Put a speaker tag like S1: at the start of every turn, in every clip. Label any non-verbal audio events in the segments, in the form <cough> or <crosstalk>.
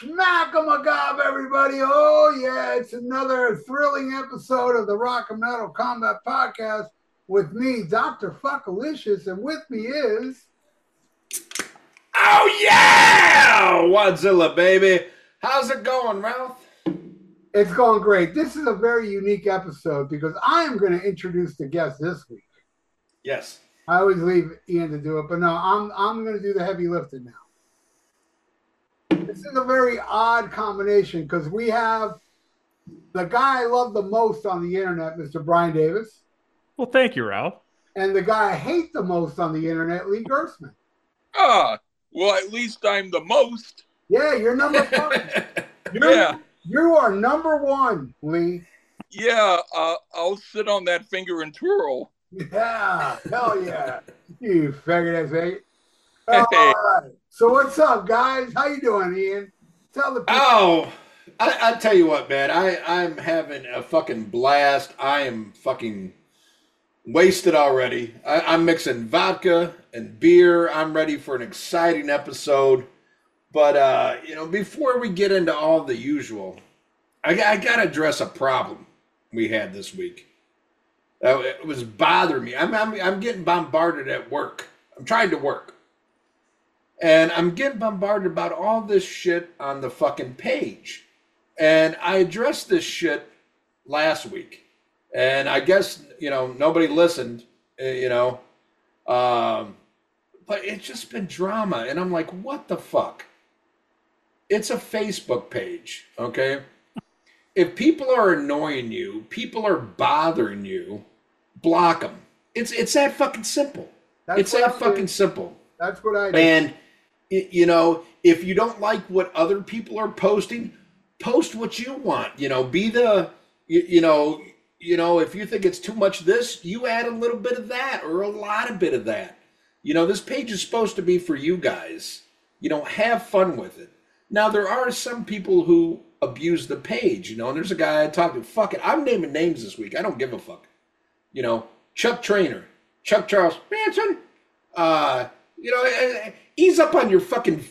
S1: Smack 'em a gob, everybody. Oh, yeah, it's another thrilling episode of the Rock and Metal Combat Podcast with me, Dr. Fuckalicious, and with me is.
S2: Oh, yeah! Wadzilla, baby. How's it going, Ralph?
S1: It's going great. This is a very unique episode because I am going to introduce the guest this week.
S2: Yes.
S1: I always leave Ian to do it, but no, I'm I'm going to do the heavy lifting now. This is a very odd combination because we have the guy I love the most on the internet, Mr. Brian Davis,
S3: Well, thank you, Ralph.
S1: and the guy I hate the most on the internet, Lee Gersman.
S4: Ah, well, at least I'm the most.
S1: Yeah, you're number <laughs> one. You're,
S4: Yeah.
S1: You are number one, Lee.
S4: Yeah, uh, I'll sit on that finger and twirl.
S1: Yeah, hell yeah. <laughs> You faggot ass faggot. All right. So what's up, guys? How you doing, Ian? Tell the people.
S2: Oh, I, I tell you what, man. I, I'm having a fucking blast. I am fucking wasted already. I, I'm mixing vodka and beer. I'm ready for an exciting episode. But, uh, you know, before we get into all the usual, I, I got to address a problem we had this week. Uh, it was bothering me. I'm, I'm, I'm getting bombarded at work. I'm trying to work. And I'm getting bombarded about all this shit on the fucking page. And I addressed this shit last week. And I guess, you know, nobody listened, uh, you know. Um, but it's just been drama. And I'm like, what the fuck? It's a Facebook page, okay? If people are annoying you, people are bothering you, block them. It's it's that fucking simple.
S1: That's
S2: it's that
S1: I
S2: fucking
S1: did.
S2: simple.
S1: That's what I did.
S2: And you know, if you don't like what other people are posting, post what you want. You know, be the you, you know, you know, if you think it's too much this, you add a little bit of that or a lot of bit of that. You know, this page is supposed to be for you guys. You know, have fun with it. Now there are some people who abuse the page, you know, and there's a guy I talked to. Fuck it, I'm naming names this week. I don't give a fuck. You know, Chuck Trainer, Chuck Charles Manson, uh, you know, eh, eh, ease up on your fucking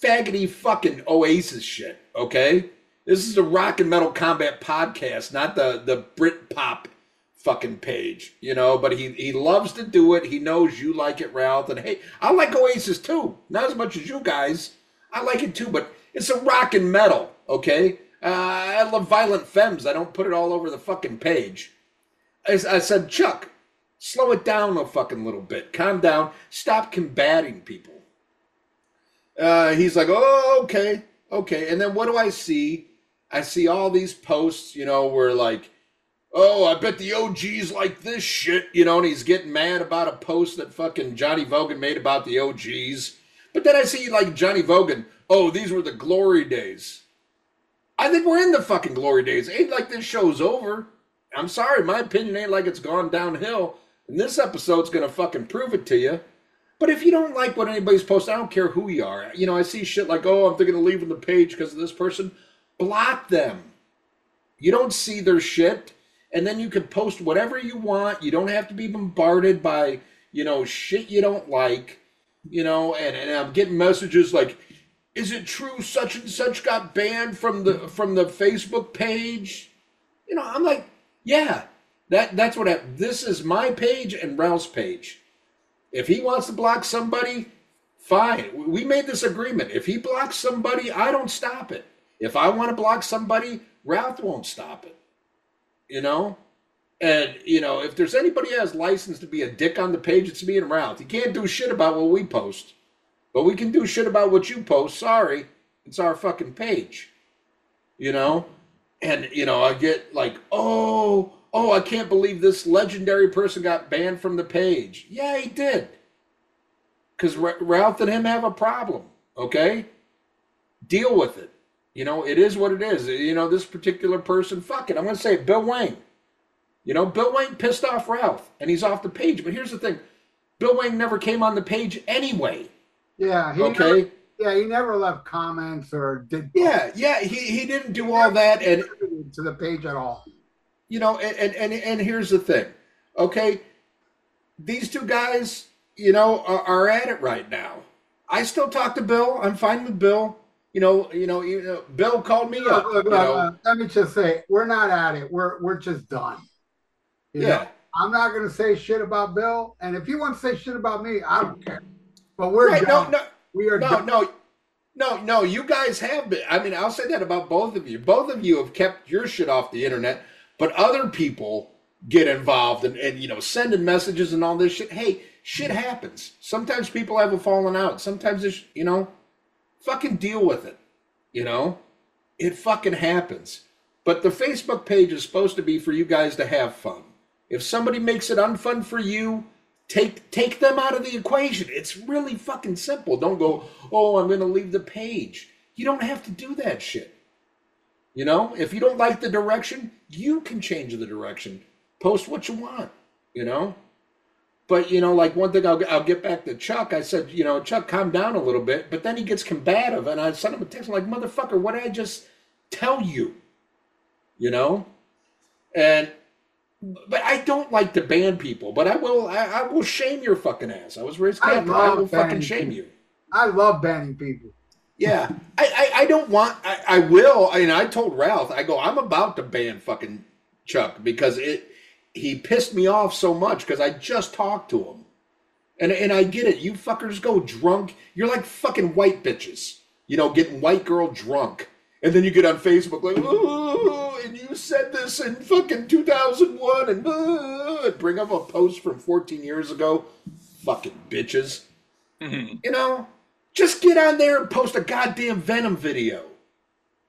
S2: faggoty fucking Oasis shit, okay? This is a rock and metal combat podcast, not the the Brit pop fucking page, you know. But he he loves to do it. He knows you like it, Ralph. And hey, I like Oasis too, not as much as you guys. I like it too, but it's a rock and metal, okay? Uh, I love Violent Femmes. I don't put it all over the fucking page. I, I said, Chuck, slow it down a fucking little bit. Calm down. Stop combating people. Uh, he's like, oh, okay, okay. And then what do I see? I see all these posts, you know, where like, oh, I bet the OGs like this shit, you know, and he's getting mad about a post that fucking Johnny Vogan made about the OGs. But then I see like Johnny Vogan, oh, these were the glory days. I think we're in the fucking glory days. Ain't like this show's over. I'm sorry, my opinion ain't like it's gone downhill. And this episode's gonna fucking prove it to you. But if you don't like what anybody's posting, I don't care who you are. You know, I see shit like, oh, I'm thinking of leaving the page because of this person. Block them. You don't see their shit, and then you can post whatever you want. You don't have to be bombarded by, you know, shit you don't like. You know, and, and I'm getting messages like, is it true such and such got banned from the from the Facebook page? You know, I'm like, yeah, that that's what happened. This is my page and Ralph's page. If he wants to block somebody, fine. We made this agreement. If he blocks somebody, I don't stop it. If I want to block somebody, Ralph won't stop it. You know? And, you know, if there's anybody has license to be a dick on the page, it's me and Ralph. You can't do shit about what we post. But we can do shit about what you post. Sorry. It's our fucking page. You know? And, you know, I get like, oh, oh, I can't believe this legendary person got banned from the page. Yeah, he did. Because Ralph and him have a problem. Okay? Deal with it. You know, it is what it is. You know, this particular person, fuck it. I'm going to say it, Bill Wayne. You know, Bill Wayne pissed off Ralph and he's off the page. But here's the thing Bill Wayne never came on the page anyway.
S1: yeah, he
S2: Okay?
S1: Never, yeah, he never left comments or did
S2: Yeah, yeah, he, he didn't do all that. And
S1: to the page at all.
S2: You know and, and and and here's the thing okay these two guys you know are, are at it right now i still talk to bill i'm fine with bill You know, you know, you know Bill called me
S1: Look,
S2: up.
S1: look,
S2: know.
S1: uh, let me just say, we're not at it. We're we're just done. You know?
S2: yeah.
S1: I'm not going to say shit about Bill, and if you want to say shit about me, I don't care. But we're
S2: Right, no, no,
S1: we are
S2: no,
S1: done.
S2: no, no, no. You guys have been. I mean, I'll say that about both of you. Both of you have kept your shit off the internet, but other people get involved and, and you know sending messages and all this shit. Hey, shit happens. Sometimes people have a falling out. Sometimes it's you know, fucking deal with it. You know, it fucking happens. But the Facebook page is supposed to be for you guys to have fun. If somebody makes it unfun for you, take take them out of the equation. It's really fucking simple. Don't go, "Oh, I'm going to leave the page." You don't have to do that shit. You know, if you don't like the direction, you can change the direction. Post what you want, you know? But, you know, like one thing I'll, I'll get back to Chuck. I said, you know, Chuck, calm down a little bit. But then he gets combative. And I sent him a text. I'm like, motherfucker, what did I just tell you? You know? And but I don't like to ban people, but I will. I, I will shame your fucking ass. I was raised
S1: I
S2: Catholic. I,
S1: love
S2: will fucking shame
S1: people.
S2: you.
S1: I love banning people.
S2: Yeah, I, I, I don't want. I, I will. I mean, I told Ralph. I go. I'm about to ban fucking Chuck because it. He pissed me off so much because I just talked to him, and and I get it. You fuckers go drunk. You're like fucking white bitches. You know, getting white girl drunk, and then you get on Facebook like, oh, and you said this in fucking 2001, and, uh, and bring up a post from 14 years ago. Fucking bitches.
S4: Mhm.
S2: You know, just get on there and post a goddamn Venom video.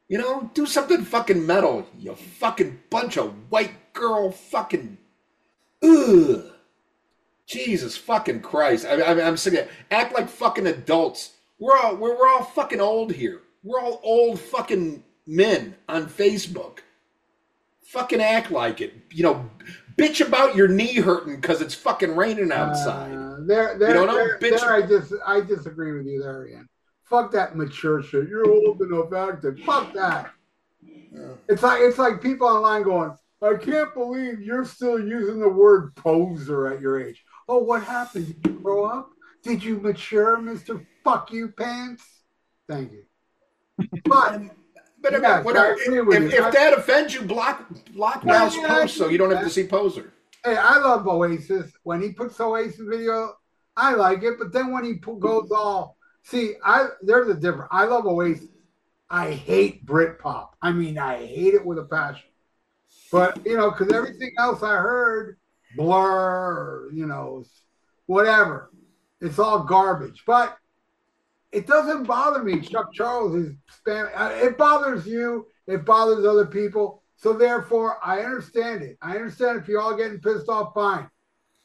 S2: You know, do something fucking metal. You fucking bunch of white girl fucking. Ugh. Jesus fucking Christ. I, I, I'm sick of it. Act like fucking adults. We're all we're, we're all fucking old here. We're all old fucking men on Facebook. Fucking act like it. You know, bitch about your knee hurting because it's fucking raining outside.
S1: Uh, there, there,
S2: You don't know,
S1: there,
S2: bitch.
S1: there I just, I disagree with you there, Ian. Fuck that mature shit. You're old enough active. Fuck that. It's like it's like people online going, I can't believe you're still using the word poser at your age. Oh, what happened? Did you grow up? Did you mature, Mister Fuck You Pants? Thank you. <laughs> But
S2: But about whatever. If, if that offends you, block block Ralph's
S1: yeah,
S2: post so you don't have to see poser.
S1: hey, I love Oasis. When he puts Oasis video, I like it. But then when he goes all, see, I there's a difference. I love Oasis. I hate Britpop. I mean, I hate it with a passion. But you know, because everything else I heard, Blur, you know, whatever, it's all garbage. But it doesn't bother me. Chuck Charles is spam. uh, It bothers you. It bothers other people. So therefore, I understand it. I understand if you're all getting pissed off. Fine.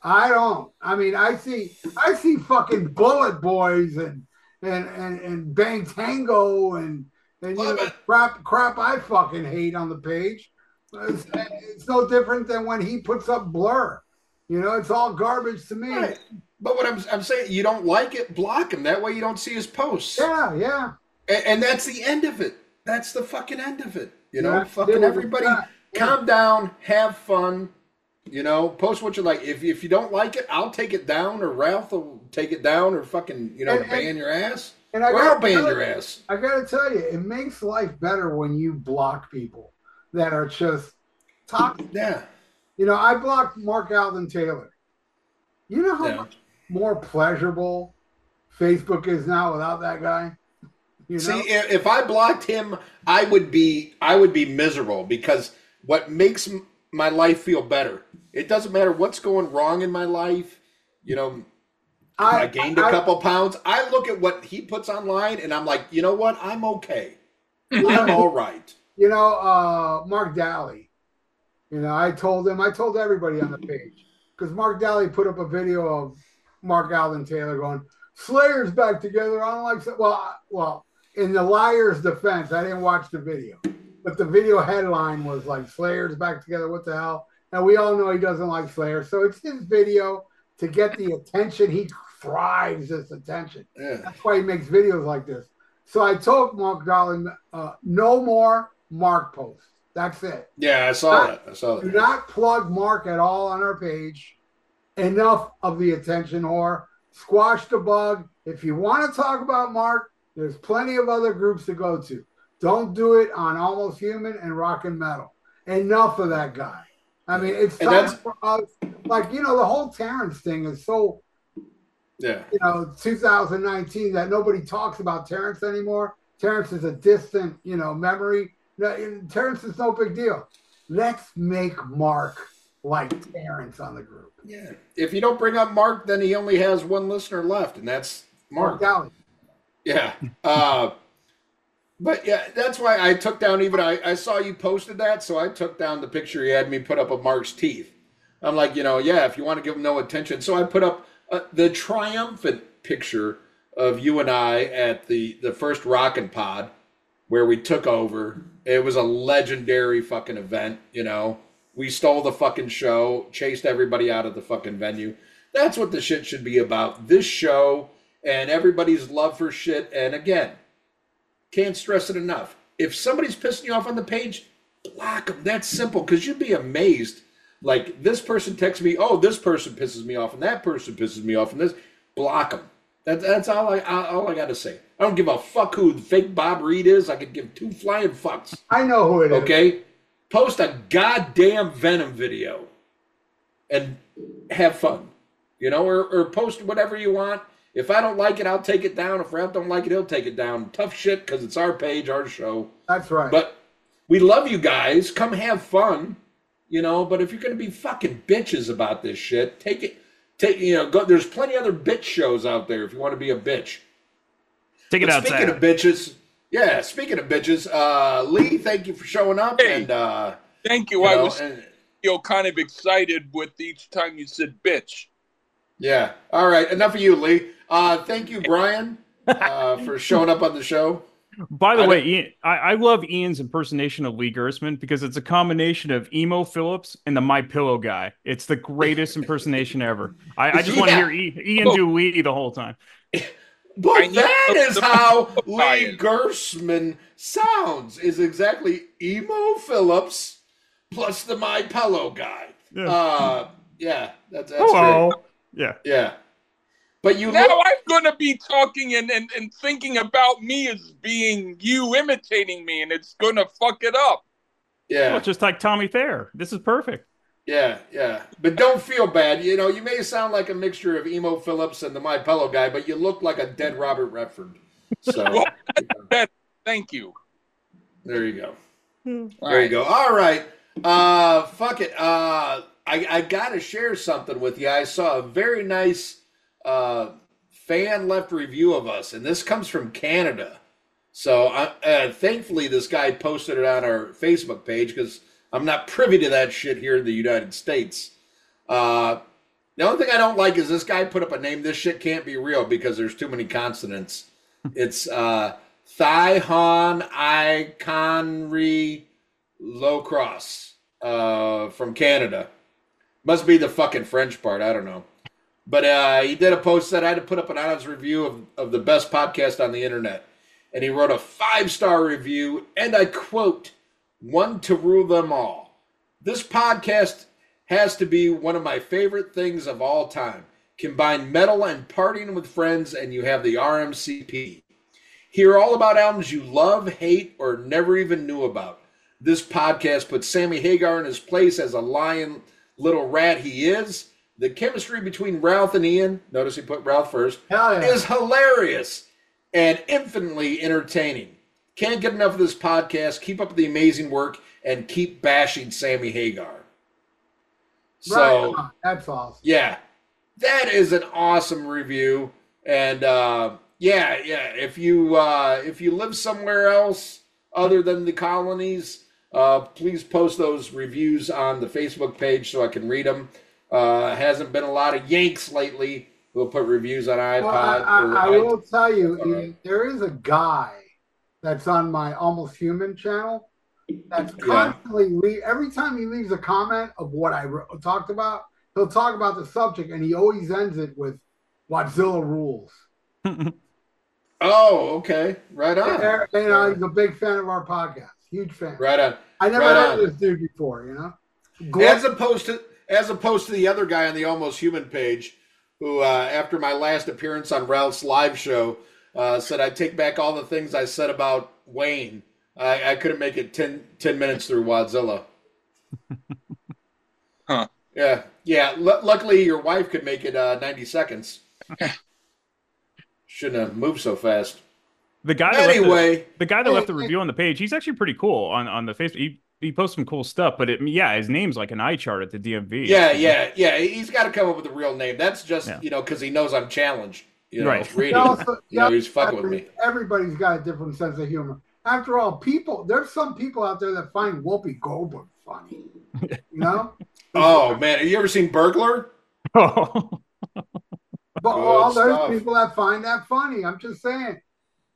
S1: I don't. I mean, I see. I see fucking Bullet Boys and and and and Bang Tango and and you know crap crap I fucking hate on the page. It's, it's no different than when he puts up Blur. You know, it's all garbage to me.
S2: Right. But what I'm I'm saying, you don't like it, block him. That way you don't see his posts.
S1: Yeah, yeah.
S2: And, and that's the end of it. That's the fucking end of it. You know,
S1: Yeah,
S2: fucking everybody. Calm down, have fun. You know, post what you like. If if you don't like it, I'll take it down, or Ralph will take it down, or fucking you know
S1: And- and-
S2: ban your ass,
S1: And I
S2: or I'll
S1: gotta
S2: ban your
S1: you-
S2: ass.
S1: I gotta tell you, it makes life better when you block people that are just toxic.
S2: Yeah,
S1: You know, I blocked Mark Alvin Taylor. You know how
S2: Yeah.
S1: much more pleasurable Facebook is now without that guy? You know?
S2: See, if, I blocked him, I would be I would be miserable because what makes m- my life feel better. It doesn't matter what's going wrong in my life. You know, I, gained a
S1: I-
S2: couple pounds. I look at what he puts online, and I'm like, you know what? I'm okay. I'm <laughs> all right.
S1: you know, uh, Mark Daly. You know, I told him, I told everybody on the page because Mark Daly put up a video of Mark Allen Taylor going, "Slayer's back together." I don't like, so-" well, well, in the liar's defense, I didn't watch the video, but the video headline was like, "Slayer's back together." What the hell? And we all know he doesn't like Slayer, so it's his video to get the attention. He thrives this attention.
S2: Yeah.
S1: That's why he makes videos like this. So I told Mark Darling, uh, no more Mark posts. That's it.
S2: Yeah, I saw that. I saw that.
S1: Do not plug Mark at all on our page. Enough of the attention whore. Squash the bug. If you want to talk about Mark, There's plenty of other groups to go to. Don't do it on Almost Human and Rock and Metal. Enough of that guy. I mean, it's time for us. Like you know, the whole Terrence thing is so
S2: Yeah.
S1: you know 2019 that nobody talks about Terrence anymore. Terrence is a distant you know memory. Terrence is no big deal. Let's make Mark like Terrence on the group.
S2: Yeah. If you don't bring up Mark, then he only has one listener left, and that's Mark.
S1: Galley.
S2: Yeah. Uh, but yeah, that's why I took down even I, I saw you posted that, so I took down the picture you had me put up of Mark's teeth. I'm like, you know, yeah, if you want to give him no attention. So I put up uh, the triumphant picture of you and I at the the first Rockin' Pod where we took over. It was a legendary fucking event, you know. We stole the fucking show, chased everybody out of the fucking venue. That's what the shit should be about. This show and everybody's love for shit. And again, can't stress it enough. If somebody's pissing you off on the page, block them. That's simple because you'd be amazed. Like this person texts me, oh, this person pisses me off, and that person pisses me off, and this block them. That, that's all I all I got to say. I don't give a fuck who the fake Bob Reed is. I could give two flying fucks.
S1: I know who it is.
S2: Okay, post a goddamn Venom video, and have fun. You know, or, or post whatever you want. If I don't like it, I'll take it down. If Ralph don't like it, he'll take it down. Tough shit because it's our page, our show.
S1: That's right.
S2: But we love you guys. Come have fun. You know, but if you're gonna be fucking bitches about this shit, take it. Take you know, go. There's plenty other bitch shows out there if you want to be a bitch.
S3: Take it
S2: But
S3: outside.
S2: speaking of bitches, yeah. Speaking of bitches, uh, Lee, thank you for showing up.
S4: Hey.
S2: And uh,
S4: Thank you.
S2: you
S4: I
S2: know,
S4: was
S2: and-
S4: feel kind of excited with each time you said bitch.
S2: yeah. All right. Enough of you, Lee. Uh, thank you, Brian, uh, for <laughs> showing up on the show.
S3: By the
S2: I
S3: way, Ian, I, I love Ian's impersonation of Lee Gersman because it's a combination of emo Phillips and the My Pillow guy. It's the greatest impersonation ever. I, I just <laughs> want to hear I, Ian do Lee the whole time. <laughs>
S2: But
S4: I need
S2: that
S4: to-
S2: is how Lee
S4: Brian.
S2: Gersman sounds. Is exactly emo Phillips plus the My Pillow guy.
S3: Yeah.
S2: Uh, yeah. That's, that's
S3: Hello. Yeah.
S2: Yeah. But you
S4: Now
S2: look,
S4: I'm going to be talking and, and, and thinking about me as being you imitating me, and it's going to fuck it up.
S2: yeah.
S3: Well, just like Tommy Thayer. This is perfect.
S2: Yeah, yeah. But don't feel bad. You know, you may sound like a mixture of emo Phillips and the My Pillow guy, but you look like a dead Robert Redford. So <laughs>
S4: Well, Thank you.
S2: there you go.
S4: All
S2: There you go. All right. Uh fuck it. Uh I, I gotta share something with you. I saw a very nice uh fan left review of us, and this comes from Canada. So I, uh, thankfully, this guy posted it on our Facebook page because I'm not privy to that shit here in the United States. Uh, the only thing I don't like is this guy put up a name. This shit can't be real because there's too many consonants. It's uh, I Conry Low Cross uh, from Canada. Must be the fucking French part. I don't know. But uh, he did a post that I had to put up an honest review of, of the best podcast on the internet. And he wrote a five star review, and I quote, one to rule them all. This podcast has to be one of my favorite things of all time. Combine metal and partying with friends, and you have the RMCP. Hear all about albums you love, hate, or never even knew about. This podcast puts Sammy Hagar in his place as a lion little rat he is. The chemistry between Ralph and Ian, notice he put Ralph first,
S1: yeah.
S2: is hilarious and infinitely entertaining. Can't get enough of this podcast. Keep up the amazing work and keep bashing Sammy Hagar. So,
S1: right. That's awesome.
S2: yeah, that is an awesome review. And uh, yeah, yeah, if you uh, if you live somewhere else other than the colonies, uh, please post those reviews on the Facebook page so I can read them. Uh, hasn't been a lot of Yanks lately who will put reviews on iPod.
S1: Well, I, I, I will tell you,
S2: right.
S1: there is a guy that's on my Almost Human channel that's
S2: Yeah.
S1: constantly le- every time he leaves a comment of what I wrote, talked about, he'll talk about the subject, and he always ends it with "Godzilla rules." <laughs>
S2: Oh, okay, right on,
S1: And, and, uh, he's a big fan of our podcast, huge fan.
S2: right on.
S1: I never
S2: Right
S1: heard
S2: on.
S1: this dude before, you know.
S2: As opposed to as opposed to the other guy on the Almost Human page, who uh, after my last appearance on Ralph's live show, Uh, said I take back all the things I said about Wayne. I, I couldn't make it 10, 10 minutes through Wadzilla. <laughs>
S4: Huh.
S2: Yeah, yeah. L- luckily, your wife could make it uh, ninety seconds. <laughs> Shouldn't have moved so fast.
S3: The guy that left the-
S2: Anyway,
S3: the, guy that left the
S1: Hey, <laughs> hey.
S3: review on the page, he's actually pretty cool on on the Facebook. He he posts some cool stuff, but it, yeah, his name's like an eye chart at the DMV.
S2: yeah, yeah, yeah. He's got to come up with a real name. That's just
S3: Yeah.
S2: you know because he knows I'm challenged. You know,
S3: Right.
S2: reading.
S1: Also-
S2: You know, he's fucking with me.
S1: Everybody's got a different sense of humor. After all, people there's some people out there that find Whoopi Goldberg funny. You know? <laughs>
S2: Oh man, have you ever seen Burglar?
S3: Oh, <laughs>
S1: But
S2: Good
S1: all there's
S2: stuff.
S1: people that find that funny. I'm just saying.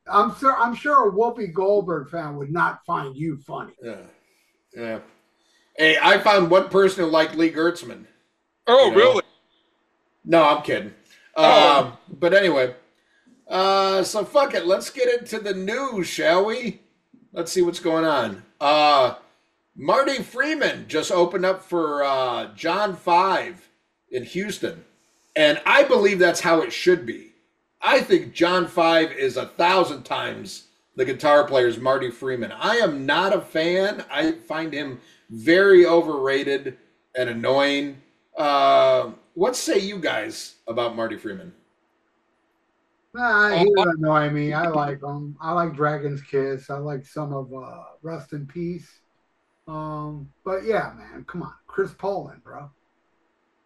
S1: I'm sure I'm sure a Whoopi Goldberg fan would not find you funny.
S2: Yeah, yeah. Hey, I found one person who liked Lee Gertzman.
S4: Oh,
S2: You know?
S4: really?
S2: No, I'm kidding. Um, <laughs> but anyway, uh, so fuck it. Let's get into the news, shall we? Let's see what's going on. Uh, Marty Friedman just opened up for uh, John Five in Houston, and I believe that's how it should be. I think John Five is a thousand times the guitar player's Marty Friedman. I am not a fan. I find him very overrated and annoying. Uh, what say you guys about Marty Friedman?
S1: Nah, he
S4: Oh,
S1: doesn't annoy me. I like him. I like Dragon's Kiss. I like some of uh, Rust in Peace. Um, but yeah, man, come on, Chris Poland, bro.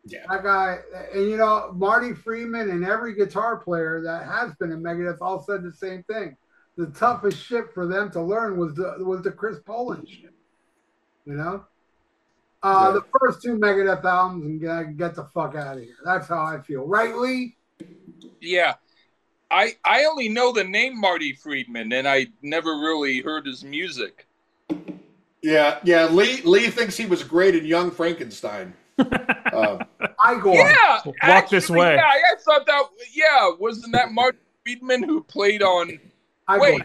S2: Yeah.
S1: That guy, and you know, Marty Freeman and every guitar player that has been in Megadeth all said the same thing. The toughest shit for them to learn was the was the Chris Poland shit. You know, uh,
S2: Yeah.
S1: the first two Megadeth albums and get, get the fuck out of here. That's how I feel. Right, Lee?
S4: Yeah. I I only know the name Marty Friedman, and I never really heard his music.
S2: Yeah, yeah. Lee Lee thinks he was great in Young Frankenstein. <laughs> Uh,
S1: I go.
S4: Yeah,
S3: Walk this way.
S4: Yeah, I thought that. Yeah, wasn't that Marty Friedman who played on?
S1: I
S4: Wait,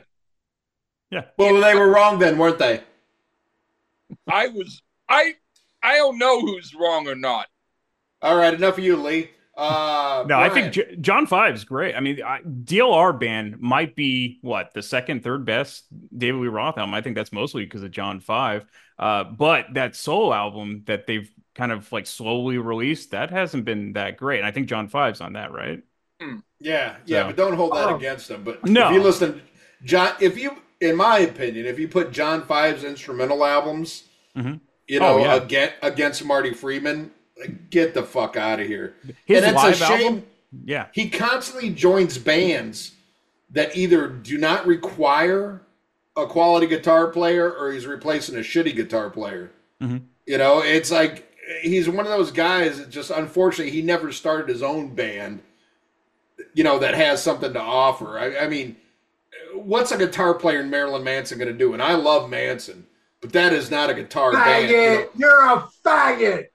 S1: go.
S2: well, they were wrong then, weren't they?
S4: I was. I I don't know who's wrong or not.
S2: All right, enough of you, Lee. Uh,
S3: no, I think J- John Five's great. I mean, I, DLR band might be what the second, third best David Lee Roth album. I think that's mostly because of John Five. Uh, but that solo album that they've kind of like slowly released, that hasn't been that great. And I think John Five's on that, right?
S2: Yeah, yeah,
S3: So-
S2: but don't hold that
S1: Oh.
S2: against them. But
S3: No.
S2: if you listen, John, if you, in my opinion, if you put John Five's instrumental albums,
S3: Mhm.
S2: You know,
S3: Oh, yeah.
S2: against against Marty Friedman, like, get the fuck out of here.
S3: His
S2: and it's a shame.
S3: album, yeah,
S2: he constantly joins bands that either do not require a quality guitar player or he's replacing a shitty guitar player.
S3: Mhm.
S2: You know, it's like he's one of those guys that just unfortunately he never started his own band, you know, that has something to offer. I, I mean, what's a guitar player in Marilyn Manson going to do? And I love Manson, but that is not a guitar band. You know?
S1: You're a faggot!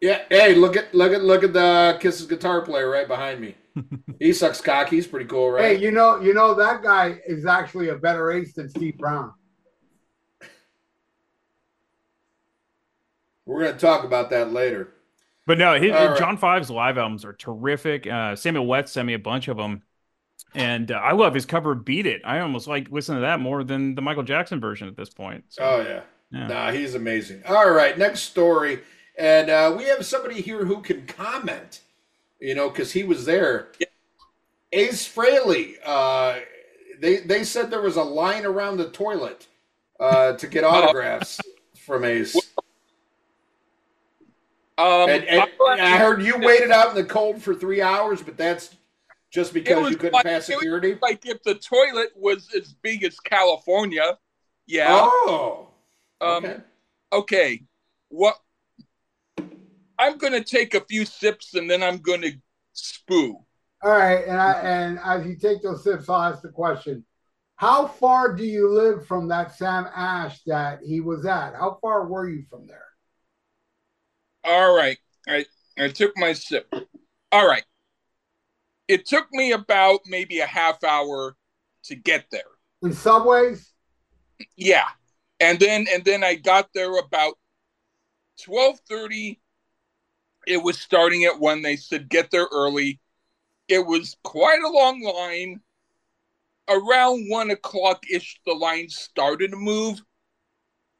S2: Yeah, hey, look at look at look at the Kiss's guitar player right behind me. <laughs> he sucks cock. He's pretty cool, right?
S1: Hey, you know, you know that guy is actually a better ace than Steve Brown.
S2: We're going to talk about that later.
S3: but no, his,
S2: All right.
S3: John Five's live albums are terrific. Uh, Samuel Wetz sent me a bunch of them. And uh, I love his cover "Beat It." I almost like listen to that more than the Michael Jackson version at this point. So,
S2: Oh yeah.
S3: yeah.
S2: Nah, he's amazing. All right, next story, and uh, we have somebody here who can comment. You know, because he was there. Ace Frehley. Uh, they they said there was a line around the toilet uh, to get <laughs> autographs from Ace.
S4: Um,
S2: And, and
S4: I-
S2: I heard you waited out in the cold for three hours, but that's just because you couldn't
S4: like-
S2: pass
S4: it was
S2: security.
S4: like if the toilet was as big as California. Yeah.
S2: Oh,
S4: um,
S2: okay.
S4: okay. What? I'm gonna take a few sips and then I'm gonna spoo.
S1: All right, and I, and as you take those sips, I'll ask the question: How far do you live from that Sam Ash that he was at? How far were you from there?
S4: All right. I I took my sip. All right. It took me about maybe a half hour to get there.
S1: In subways?
S4: Yeah. And then and then I got there about 12:30. It was starting at 1. They said get there early. it was quite a long line. Around one o'clock ish, the line started to move.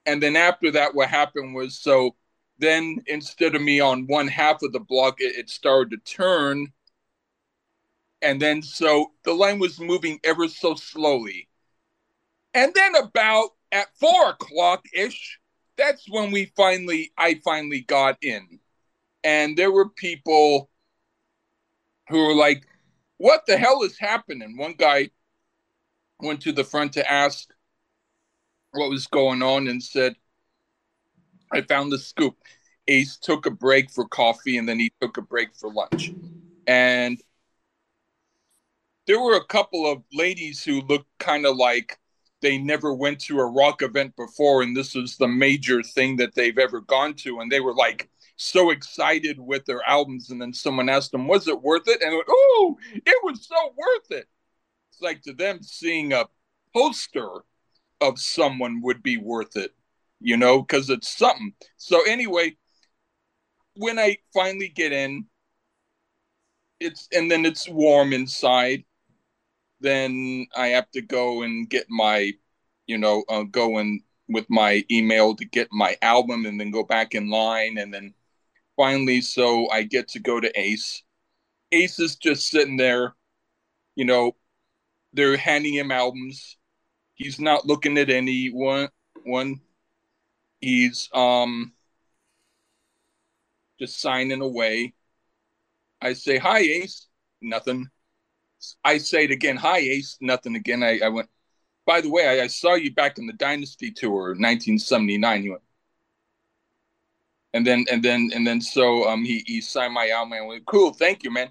S4: And then after that, what happened was so then instead of me on one half of the block, it, it started to turn. And then so the line was moving ever so slowly. And then about at four o'clock ish, that's when we finally, I finally got in. And there were people who were like, what the hell is happening? One guy went to the front to ask what was going on and said, I found the scoop. Ace took a break for coffee and then he took a break for lunch. And there were a couple of ladies who looked kind of like they never went to a rock event before and this was the major thing that they've ever gone to. And they were like, so excited with their albums, and then someone asked them, "Was it worth it?" And "Oh, it was so worth it." It's like to them seeing a poster of someone would be worth it, you know, because it's something. So anyway, when I finally get in, it's and then it's warm inside. Then I have to go and get my, you know, uh, go in with my email to get my album, and then go back in line, and then finally, so I get to go to Ace. Ace is just sitting there, you know, they're handing him albums. He's not looking at anyone. One, he's um just signing away. I say, "Hi, Ace." Nothing. I say it again, "Hi, Ace." Nothing again. I, I went. By the way, I, I saw you back in the Dynasty tour, 1979. He went. And then and then and then so um he he signed my album and went cool thank you man.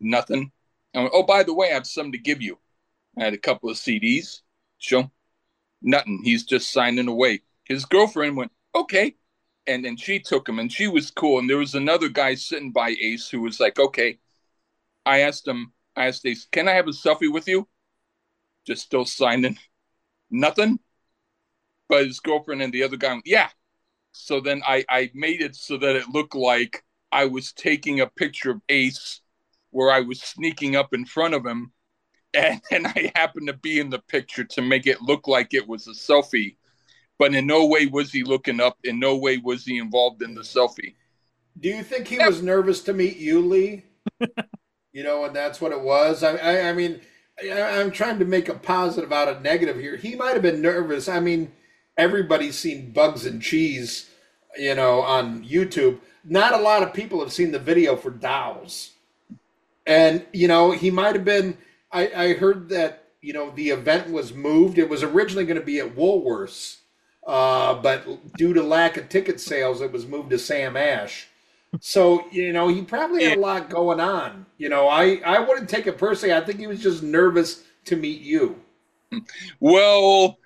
S4: Nothing. And went, oh by the way i have something to give you. I had a couple of cds show nothing. He's just signing away. His girlfriend went okay. And then she took him and she was cool. And there was another guy sitting by ace who was like okay. I asked him i asked ace can i have a selfie with you just still signing nothing but his girlfriend and the other guy yeah so then I, I made it so that it looked like I was taking a picture of Ace where I was sneaking up in front of him. And, <laughs> and I happened to be in the picture to make it look like it was a selfie. But in no way was he looking up. In no way was he involved in the selfie.
S2: Do you think he was nervous to meet you, Lee? <laughs> you know, and that's what it was. I, I, I mean, I, I'm trying to make a positive out of negative here. He might have been nervous. I mean, everybody's seen Bugs and Cheese, you know, on YouTube. Not a lot of people have seen the video for Dows. And, you know, he might have been, I, I heard that, you know, the event was moved. It was originally going to be at Woolworths, uh, but due to lack of ticket sales, it was moved to Sam Ash. So, you know, he probably had a lot going on. You know, I, I wouldn't take it personally. I think he was just nervous to meet you.
S4: Well,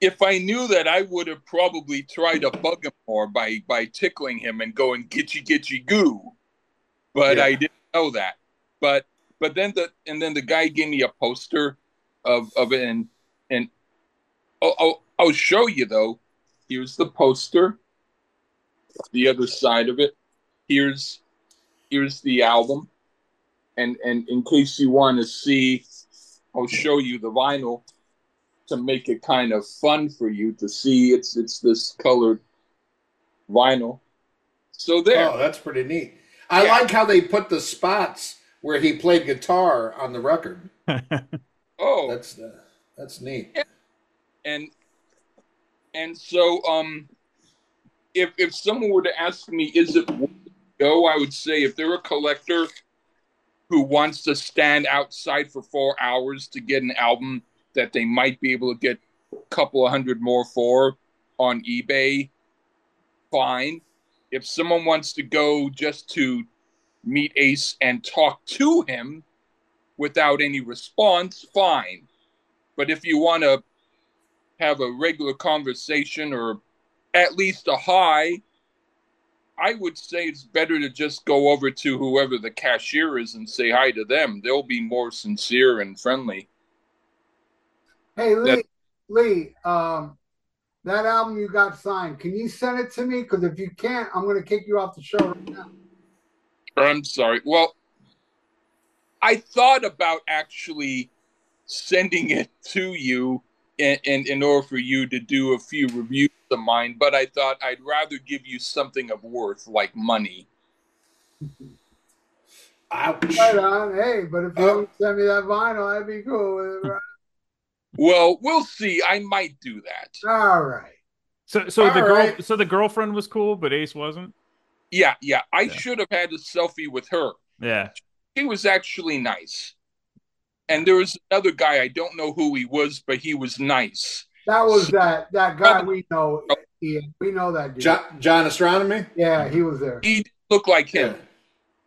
S4: if I knew that, I would have probably tried to bug him more by by tickling him and going gitchy gitchy goo. But yeah. I didn't know that. But but then the and then the guy gave me a poster of of it and and I'll, I'll, I'll show you though. Here's the poster. The other side of it. Here's here's the album. And and in case you want to see, I'll show you the vinyl to make it kind of fun for you to see. It's it's this colored vinyl. So there.
S2: Oh, that's pretty neat. I yeah. like how they put the spots where he played guitar on the record. <laughs>
S4: oh,
S2: that's uh, that's neat.
S4: Yeah. And and so um, if if someone were to ask me, is it worth go? I would say if they're a collector who wants to stand outside for four hours to get an album that they might be able to get a couple of hundred more for on eBay, fine. If someone wants to go just to meet Ace and talk to him without any response, fine. But if you want to have a regular conversation or at least a high, I would say it's better to just go over to whoever the cashier is and say hi to them. They'll be more sincere and friendly.
S1: Hey Lee, that, Lee, um, that album you got signed, can you send it to me? Because if you can't, I'm going to kick you off the show right now.
S4: I'm sorry. Well, I thought about actually sending it to you in, in, in order for you to do a few reviews of mine, but I thought I'd rather give you something of worth like money.
S2: Ouch.
S1: Right on. Hey, but if you
S2: uh,
S1: would send me that vinyl, that'd be cool. with it, right?
S4: Well, we'll see. I might do that.
S1: All right.
S3: So so the girl
S2: right.
S3: so the girlfriend was cool, but Ace wasn't.
S4: Yeah, yeah. I
S3: Yeah.
S4: should have had a selfie with her.
S3: Yeah.
S4: she was actually nice. And there was another guy, I don't know who he was, but he was nice.
S1: That was that that guy we know. Ian. We know that dude.
S2: John, John Astronomy?
S1: Yeah, he was there.
S4: He didn't look like
S2: Yeah.
S4: him.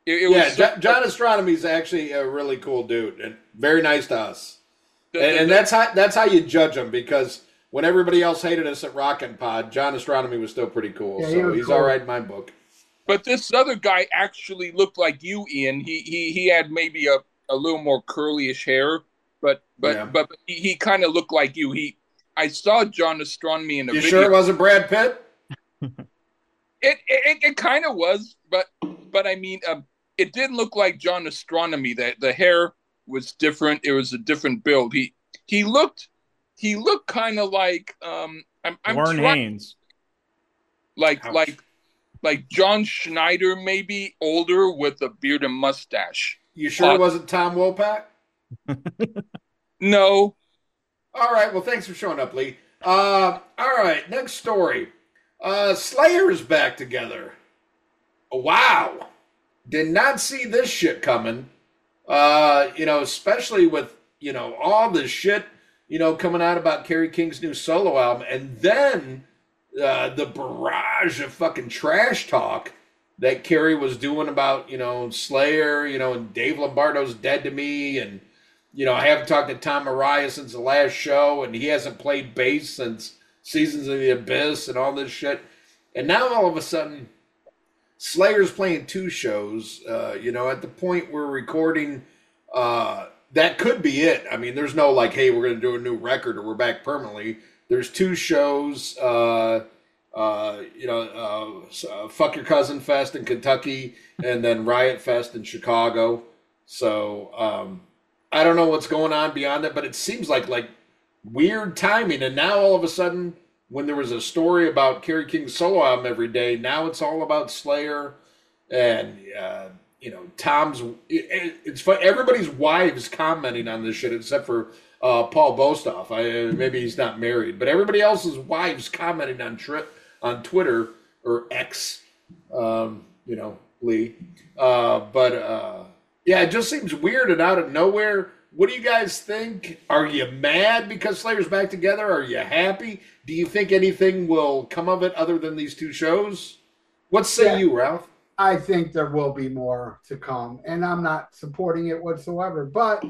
S4: It, it
S2: yeah,
S4: was
S2: Jo- John Astronomy is actually a really cool dude and very nice to us.
S4: the-
S2: And,
S4: the-
S2: and that's how that's how you judge him because when everybody else hated us at Rockin' Pod, John Astronomy was still pretty cool.
S1: Yeah,
S2: so
S1: was
S2: he's
S1: cool.
S2: all right in my book.
S4: But this other guy actually looked like you, Ian. He he he had maybe a, a little more curlyish hair, but but
S2: Yeah.
S4: but he, he kind of looked like you. He I saw John Astronomy in a
S2: You
S4: video.
S2: sure it wasn't Brad Pitt? <laughs>
S4: It it, it kind of was, but but I mean, um, it didn't look like John Astronomy. That the hair was different. It was a different build. He he looked he looked kind of like um I'm, I'm
S3: Warren
S4: trying,
S3: Haynes.
S4: like
S2: Ouch.
S4: like like John Schneider, maybe older with a beard and mustache.
S2: You sure
S4: Uh,
S2: it wasn't Tom Wopat? <laughs>
S4: No,
S2: All right. Well, thanks for showing up, Lee. Uh, all right. Next story. Uh, Slayer's back together. Wow. Did not see this shit coming. Uh, you know, especially with, you know, all this shit, you know, coming out about Kerry King's new solo album. And then uh, the barrage of fucking trash talk that Kerry was doing about, you know, Slayer, you know, and Dave Lombardo's dead to me. And, you know, I haven't talked to Tom Araya since the last show, and he hasn't played bass since Seasons of the Abyss and all this shit. And now all of a sudden, Slayer's playing two shows. Uh, you know, at the point we're recording, uh, that could be it. I mean, there's no like, hey, we're going to do a new record or we're back permanently. There's two shows. Uh, uh, you know, uh, uh, Fuck Your Cousin Fest in Kentucky, and then Riot Fest in Chicago. So um, I don't know what's going on beyond that, but it seems like like weird timing. And now all of a sudden, when there was a story about Kerry King's solo album every day, now it's all about Slayer and uh, you know Tom's. It, it- it's fun. Everybody's wives commenting on this shit except for uh, Paul Bostaph. I, maybe he's not married, but everybody else's wives commenting on tri- on Twitter or X. Um, you know Lee, uh, but uh, yeah, it just seems weird and out of nowhere. What do you guys think? Are you mad because Slayer's back together? Are you happy? Do you think anything will come of it other than these two shows? What say
S1: Yeah.
S2: you, Ralph?
S1: I think there will be more to come, and I'm not supporting it whatsoever, but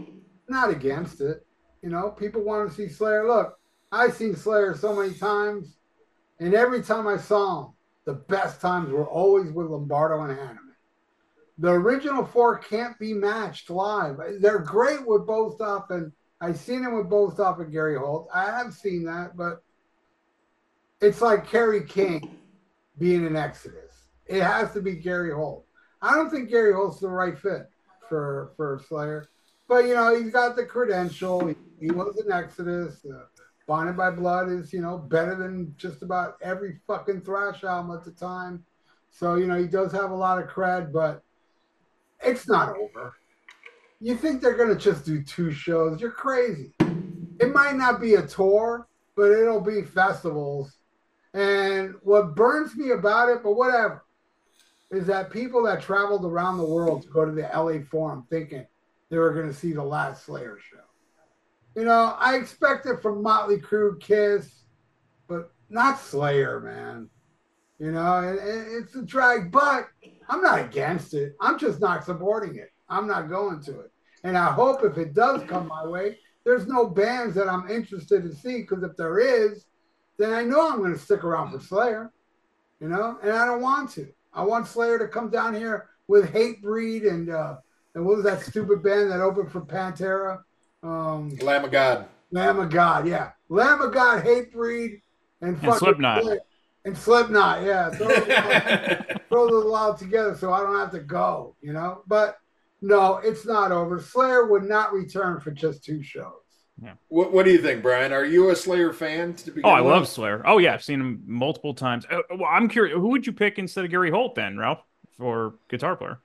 S1: not against it. You know, people want to see Slayer. Look, I've seen Slayer so many times, and every time I saw him, the best times were always with Lombardo and Hanneman. The original four can't be matched live. They're great with both Bostaph, and I've seen him with both Bostaph and Gary Holt. I have seen that, but it's like Kerry King being an Exodus. It has to be Gary Holt. I don't think Gary Holt's the right fit for for Slayer, but you know he's got the credential. He, he was an Exodus. Uh, Bonded by Blood is you know better than just about every fucking thrash album at the time. So you know he does have a lot of cred, but it's not over. You think they're gonna just do two shows? You're crazy. It might not be a tour, but it'll be festivals. And what burns me about it, but whatever, is that people that traveled around the world to go to the LA Forum thinking they were going to see the last Slayer show. You know, I expect it from Motley Crue, Kiss, but not Slayer, man. You know, and, and it's a drag, but I'm not against it. I'm just not supporting it. I'm not going to it. And I hope if it does come my way, there's no bands that I'm interested to see because if there is, then I know I'm going to stick around for Slayer, you know, and I don't want to. I want Slayer to come down here with Hatebreed and uh, and what was that stupid band that opened for Pantera? Um,
S2: Lamb of God.
S1: Lamb of God, yeah, Lamb of God, Hatebreed, and,
S3: And
S1: fucking
S3: Slipknot.
S1: Slayer. and Slipknot, yeah. <laughs> Throw those, all, throw those all together so I don't have to go, you know. But No, it's not over. Slayer would not return for just two shows. Yeah.
S2: What, what do you think, Brian? Are you a Slayer fan? To begin
S3: Oh, I
S2: with?
S3: love Slayer. Oh yeah, I've seen him multiple times. Uh, well, I'm curious, who would you pick instead of Gary Holt then, Ralph, for guitar player?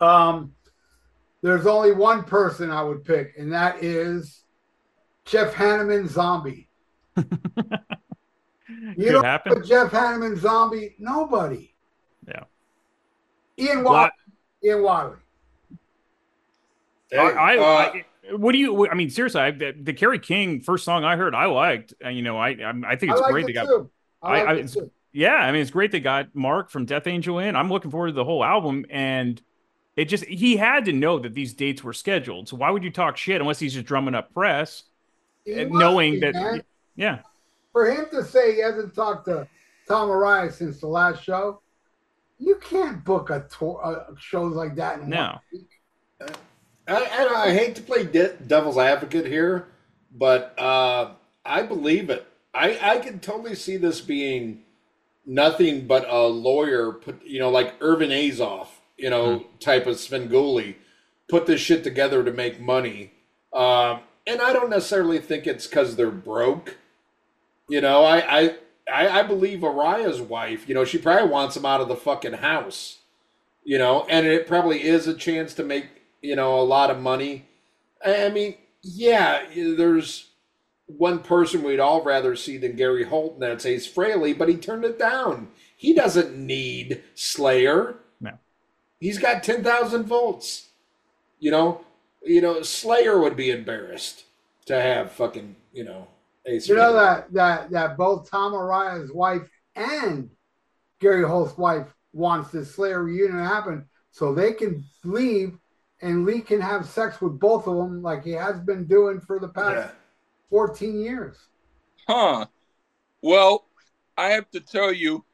S1: Um, there's only one person I would pick, and that is Jeff Hanneman Zombie. <laughs> You
S3: Could
S1: don't
S3: happen.
S1: put Jeff Hanneman Zombie, nobody.
S3: Yeah.
S1: Ian
S3: Well,
S1: Wiley. Ian Wiley.
S2: Hey,
S3: I, I,
S2: uh,
S3: I, what do you? I mean, seriously, I, the, the Kerry King first song I heard, I liked. And, you know, I, I, I think
S1: I
S3: it's
S1: like
S3: great
S1: it
S3: they got.
S1: too. I
S3: I-
S1: like
S3: I-
S1: it
S3: it's-
S1: too.
S3: Yeah, I mean, it's great they got Mark from Death Angel in. I'm looking forward to the whole album, and it just he had to know that these dates were scheduled. So why would you talk shit unless he's just drumming up press, and knowing
S1: be,
S3: that?
S1: man.
S3: Yeah,
S1: for him to say he hasn't talked to Tom Araya since the last show, you can't book a tour uh, shows like that. In
S3: No.
S1: one week.
S2: I, I, I hate to play de- devil's advocate here, but uh, I believe it. I, I can totally see this being nothing but a lawyer put, you know, like Irvin Azoff, you know, type of Svengoolie, put this shit together to make money. Um, and I don't necessarily think it's because they're broke. You know, I, I I I believe Araya's wife. You know, she probably wants him out of the fucking house. You know, and it probably is a chance to make you know a lot of money. I mean, yeah, there's one person we'd all rather see than Gary Holt, and that's Ace Frehley, but he turned it down. He doesn't need Slayer.
S3: No.
S2: He's got ten thousand volts. You know, you know, Slayer would be embarrassed to have fucking you know Ace.
S1: You know that that that both Tom Araya's wife and Gary Holt's wife wants this Slayer reunion to happen, so they can leave and Lee can have sex with both of them like he has been doing for the past
S2: Yeah.
S1: 14 years.
S4: Huh. Well, I have to tell you,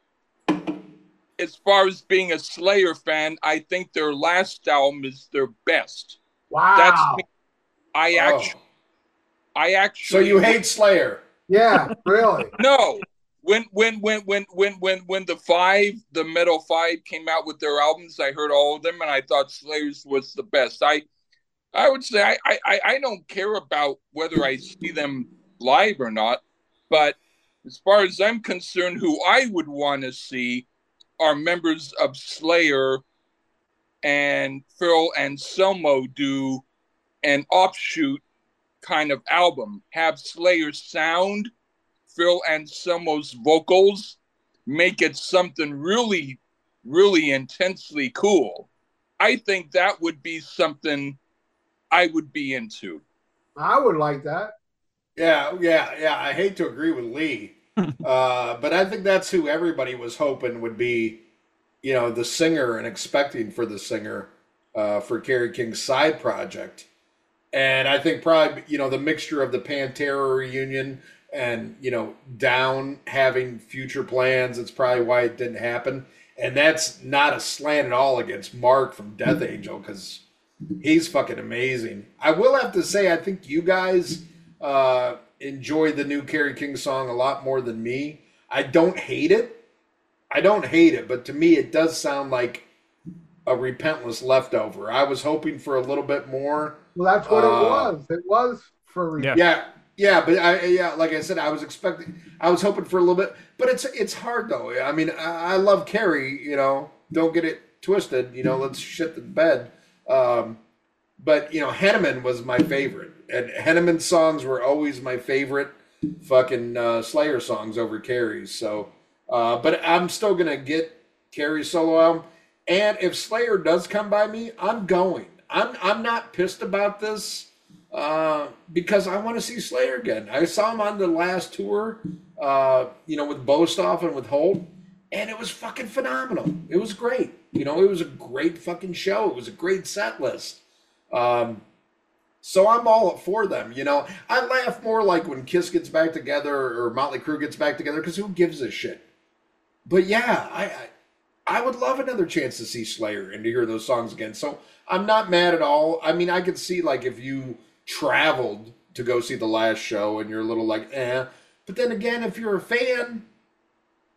S4: as far as being a Slayer fan, I think their last album is their best.
S1: Wow.
S4: That's me. I
S2: Oh.
S4: actually, I actually So
S2: you hate Slayer?
S1: Yeah, really. <laughs>
S4: No. When when when when when when when the five the Metal Five came out with their albums, I heard all of them and I thought Slayers was the best. I I would say I I, I don't care about whether I see them live or not, but as far as I'm concerned, who I would want to see are members of Slayer and Phil Anselmo do an offshoot kind of album. Have Slayer sound Phil Anselmo's vocals make it something really, really intensely cool. I think that would be something I would be into.
S1: I would like that.
S2: Yeah, yeah, yeah. I hate to agree with Lee, uh, but I think that's who everybody was hoping would be, you know, the singer and expecting for the singer uh, for Kerry King's side project. And I think probably, you know, the mixture of the Pantera reunion and, you know, Down having future plans, it's probably why it didn't happen. And that's not a slant at all against Mark from Death Angel because he's fucking amazing. I will have to say, I think you guys uh, enjoy the new Kerry King song a lot more than me. I don't hate it. I don't hate it, but to me, it does sound like a repentless leftover. I was hoping for a little bit more.
S1: Well, that's what
S2: Uh,
S1: it was. It was for
S3: Yeah.
S2: Yeah, yeah, but I yeah, like I said, I was expecting, I was hoping for a little bit, but it's it's hard though. I mean, I, I love Kerry, you know, don't get it twisted, you know, let's shit the bed. Um, but you know, Hanneman was my favorite, and Hanneman's songs were always my favorite. Fucking uh, Slayer songs over Kerry's. So, uh, but I'm still gonna get Kerry's solo album. And if Slayer does come by me, I'm going. I'm I'm not pissed about this uh, because I want to see Slayer again. I saw him on the last tour, uh, you know, with Bostaph and with Holt, and it was fucking phenomenal. It was great. You know, it was a great fucking show. It was a great set list. Um, so I'm all for them. You know, I laugh more like when Kiss gets back together or Motley Crue gets back together because who gives a shit? But yeah, I, I I would love another chance to see Slayer and to hear those songs again. So I'm not mad at all. I mean, I could see like if you traveled to go see the last show and you're a little like, eh. But then again, if you're a fan,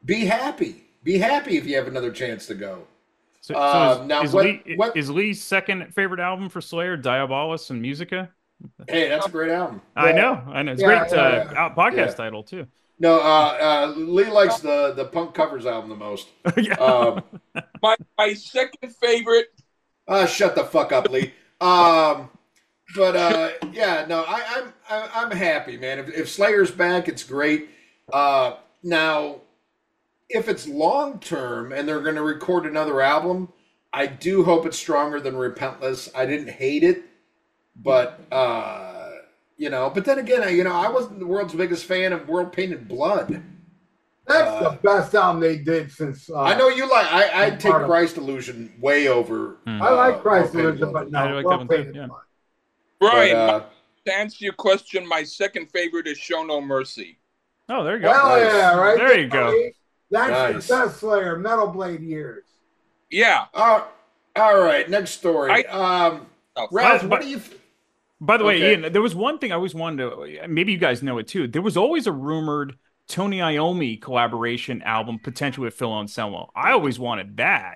S2: be happy. Be happy if you have another chance to go.
S3: So,
S2: Uh,
S3: so is,
S2: now
S3: is,
S2: what-
S3: Lee,
S2: what-
S3: is Lee's second favorite album for Slayer Diabolus in Musica?
S2: Hey, that's a great album.
S3: I
S1: Yeah.
S3: know, I know. It's
S1: Yeah,
S3: great
S1: yeah,
S3: uh,
S1: yeah.
S3: out- podcast
S2: Yeah.
S3: title too.
S2: No, uh, uh, Lee likes the the punk covers album the most. <laughs>
S3: yeah.
S2: Um,
S4: My my second favorite.
S2: uh, shut the fuck up, Lee. Um, but uh, yeah, no, I, I'm I, I'm happy, man. If, if Slayer's back, it's great. Uh, now, if it's long term and they're going to record another album, I do hope it's stronger than Repentless. I didn't hate it, but uh, you know, but then again, I- you know, I wasn't the world's biggest fan of World Painted Blood.
S1: That's
S2: Uh,
S1: the best album they did since. Uh,
S2: I know you like. I I take
S1: Part of-
S2: Christ Illusion way over.
S3: Hmm.
S1: I like
S2: uh,
S1: Christ
S2: World Painted
S1: Illusion, but no,
S3: I like
S1: World
S3: one too,
S1: Painted
S3: yeah.
S1: Blood.
S4: Brian,
S2: But, uh,
S4: to answer your question, my second favorite is Show No Mercy.
S3: Oh, there you go.
S1: Hell
S2: Nice.
S1: yeah, right
S3: There you go.
S1: That's
S2: Nice.
S1: the best Slayer, Metal Blade years.
S4: Yeah.
S2: Uh, all right, next story. um,
S4: Oh,
S2: Ralph,
S3: but-
S2: what do you? Th-
S3: By the way, Ian, there was one thing I always wanted to. Maybe you guys know it too. There was always a rumored Tony Iommi collaboration album potentially with Phil Anselmo. I always wanted that.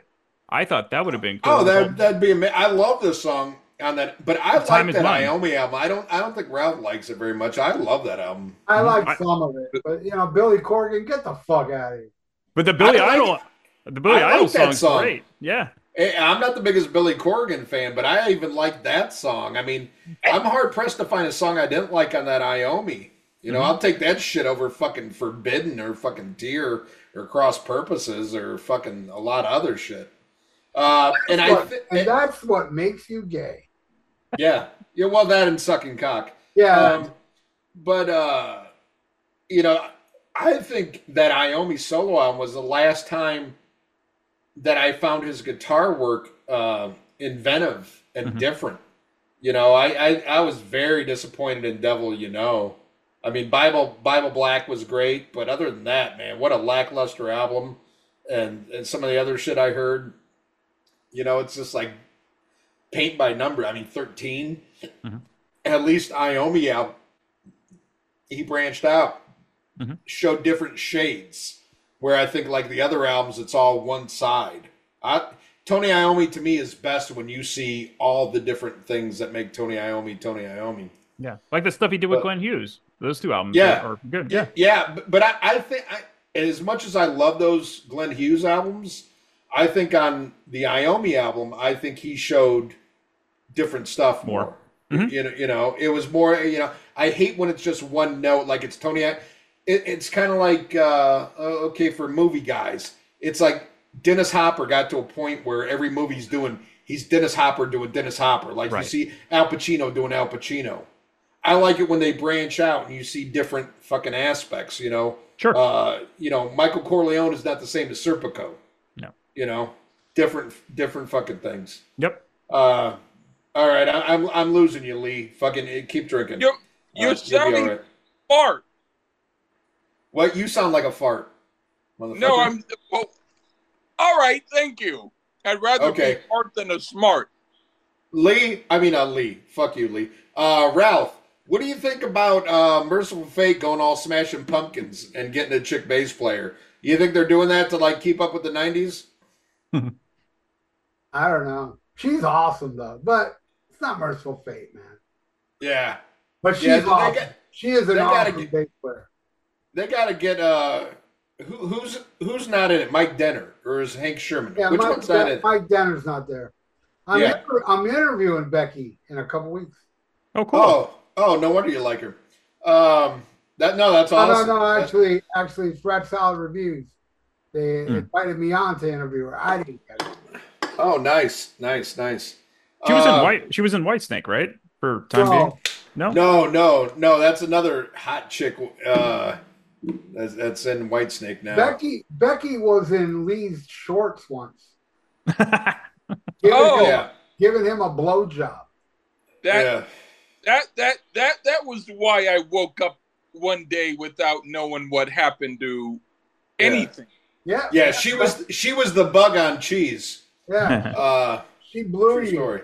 S3: I thought that would have been cool.
S2: oh, that that'd be amazing. I love this song on that, but I
S3: Time
S2: like that
S3: Money.
S2: Iommi album. I don't. I don't think Ralph likes it very much. I love that album.
S1: I
S3: Mhm.
S1: like
S3: I-
S1: some of it, but you know, Billy Corgan, get the fuck out of here.
S3: But the Billy
S2: I like
S3: Idol, the Billy
S2: I like
S3: Idol
S2: that
S3: song's
S2: song.
S3: great. Yeah,
S2: I'm not the biggest Billy Corgan fan, but I even like that song. I mean, I'm hard pressed to find a song I didn't like on that Iommi. You know,
S3: Mhm.
S2: I'll take that shit over fucking Forbidden or fucking Deer or Cross Purposes or fucking a lot of other shit. Uh, and I,
S1: But-
S2: thi-
S1: and that's what makes you gay.
S2: yeah, yeah, well, that and sucking cock.
S1: Yeah,
S2: Um, but uh, you know, I think that Iommi solo album was the last time that I found his guitar work uh, inventive and
S3: Mhm.
S2: different. You know, I, I I was very disappointed in Devil You Know. I mean, Bible Bible Black was great, but other than that, man, what a lackluster album. And and some of the other shit I heard, you know, it's just like paint by number. I mean, 13
S3: Mhm.
S2: At least Iommi out, he branched out,
S3: Mhm.
S2: showed different shades. Where I think like the other albums, it's all one side. I, Tony Iommi to me is best when you see all the different things that make Tony Iommi Tony Iommi.
S3: yeah, like the stuff he did with
S2: But-
S3: Glenn Hughes. Those two albums,
S2: Yeah.
S3: are good. Yeah,
S2: Yeah, but, but I, I think I, as much as I love those Glenn Hughes albums, I think on the Iommi album, I think he showed different stuff more.
S3: More. Mhm.
S2: You know, you know, it was more. You know, I hate when it's just one note, like it's Tony. I- It, it's kind of like uh, uh, okay for movie guys. It's like Dennis Hopper got to a point where every movie he's doing, he's Dennis Hopper doing Dennis Hopper. Like
S3: Right.
S2: you see Al Pacino doing Al Pacino. I like it when they branch out and you see different fucking aspects. You know,
S3: sure.
S2: uh, you know, Michael Corleone is not the same as Serpico.
S3: No.
S2: You know, different, different fucking things.
S3: yep.
S2: Uh, all right, I, I'm I'm losing you, Lee. Fucking keep drinking.
S4: You're,
S2: Uh,
S4: you're
S2: you'll be
S4: sounding
S2: all right.
S4: smart.
S2: What you sound like a fart. motherfucker.
S4: No, I'm. Well, all right, thank you. I'd rather
S2: Okay.
S4: be smart than a smart.
S2: Lee. I mean, uh, Lee. Fuck you, Lee. Uh, Ralph. What do you think about uh, Mercyful Fate going all smashing pumpkins and getting a chick bass player? You think they're doing that to like keep up with the '90s? <laughs>
S1: I don't know. She's awesome though, but it's not Mercyful Fate, man.
S2: Yeah,
S1: But she's
S2: Yeah,
S1: awesome.
S2: got-
S1: she is an
S2: they
S1: awesome
S2: get-
S1: bass player.
S2: They got to get uh, who, who's who's not in it? Mike Denner or is Hank Shermann?
S1: Yeah,
S2: Which
S1: Mike,
S2: one's not in? It?
S1: Mike Denner's not there. I'm,
S2: Yeah.
S1: inter- I'm interviewing Becky in a couple weeks.
S3: Oh, cool.
S2: Oh, oh, no wonder you like her. Um, that no, that's
S1: Oh,
S2: awesome.
S1: no, no,
S2: That-
S1: actually, actually, Fred Solid Reviews. They
S3: Hmm.
S1: invited me on to interview her. I didn't get it.
S2: oh, nice, nice, nice.
S3: she was
S2: Uh,
S3: in White. She was in White Snake, right? For time
S1: So,
S3: being. No.
S2: No, no, no. That's another hot chick. Uh, that's, that's in Whitesnake now.
S1: Becky Becky was in Lee's shorts once, <laughs> giving,
S4: Oh.
S1: him,
S2: yeah,
S1: giving him a blowjob.
S4: That
S2: yeah.
S4: that that that that was why I woke up one day without knowing what happened to
S2: Yeah.
S4: anything.
S1: Yeah,
S2: Yeah, she was she was the bug on cheese.
S1: Yeah, <laughs>
S2: Uh,
S1: she blew
S2: true
S1: you.
S2: story.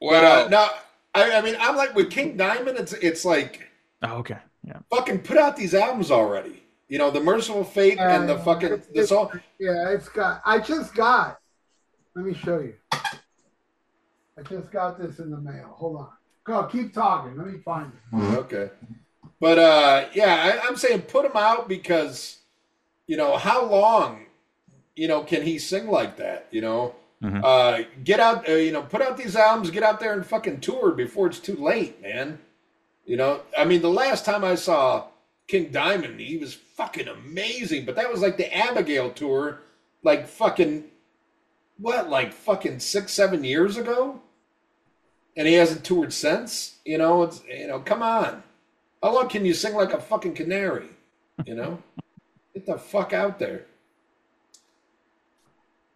S4: Wow.
S2: But uh, no, I, I mean, I'm like with King Diamond. It's it's like
S3: oh, okay. Yeah.
S2: fucking put out these albums already. You know, the Mercyful Fate and the
S1: Uh,
S2: fucking
S1: it's-
S2: this all.
S1: Yeah, it's got. I just got Let me show you. I just got this in the mail. Hold on. Go, keep talking. Let me find it.
S2: Okay. But uh, yeah, I, I'm saying put him out because, you know, how long, you know, can he sing like that? You know,
S3: Mhm.
S2: uh, get out, uh, you know, put out these albums, get out there and fucking tour before it's too late, man. You know, I mean, the last time I saw King Diamond, he was fucking amazing, but that was like the Abigail tour, like fucking, what, like fucking six, seven years ago? And he hasn't toured since? You know, it's, you know, come on. How long can you sing like a fucking canary? You know? <laughs> Get the fuck out there.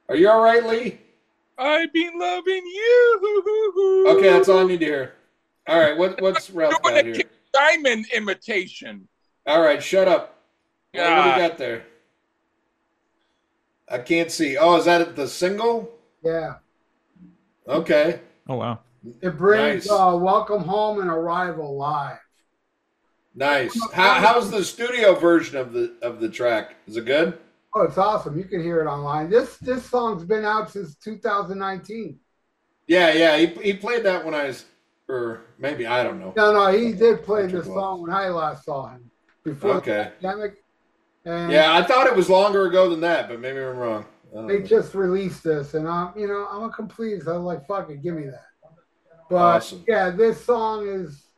S2: Are you all right, Lee?
S4: I've been loving you. <laughs>
S2: Okay, that's all I need to hear. All right, what what's Ralph
S4: Doing
S2: got
S4: a
S2: here?
S4: King Diamond imitation.
S2: All right, shut up. What, what do you got there? I can't see. Oh, is that the single?
S1: Yeah.
S2: Okay.
S3: Oh wow.
S1: It brings
S2: Nice.
S1: uh, Welcome Home and Arrival live.
S2: Nice. How, how's the studio version of the of the track? Is it good?
S1: Oh, it's awesome. You can hear it online. This this song's been out since 2019.
S2: Yeah, yeah. He, he played that when I was, or maybe I don't know.
S1: No, no, he did play this song when I last saw him before
S2: Okay.
S1: the pandemic. And
S2: Yeah, I thought it was longer ago than that, but maybe I'm wrong.
S1: They
S2: know.
S1: just released this, and I'm, you know, I'm a complete. I'm like, fuck it, give me that. But
S2: Awesome.
S1: yeah, this song is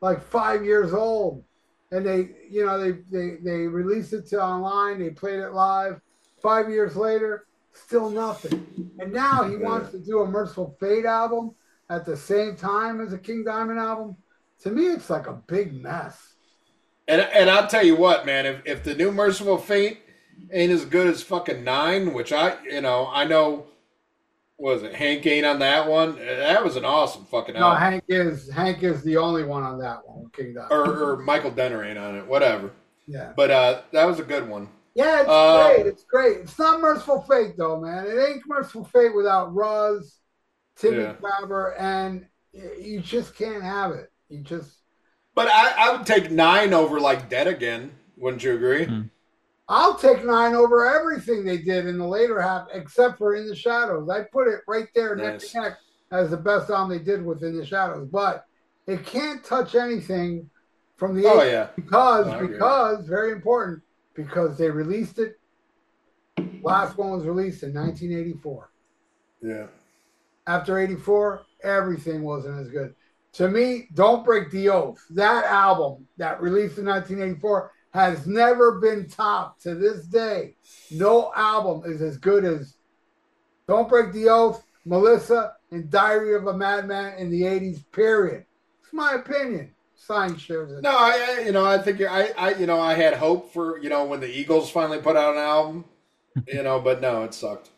S1: like five years old, and they, you know, they they they released it to online. They played it live. Five years later, still nothing. And now he
S2: Yeah.
S1: wants to do a Mercyful Fate album at the same time as a King Diamond album. To me, it's like a big mess.
S2: And and I'll tell you what, man, if if the new Mercyful Fate ain't as good as fucking nine, which I you know I know was it Hank ain't on that one. That was an awesome fucking
S1: No,
S2: album.
S1: Hank is Hank is the only one on that one. King Diamond.
S2: or, or Michael Denner ain't on it. Whatever.
S1: yeah.
S2: But uh, that was a good one.
S1: Yeah, it's
S2: Uh,
S1: great. It's great. It's not Mercyful Fate though, man. It ain't Mercyful Fate without Ruzz, Timmy
S2: Yeah.
S1: Crabber, and you just can't have it. You just.
S2: But I, I would take nine over like Dead Again. Wouldn't you agree?
S3: Hmm.
S1: I'll take nine over everything they did in the later half, except for In the Shadows. I put it right there neck to neck as the best album they did with In the Shadows, but it can't touch anything from the
S2: Oh
S1: 80s
S2: yeah.
S1: because
S2: I agree.
S1: because very important because they released it. Last one was released in 1984.
S2: Yeah.
S1: After 84 everything wasn't as good. To me don't break the oath that album that released in 1984 has never been topped to this day. No album is as good as don't break the oath melissa and diary of a madman in the 80s period. It's my opinion. Sign shares it
S2: No, I, I you know I think you're, I I you know I had hope for you know when the Eagles finally put out an album, you know, but no, it sucked.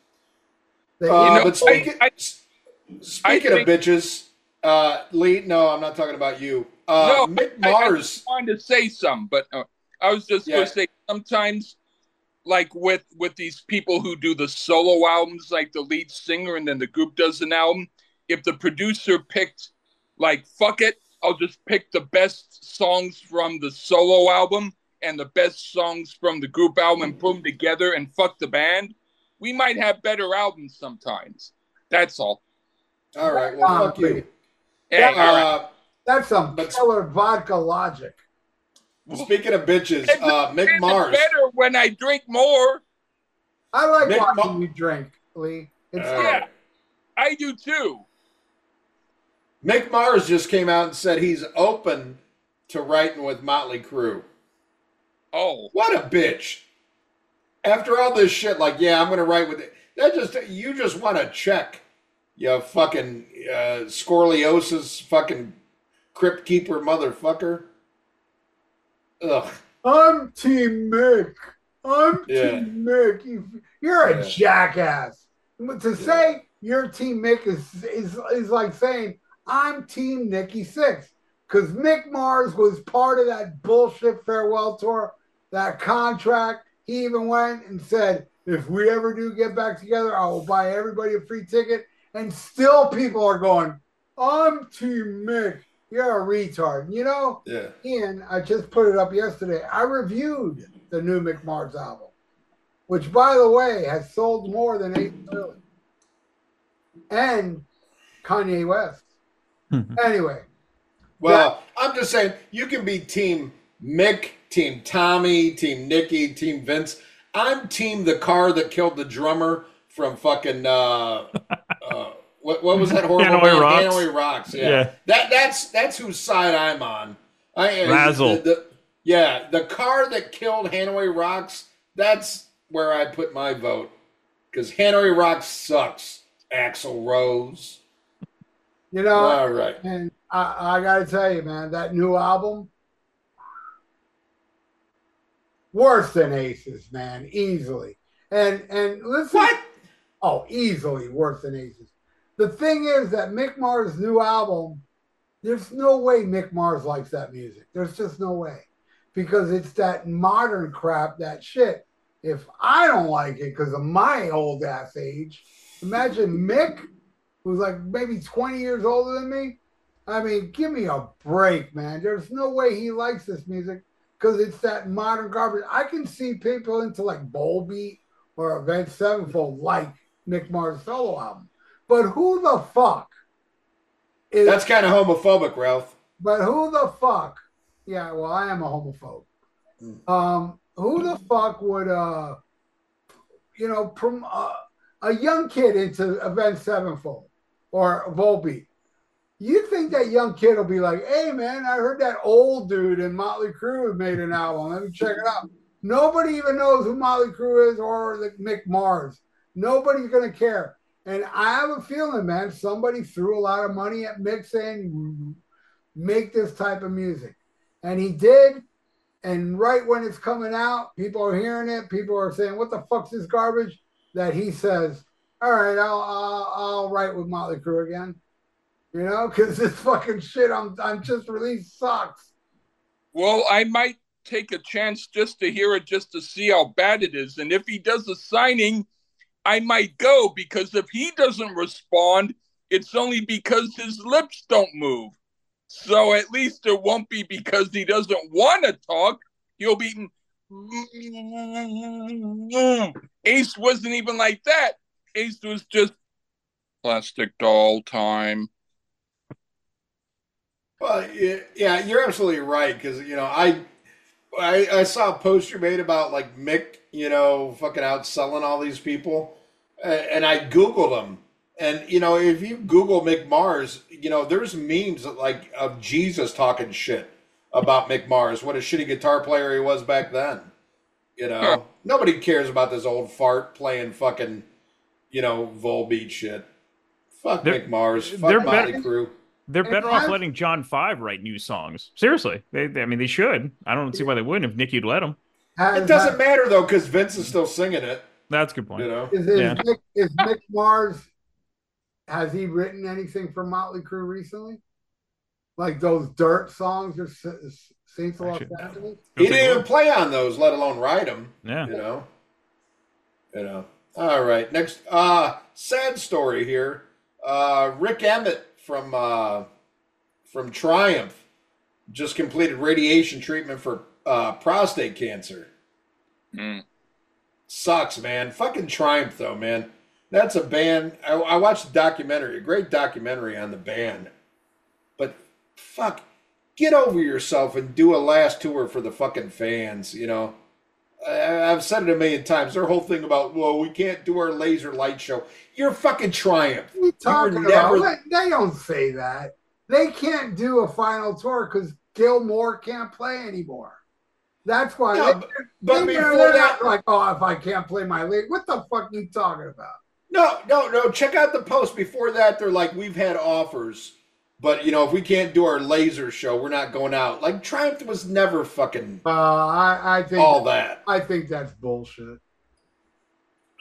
S1: They-
S2: Uh,
S4: know,
S2: but speaking,
S4: I-
S2: speaking
S4: I
S2: of bitches, uh, Lee, no, I'm not talking about you. Uh,
S4: No,
S2: Mick
S4: I- I
S2: Mars.
S4: just wanted to say some, but uh, I was just
S2: Yeah.
S4: going to say sometimes, like with with these people who do the solo albums, like the lead singer and then the group does an album. If the producer picked, like, fuck it, I'll just pick the best songs from the solo album and the best songs from the group album and put them together and fuck the band. We might have better albums sometimes. That's all.
S2: All right, well, fuck you.
S4: Hey, all right.
S2: Uh,
S1: that's some
S2: But-
S1: killer vodka logic
S2: speaking of bitches, uh, Mick
S4: It's
S2: Mars.
S4: better when I drink more.
S1: i like
S2: Mick
S1: watching
S2: Ma-
S1: you drink lee it's
S2: All
S4: Yeah. I do too.
S2: Mick Mars just came out and said he's open to writing with Motley Crue.
S4: Oh,
S2: What a bitch! After all this shit, like, yeah, I'm gonna write with it. That just you just want to check, you fucking uh, scoliosis, fucking crypt keeper motherfucker. Ugh.
S1: I'm Team Mick. I'm
S2: Yeah.
S1: Team Mick. You, you're a
S2: Yeah.
S1: jackass. But To say you're Team Mick is, is is like saying I'm Team Nikki Sixx because Mick Mars was part of that bullshit farewell tour, that contract. He even went and said, "If we ever do get back together, I will buy everybody a free ticket." And still, people are going, "I'm Team Mick." You're a retard. You know,
S2: Yeah.
S1: And I just put it up yesterday. I reviewed the new Mick Mars album, which, by the way, has sold more than eight million. and Kanye West. anyway,
S2: Well, I'm just saying you can be team Mick, team Tommy, team Nikki, team Vince. I'm team the car that killed the drummer from fucking uh <laughs> what what was that horrible
S3: Hanoi
S2: band?
S3: Rocks.
S2: Hanoi Rocks. Yeah.
S3: Yeah.
S2: That that's that's whose side I'm on. I
S3: Razzle.
S2: the- the- yeah, the car that killed Hanoi Rocks, that's where I put my vote. Because Hanoi Rocks sucks. Axl Rose.
S1: you know,
S2: All right.
S1: and I, I gotta tell you, man, that new album, worse than Aces, man, easily. And and listen,
S2: What?
S1: oh, easily worse than Aces. The thing is that Mick Mars' new album, there's no way Mick Mars likes that music. There's just no way. Because it's that modern crap, that shit. If I don't like it because of my old ass age, imagine Mick, who's like maybe 20 years older than me. I mean, give me a break, man. There's no way he likes this music because it's that modern garbage. I can see people into like Volbeat or Avenged Sevenfold like Mick Mars' solo album. But who the fuck is
S2: That's kind of homophobic, Ralph.
S1: but who the fuck? Yeah, well, I am a homophobe.
S2: Mm.
S1: Um, who the fuck would uh, you know, prom- uh, a young kid into Avenged Sevenfold or Volbeat? You think that young kid will be like, "Hey, man, I heard that old dude in Motley Crue made an album. Let me check it out." Nobody even knows who Motley Crue is or the Mick Mars. Nobody's gonna care. And I have a feeling, man, somebody threw a lot of money at Mick saying, make this type of music. And he did. And right when it's coming out, people are hearing it. People are saying, what the fuck's this garbage? That he says, all right, I'll, I'll, I'll write with Motley Crue again. You know, because <laughs> this fucking shit I'm, I'm just released sucks.
S4: Well, I might take a chance just to hear it, just to see how bad it is. And if he does a signing, I might go because if he doesn't respond, it's only because his lips don't move. So at least it won't be because he doesn't want to talk. He'll be. Ace wasn't even like that. Ace was just plastic doll time.
S2: Well, yeah, you're absolutely right because you know I, I I saw a post you made about like Mick, you know, fucking outselling all these people, and I googled him, and you know, if you Google Mick Mars, you know, there's memes like of Jesus talking shit about Mick Mars, what a shitty guitar player he was back then. You know,
S4: Huh.
S2: nobody cares about this old fart playing fucking, you know, Volbeat shit. Fuck
S3: They're-
S2: Mick Mars. Fuck Motley
S3: better-
S2: Crue.
S3: They're
S1: And
S3: better off letting John Five write new songs. Seriously, they, they- I mean, they should. I don't see why they wouldn't if Nicky'd let them.
S2: It doesn't matter though, because Vince is still singing it.
S3: That's a good point.
S2: You know,
S1: Is, is,
S3: Yeah.
S1: Mick, is Mick Mars, has he written anything for Motley Crue recently? Like those dirt songs or S- S- Saints of Los Angeles?
S2: he
S3: Go take a
S2: didn't even play on those, let alone write them.
S3: Yeah.
S2: You know, you know. All right, next, uh, sad story here. Uh, Rik Emmett from uh, from Triumph just completed radiation treatment for uh, prostate cancer.
S4: Mm.
S2: Sucks, man. Fucking Triumph, though, man. That's a band. I, I watched a documentary, a great documentary on the band. But fuck, get over yourself and do a last tour for the fucking fans. You know, I, I've said it a million times. Their whole thing about, well, we can't do our laser light show. You're fucking Triumph.
S1: What are you talking
S2: were
S1: about?
S2: never-
S1: They don't say that. They can't do a final tour because Gil Moore can't play anymore. That's why.
S2: No,
S1: they,
S2: but,
S1: they-
S2: before that,
S1: like, oh, if I can't play my league, what the fuck are you talking about?
S2: No, no, no. Check out the post. Before that, they're like, we've had offers, but you know, if we can't do our laser show, we're not going out. Like Triumph was never fucking
S1: Uh, I, I think
S2: all that.
S1: I think that's bullshit.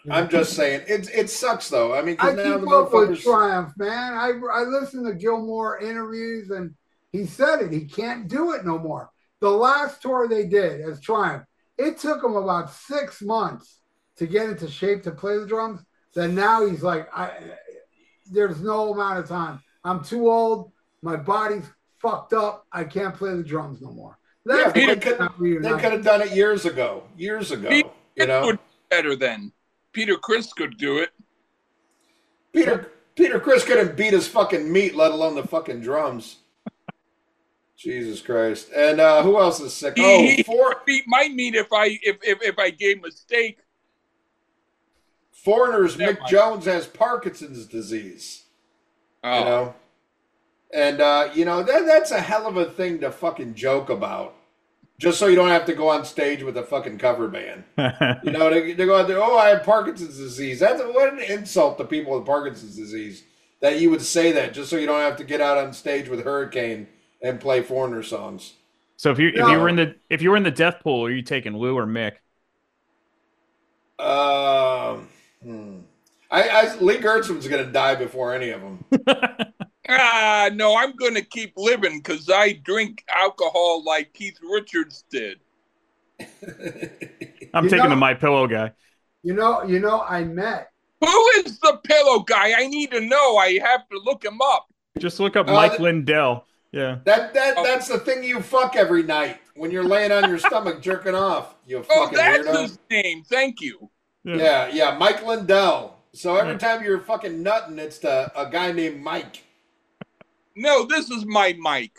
S2: I'm just saying, it it sucks though. I mean,
S1: I
S2: 'cause now
S1: keep
S2: the
S1: up with. Triumph, man. I I listen to Gil Moore interviews, and he said it. He can't do it no more. The last tour they did as Triumph, it took him about six months to get into shape to play the drums. Then now he's like, I there's no amount of time. I'm too old. My body's fucked up. I can't play the drums no more.
S2: Yeah,
S1: That's
S2: but
S1: why
S2: they could- They could have done it years ago. Years ago.
S4: Pete
S2: You know,
S4: better then. Peter Criss could do it.
S2: Peter Peter Criss couldn't beat his fucking meat, let alone the fucking drums. Jesus Christ! And uh, who else is sick? Oh,
S4: he
S2: four
S4: beat my meat if I if if, if I gave him a steak.
S2: foreigners.
S4: Never
S2: Mick
S4: mind.
S2: Jones has Parkinson's disease.
S4: Oh,
S2: You know, and uh, you know that that's a hell of a thing to fucking joke about. Just so you don't have to go on stage with a fucking cover band. You know, they, they go out there, oh, I have Parkinson's disease. That's what an insult to people with Parkinson's disease that you would say that just so you don't have to get out on stage with Hurricane and play foreigner songs.
S3: so if you if you were in the if you were in the death pool, are you taking Lou or Mick?
S2: Um, hmm. I, I Lee Gertzman's going to die before any of them. <laughs>
S4: ah, no, I'm going to keep living because I drink alcohol like Keith Richards did. <laughs>
S3: I'm
S1: You
S3: taking
S1: know-
S3: the my pillow guy.
S1: You know, you know, I met.
S4: Who is the pillow guy? I need to know. I have to look him up.
S3: Just look up
S2: Uh,
S3: Mike
S2: th-
S3: Lindell. Yeah.
S2: That that
S4: Oh.
S2: that's the thing you fuck every night when you're laying on your stomach jerking off. You
S4: Oh,
S2: fucking
S4: that's
S2: weirdo.
S4: his name. Thank you.
S2: Yeah, yeah, Mike Lindell. So every
S3: Yeah.
S2: time you're fucking nutting, it's to a guy named Mike.
S4: No, this is my mic.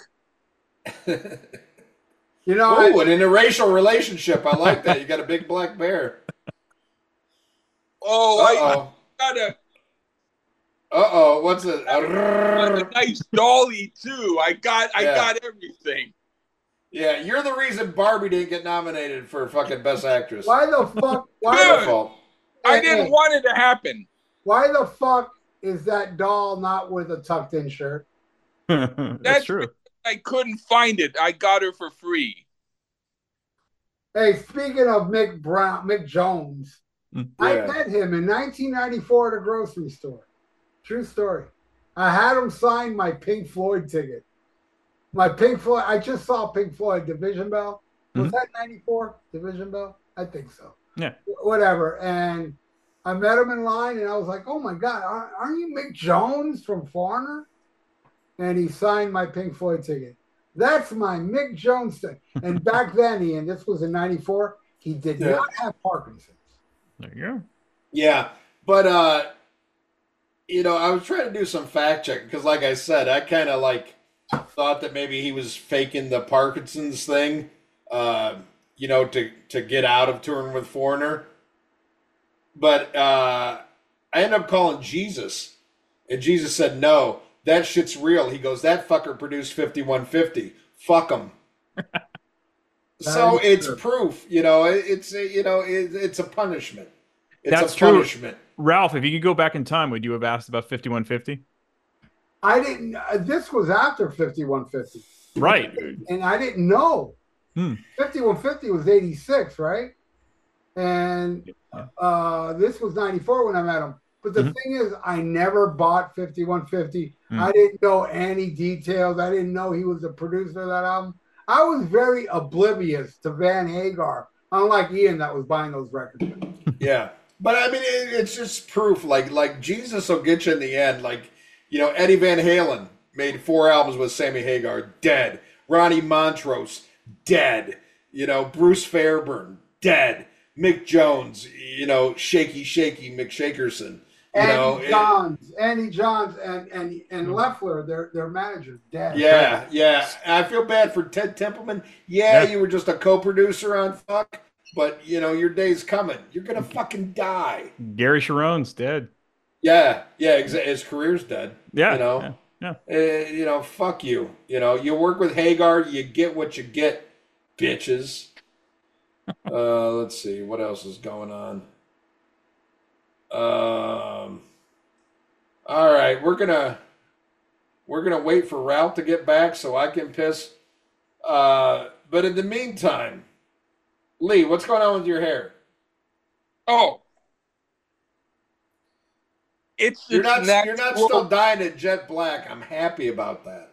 S4: <laughs>
S1: You know,
S2: Oh,
S1: I,
S2: an interracial relationship. I like that. You got a big black bear.
S4: Oh,
S2: Uh
S4: I got a,
S2: Uh oh. What's it?
S4: got a nice dolly too. I got I
S2: Yeah.
S4: got everything.
S2: Yeah, you're the reason Barbie didn't get nominated for fucking Best Actress.
S1: why the fuck? Why,
S2: Your
S4: Good.
S2: fault.
S4: I
S1: Hey,
S4: didn't
S1: hey.
S4: want it to happen.
S1: why the fuck is that doll not with a tucked-in shirt? <laughs>
S3: That's,
S4: That's
S3: true.
S4: I couldn't find it. I got her for free.
S1: Hey, speaking of Mick Brown, Mick Jones,
S3: Mm.
S1: I met him in 1994 at a grocery store. True story. I had him sign my Pink Floyd ticket. My Pink Floyd. I just saw Pink Floyd Division Bell. Was
S3: Mhm.
S1: that 94 Division Bell? I think so.
S3: Yeah.
S1: Whatever. And I met him in line, and I was like, "Oh my God, aren't aren't you Mick Jones from Foreigner?" And he signed my Pink Floyd ticket. That's my Mick Jones thing. And <laughs> back then, Ian, this was in '94. He did
S2: Yeah.
S1: not have Parkinson's.
S3: There you go.
S2: Yeah, but uh, you know, I was trying to do some fact checking because, like I said, I kind of like thought that maybe he was faking the Parkinson's thing, uh, you know, to to get out of touring with Foreigner. But uh, I ended up calling Jesus, and Jesus said, "No, that shit's real." He goes, "That fucker produced fifty one fifty. Fuck him." so it's
S1: true.
S2: proof, you know. It's a, you know, it's a punishment. It's
S3: That's
S2: a
S3: true.
S2: punishment.
S3: Ralph, if you could go back in time, would you have asked about 5150?
S1: I didn't. Uh, this was after 5150,
S3: Right.
S1: and I didn't know.
S3: Hmm.
S1: 5150 was 86, right? And uh, this was 94 when I met him. But the
S3: Mhm.
S1: thing is, I never bought 5150.
S3: Hmm.
S1: I didn't know any details. I didn't know he was the producer of that album. I was very oblivious to Van Hagar, unlike Ian that was buying those records.
S2: Yeah, but I mean, it, it's just proof. Like, like Jesus will get you in the end. Like, you know, Eddie Van Halen made four albums with Sammy Hagar, dead. Ronnie Montrose, dead. You know, Bruce Fairbairn, dead. Mick Jones, you know, shaky, shaky Mick Shakerson. You
S1: Andy
S2: know, it-
S1: Johns, Andy Johns, and and and Leffler, their their manager, dead.
S2: yeah, yeah. I feel bad for Ted Templeman. Yeah,
S3: Yeah.
S2: you were just a co-producer on Fuck, but you know your day's coming. You're gonna fucking die.
S3: Gary Sharon's dead.
S2: Yeah, yeah. Exa- his career's dead.
S3: Yeah.
S2: You know?
S3: Yeah.
S2: Uh, you know, fuck you. You know, you work with Hagar, you get what you get, bitches. <laughs> uh, let's see what else is going on. Um, all right, we're gonna we're gonna wait for Ralph to get back so I can piss. Uh, but in the meantime, Lee, what's going on with your hair?
S4: Oh, it's
S2: You're not
S4: natural.
S2: you're not still dying it jet black. I'm happy about that.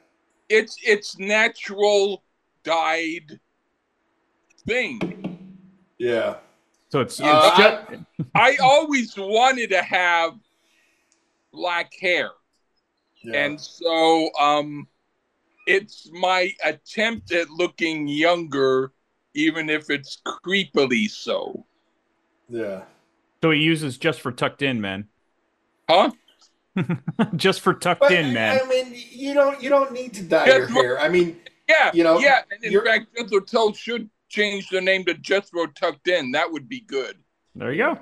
S4: it's it's natural dyed thing.
S2: Yeah.
S3: So it's, it's
S2: Uh,
S3: ju-
S4: I always wanted to have black hair.
S2: yeah.
S4: And so um it's my attempt at looking younger, even if it's creepily so.
S2: yeah.
S3: so he uses just for tucked in man.
S4: Huh? <laughs>
S3: Just for tucked
S2: But
S3: in, man.
S2: I mean, you don't you don't need to dye
S4: Yes,
S2: your
S4: look-
S2: hair. I mean,
S4: Yeah,
S2: You know,
S4: yeah. And in fact, Jethro Tull should change their name to Jethro Tucked In. That would be good.
S3: there you go.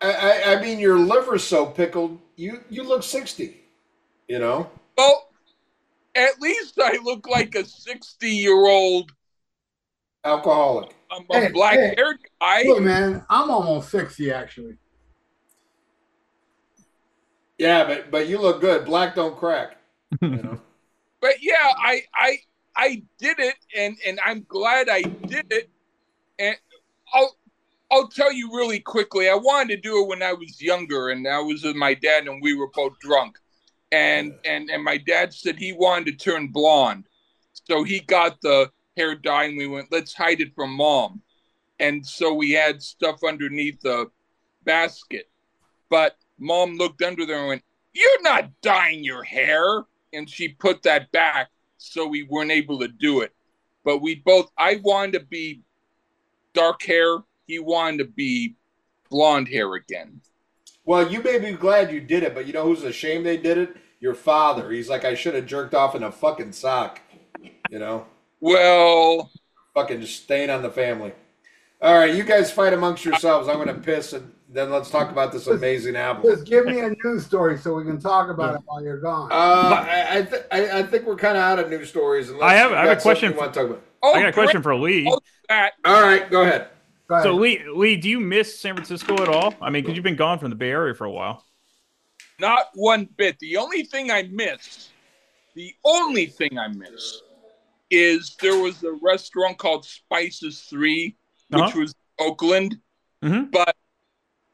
S2: I, I, I mean, your liver's so pickled, you you look sixty. You know.
S4: Well, at least I look like a sixty-year-old
S2: Alcoholic.
S4: um, a
S1: Hey,
S4: black-haired guy.
S1: Hey, man, I'm almost 60 actually.
S2: Yeah, but but you look good. Black don't crack. You know. <laughs>
S4: but yeah, I I I did it, and and I'm glad I did it. And I'll I'll tell you really quickly. I wanted to do it when I was younger, and I was with my dad, and we were both drunk. And and and my dad said he wanted to turn blonde, so he got the hair dye, and we went, let's hide it from mom. And so we had stuff underneath the basket, but mom looked under there and went, "You're not dyeing your hair." and she put that back so we weren't able to do it but we both i wanted to be dark hair he wanted to be blonde hair again
S2: Well, you may be glad you did it, but you know who's ashamed they did it? Your father. He's like, I should have jerked off in a fucking sock. You know,
S4: well
S2: fucking just staying on the family. All right, you guys fight amongst yourselves. I'm gonna piss, and then let's talk about this amazing apple.
S1: Just give me a news story so we can talk about it while you're gone.
S2: Uh, I I, th- I I think we're kind of out of news stories.
S3: I have- I have a question
S2: something You want to talk about?
S4: oh
S3: I got a question
S4: great,
S3: for Lee.
S4: Oh.
S2: All right, go ahead.
S1: Go ahead.
S3: So Lee, Lee, do you miss San Francisco at all? I mean, because you've been gone from the Bay Area for a while.
S4: not one bit the only thing i miss the only thing i miss is there was a restaurant called spices 3 which
S3: Uh-huh.
S4: was oakland
S3: Mhm.
S4: but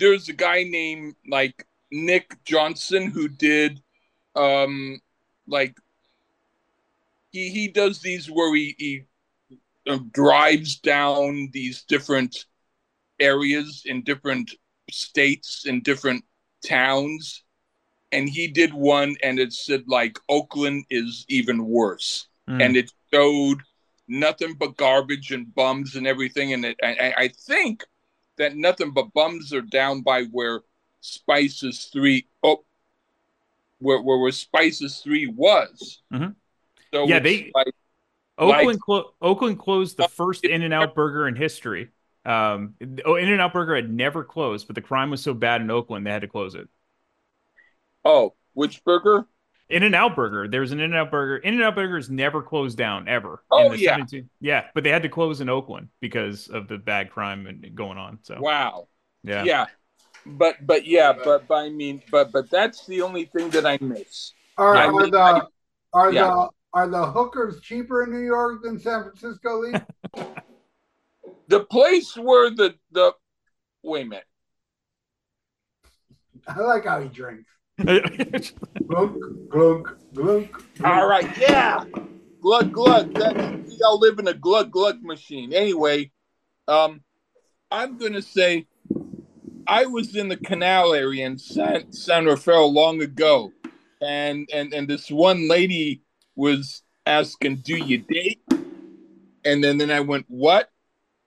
S4: there's a guy named like nick johnson who did um like he he does these where he, he uh, drives down these different areas in different states in different towns and he did one and it said like oakland is even worse
S3: Mm.
S4: and it showed nothing but garbage and bums and everything and it, I, I- I think that nothing but bums are down by where spices 3 oh where, where, where spices 3 was
S3: Mhm.
S4: so
S3: Yeah, they-
S4: like
S3: Oakland, clo- Oakland closed the first In and Out Burger in history. Um, oh, In and Out Burger had never closed, but the crime was so bad in Oakland they had to close it.
S4: oh which burger
S3: In and Out Burger, there's an In and Out Burger. In and Out Burger's never closed down ever.
S4: Oh,
S3: the
S4: yeah.
S3: 17 yeah, but they had to close in Oakland because of the bad crime and going on. So
S4: wow
S3: yeah,
S4: yeah but but yeah but, but i mean but but that's the only thing that i miss
S1: are,
S4: I
S1: are the
S4: I-
S1: are
S4: yeah.
S1: the are the hookers cheaper in New York than San Francisco, Lee? <laughs>
S4: the place where the the wait a minute
S1: I like how he drinks. <laughs> Glunk, glunk, glunk.
S4: all right yeah. Glug glug. That we all live in a glug glug machine. Anyway um i'm gonna say i was in the canal area in san san rafael long ago and and and this one lady was asking do you date? And then then i went what?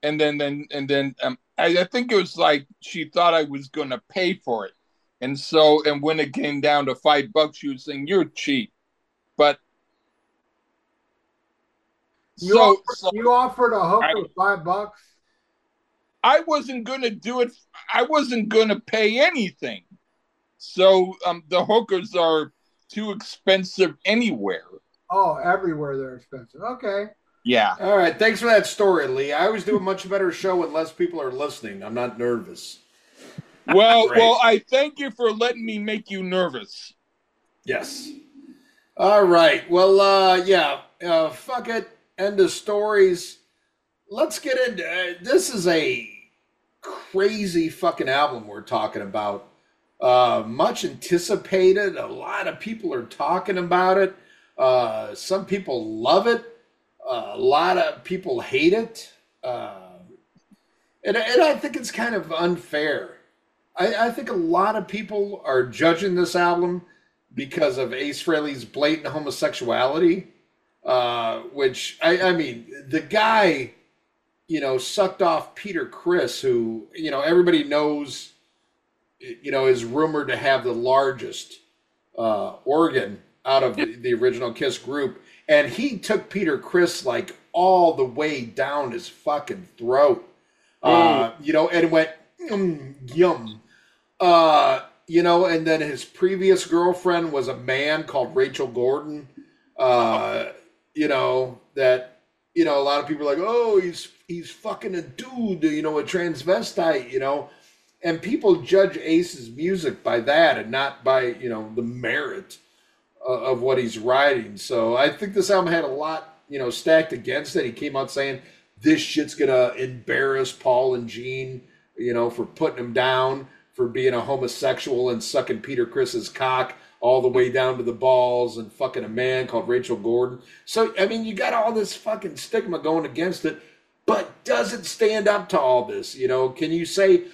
S4: And then then and then um I, I think it was like she thought i was gonna pay for it and so and when it came down to five bucks she was saying you're cheap but
S1: You,
S4: so,
S1: offered,
S4: so
S1: you offered a hooker
S4: I-
S1: five bucks.
S4: I wasn't gonna do it. I wasn't gonna pay anything. So um, the hookers are too expensive anywhere.
S1: Oh, everywhere they're expensive. Okay.
S4: Yeah.
S2: All right, thanks for that story, Lee. I always do a much better show when less people are listening. I'm not nervous.
S4: Well, <laughs>
S2: Great.
S4: well, I thank you for letting me make you nervous.
S2: Yes. All right. Well, uh, yeah. Uh, fuck it. End of stories. Let's get into uh, this. Is a crazy fucking album we're talking about. Uh, much anticipated. A lot of people are talking about it. Uh, some people love it. Uh, a lot of people hate it. Uh, and, and I think it's kind of unfair. I, I think a lot of people are judging this album because of Ace Frehley's blatant homosexuality, uh, which I, I mean, the guy, you know, sucked off Peter Criss, who you know everybody knows, you know, is rumored to have the largest uh, Oregon out of the, the original Kiss group, and he took Peter Criss like all the way down his fucking throat. Uh, you know, and went mm, yum. Uh, you know, and then his previous girlfriend was a man called Rachel Gordon. Uh, you know that you know a lot of people are like, oh, he's he's fucking a dude, you know, a transvestite, you know, and people judge Ace's music by that and not by you know the merit of, what he's writing. So I think this album had a lot, you know, stacked against it. He came out saying this shit's gonna embarrass Paul and Gene, you know, for putting him down for being a homosexual and sucking Peter Criss's cock all the way down to the balls and fucking a man called Rachel Gordon. So I mean, you got all this fucking stigma going against it, but does it stand up to all this? You know, can you say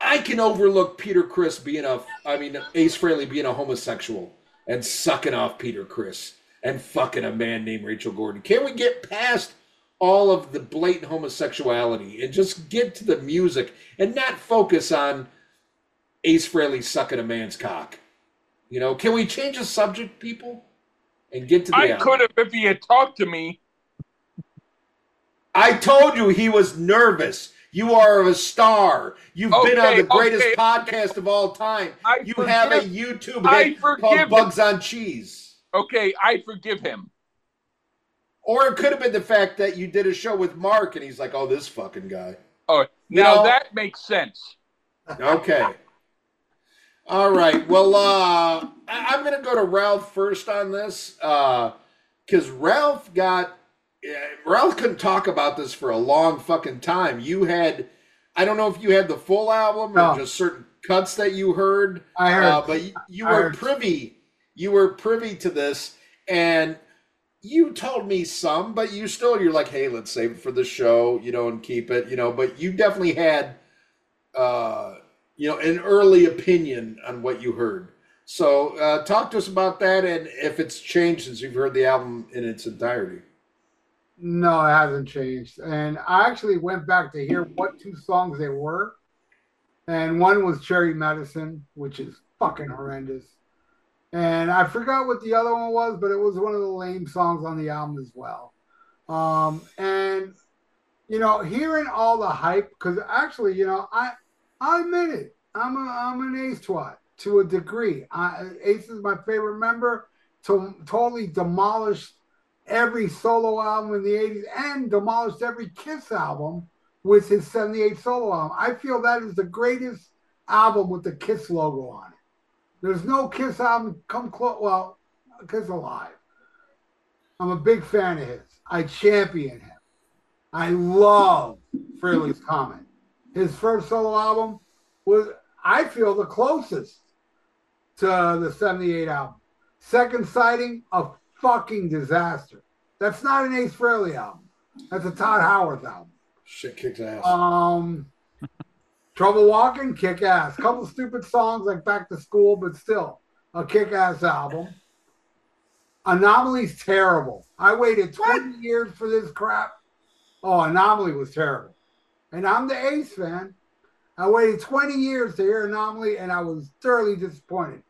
S2: I can overlook Peter Criss being a, I mean, Ace Frehley being a homosexual and sucking off Peter Criss and fucking a man named Rachel Gordon. Can we get past all of the blatant homosexuality and just get to the music and not focus on Ace Frehley sucking a man's cock? You know, can we change the subject, people, and get to the?
S4: I
S2: album?
S4: could have if he had talked to me.
S2: I told you he was nervous. You are a star. You've been on the greatest
S4: okay.
S2: podcast of all time.
S4: I
S2: You have a YouTube
S4: I
S2: hit
S4: forgive
S2: called
S4: him.
S2: Bugs on Cheese.
S4: Okay, I forgive him.
S2: Or it could have been the fact that you did a show with Mark and he's like, oh, this fucking guy.
S4: Oh,
S2: You
S4: now
S2: know-
S4: that makes sense.
S2: Okay. All right. Well, uh, I- I'm going to go to Ralph first on this because Ralph got. uh, Ralph couldn't talk about this for a long fucking time. You had. I don't know if you had the full album or
S1: No.
S2: just certain cuts that you heard.
S1: I heard.
S2: Uh, but you, you were
S1: heard-
S2: privy. You were privy to this, and you told me some, but you still you're like, hey, let's save it for the show, you know, and keep it, you know. But you definitely had, uh, you know, an early opinion on what you heard. So uh, talk to us about that, and if it's changed since you've heard the album in its entirety.
S1: No, it hasn't changed. And I actually went back to hear what two songs they were. And one was Cherry Medicine, which is fucking horrendous. And I forgot what the other one was, but it was one of the lame songs on the album as well. Um, and you know, hearing all the hype, because actually, you know, I I admit it. I'm a I'm an Ace twat to a degree. I, Ace is my favorite member. To totally demolished every solo album in the 80s and demolished every Kiss album with his 78 solo album. I feel that is the greatest album with the Kiss logo on it. There's no Kiss album come close. Well, Kiss Alive. I'm a big fan of his. I champion him. I love Frehley's Comet. His first solo album was, I feel, the closest to the 78 album. Second sighting, a fucking disaster. That's not an Ace Frehley album. That's a Tod Howarth album.
S2: Shit kicks ass.
S1: Um, Trouble Walking, kick ass. Couple stupid songs like Back to School, but still a kick ass album. Anomaly's terrible. I waited 20 years for this crap. Oh, Anomaly was terrible. And I'm the Ace fan. I waited 20 years to hear Anomaly, and I was thoroughly disappointed.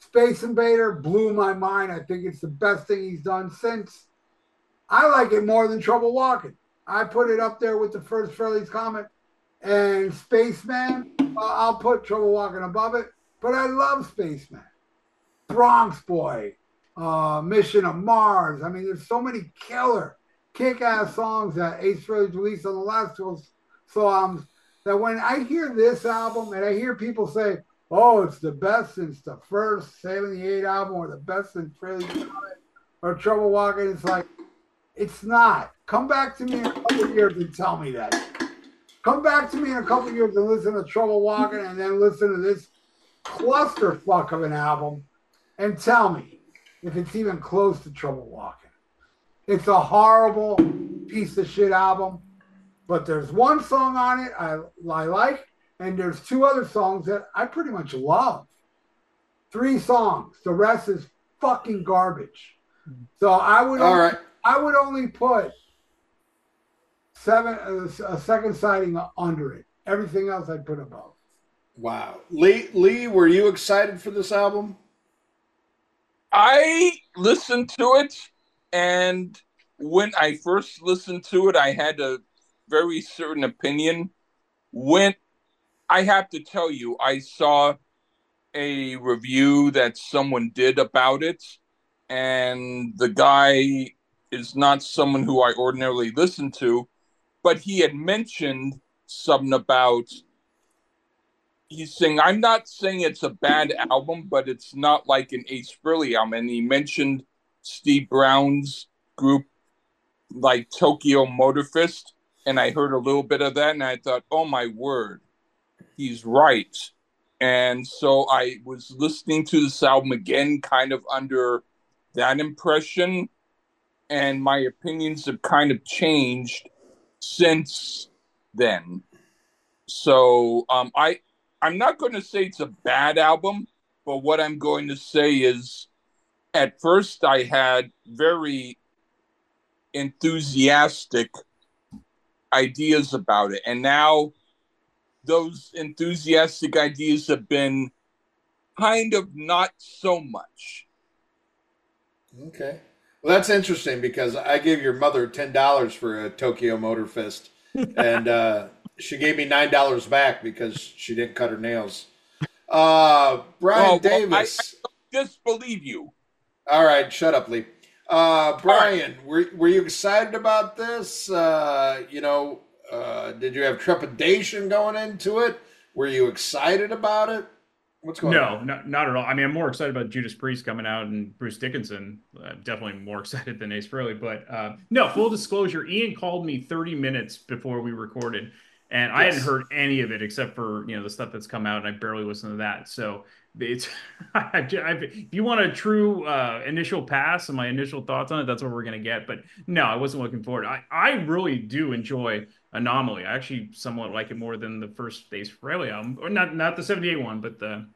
S1: Space Invader blew my mind. I think it's the best thing he's done since. I like it more than Trouble Walking. I put it up there with the first Frehley's Comet and Spaceman. I'll put Trouble Walking above it, but I love Spaceman. Bronx Boy, uh, Mission of Mars. I mean, there's so many killer, kick-ass songs that Ace Frehley's released on the last two songs that when I hear this album and I hear people say, "Oh, it's the best since the first '78 album," or the best since Comet, or Trouble Walking, it's like it's not. Come back to me in a couple years and tell me that. Come back to me in a couple years and listen to Trouble Walking and then listen to this clusterfuck of an album and tell me if it's even close to Trouble Walking. It's a horrible piece of shit album, but there's one song on it I, I like, and there's two other songs that I pretty much love. Three songs. The rest is fucking garbage. So I would
S2: All right.
S1: I would only put seven uh, a second sighting under it. Everything else I'd put above.
S2: Wow. Lee, Lee, were you excited for this album?
S4: I listened to it, and when I first listened to it, I had a very certain opinion. When I have to tell you, I saw a review that someone did about it, and the guy is not someone who I ordinarily listen to, but he had mentioned something about he's saying I'm not saying it's a bad album, but it's not like an Ace Frehley album. And he mentioned Steve Brown's group, like Tokyo Motor Fist, and I heard a little bit of that, and I thought, oh my word, he's right. And so I was listening to this album again, kind of under that impression, and my opinions have kind of changed since then. So um, I I'm not going to say it's a bad album, but what I'm going to say is at first I had very enthusiastic ideas about it. And now those enthusiastic ideas have been kind of not so much.
S2: Okay. Well, that's interesting because I gave your mother ten dollars for a Tokyo Motor Fist, <laughs> and uh, she gave me nine dollars back because she didn't cut her nails. Uh, Brian
S4: Well, well,
S2: Davis.
S4: I, I disbelieve you.
S2: All right, shut up, Lee. Uh, Brian, were were you excited about this? Uh, you know, uh, did you have trepidation going into it? Were you excited about it? What's going
S3: No,
S2: on?
S3: not, not at all. I mean, I'm more excited about Judas Priest coming out and Bruce Dickinson. Uh, definitely more <laughs> excited than Ace Frehley. But uh, no, full disclosure, Ian called me 30 minutes before we recorded, and I hadn't heard any of it except for you know the stuff that's come out, and I barely listened to that. So it's <laughs> I, I, if you want a true uh, initial pass and my initial thoughts on it, that's what we're gonna get. But no, I wasn't looking forward. I I really do enjoy Anomaly. I actually somewhat like it more than the first Ace Frehley album, or not not the 78 one, but the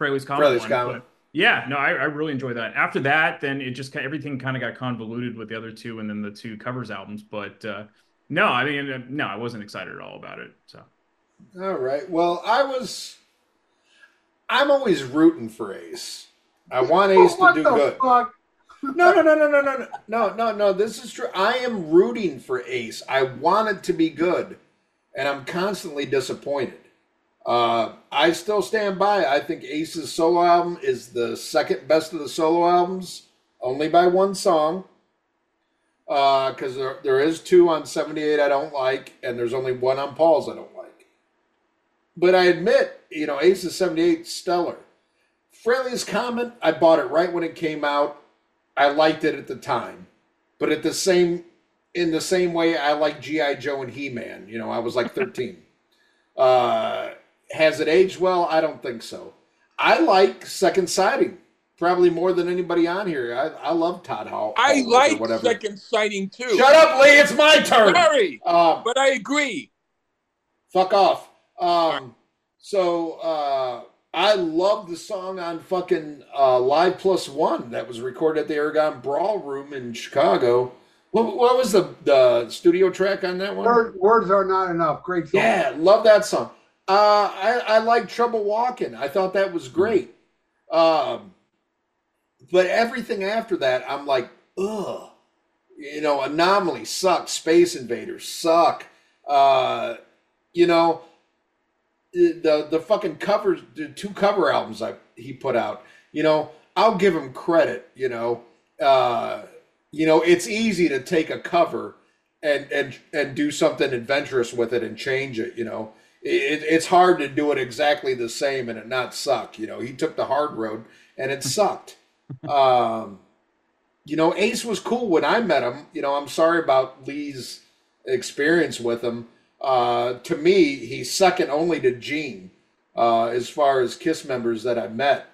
S3: Frehley's Comet
S2: Frehley's
S3: one.
S2: Comet.
S3: Yeah, no, I, I really enjoy that. After that, then it just everything kind of got convoluted with the other two, and then the two covers albums. But uh, no, I mean, uh, no, I wasn't excited at all about it. So
S2: All right. Well, I was. I'm always rooting for Ace. I want Ace to do
S1: the
S2: good.
S1: fuck?
S2: No, no, no, no, no, no, no, no, no. This is true. I am rooting for Ace. I want it to be good, and I'm constantly disappointed. Uh, I still stand by. I think Ace's solo album is the second best of the solo albums, only by one song. Because there, there is two on 78 I don't like, and there's only one on Paul's I don't like. But I admit, you know, Ace's 78 stellar. Frehley's Comet, I bought it right when it came out. I liked it at the time, but at the same in the same way I like GI Joe and He Man. You know, I was like <laughs> thirteen. uh, has it aged well? I don't think so. I like Second Sighting probably more than anybody on here. I, I love Todd Hall.
S4: I like
S2: whatever.
S4: second sighting too.
S2: Shut up, Lee. It's my turn.
S4: Sorry,
S2: Um,
S4: but I agree.
S2: Fuck off. Um, so uh, I love the song on fucking uh, Live Plus One that was recorded at the Aragon Ballroom in Chicago. What, what was the, the studio track on that one?
S1: Word, words are not enough. Great song.
S2: Yeah, love that song. Uh, I, I like Trouble Walking. I thought that was great. Um, but everything after that, I'm like, ugh. You know, Anomaly sucks. Space Invaders suck. Uh, you know, the the fucking covers, the two cover albums I he put out. You know, I'll give him credit. You know, uh, you know, it's easy to take a cover and and and do something adventurous with it and change it. You know, it, it's hard to do it exactly the same and it not suck. You know, he took the hard road and it sucked. <laughs> um, you know, Ace was cool when I met him. You know, I'm sorry about Lee's experience with him. Uh, to me, he's second only to Gene uh, as far as Kiss members that I met.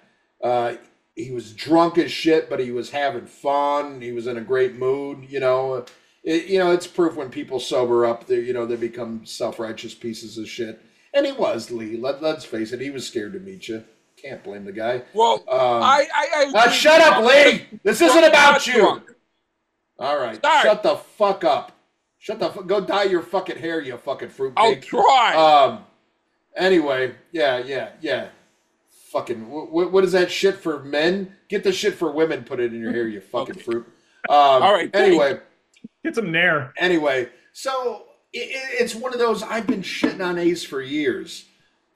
S2: Uh, he was drunk as shit, but he was having fun. He was in a great mood. You know, it, you know, it's proof when people sober up, they you know they become self righteous pieces of shit. And he was Lee. Let, let's face it, he was scared to meet you. Can't blame the guy.
S4: Well,
S2: Um,
S4: I, I, I
S2: uh, shut up, Lee. This isn't about you. All right,
S4: Sorry.
S2: shut the fuck up. Shut the fuck. go dye your fucking hair, you fucking fruit.
S4: I'll
S2: fruitcake.
S4: try.
S2: Um. Anyway, yeah, yeah, yeah. Fucking what, what is that shit for men? Get the shit for women. Put it in your hair, you <laughs> fucking
S4: Okay.
S2: fruit. Um,
S4: All right,
S2: Anyway,
S3: Get some nair.
S2: anyway, so it, it- it's one of those. I've been shitting on Ace for years,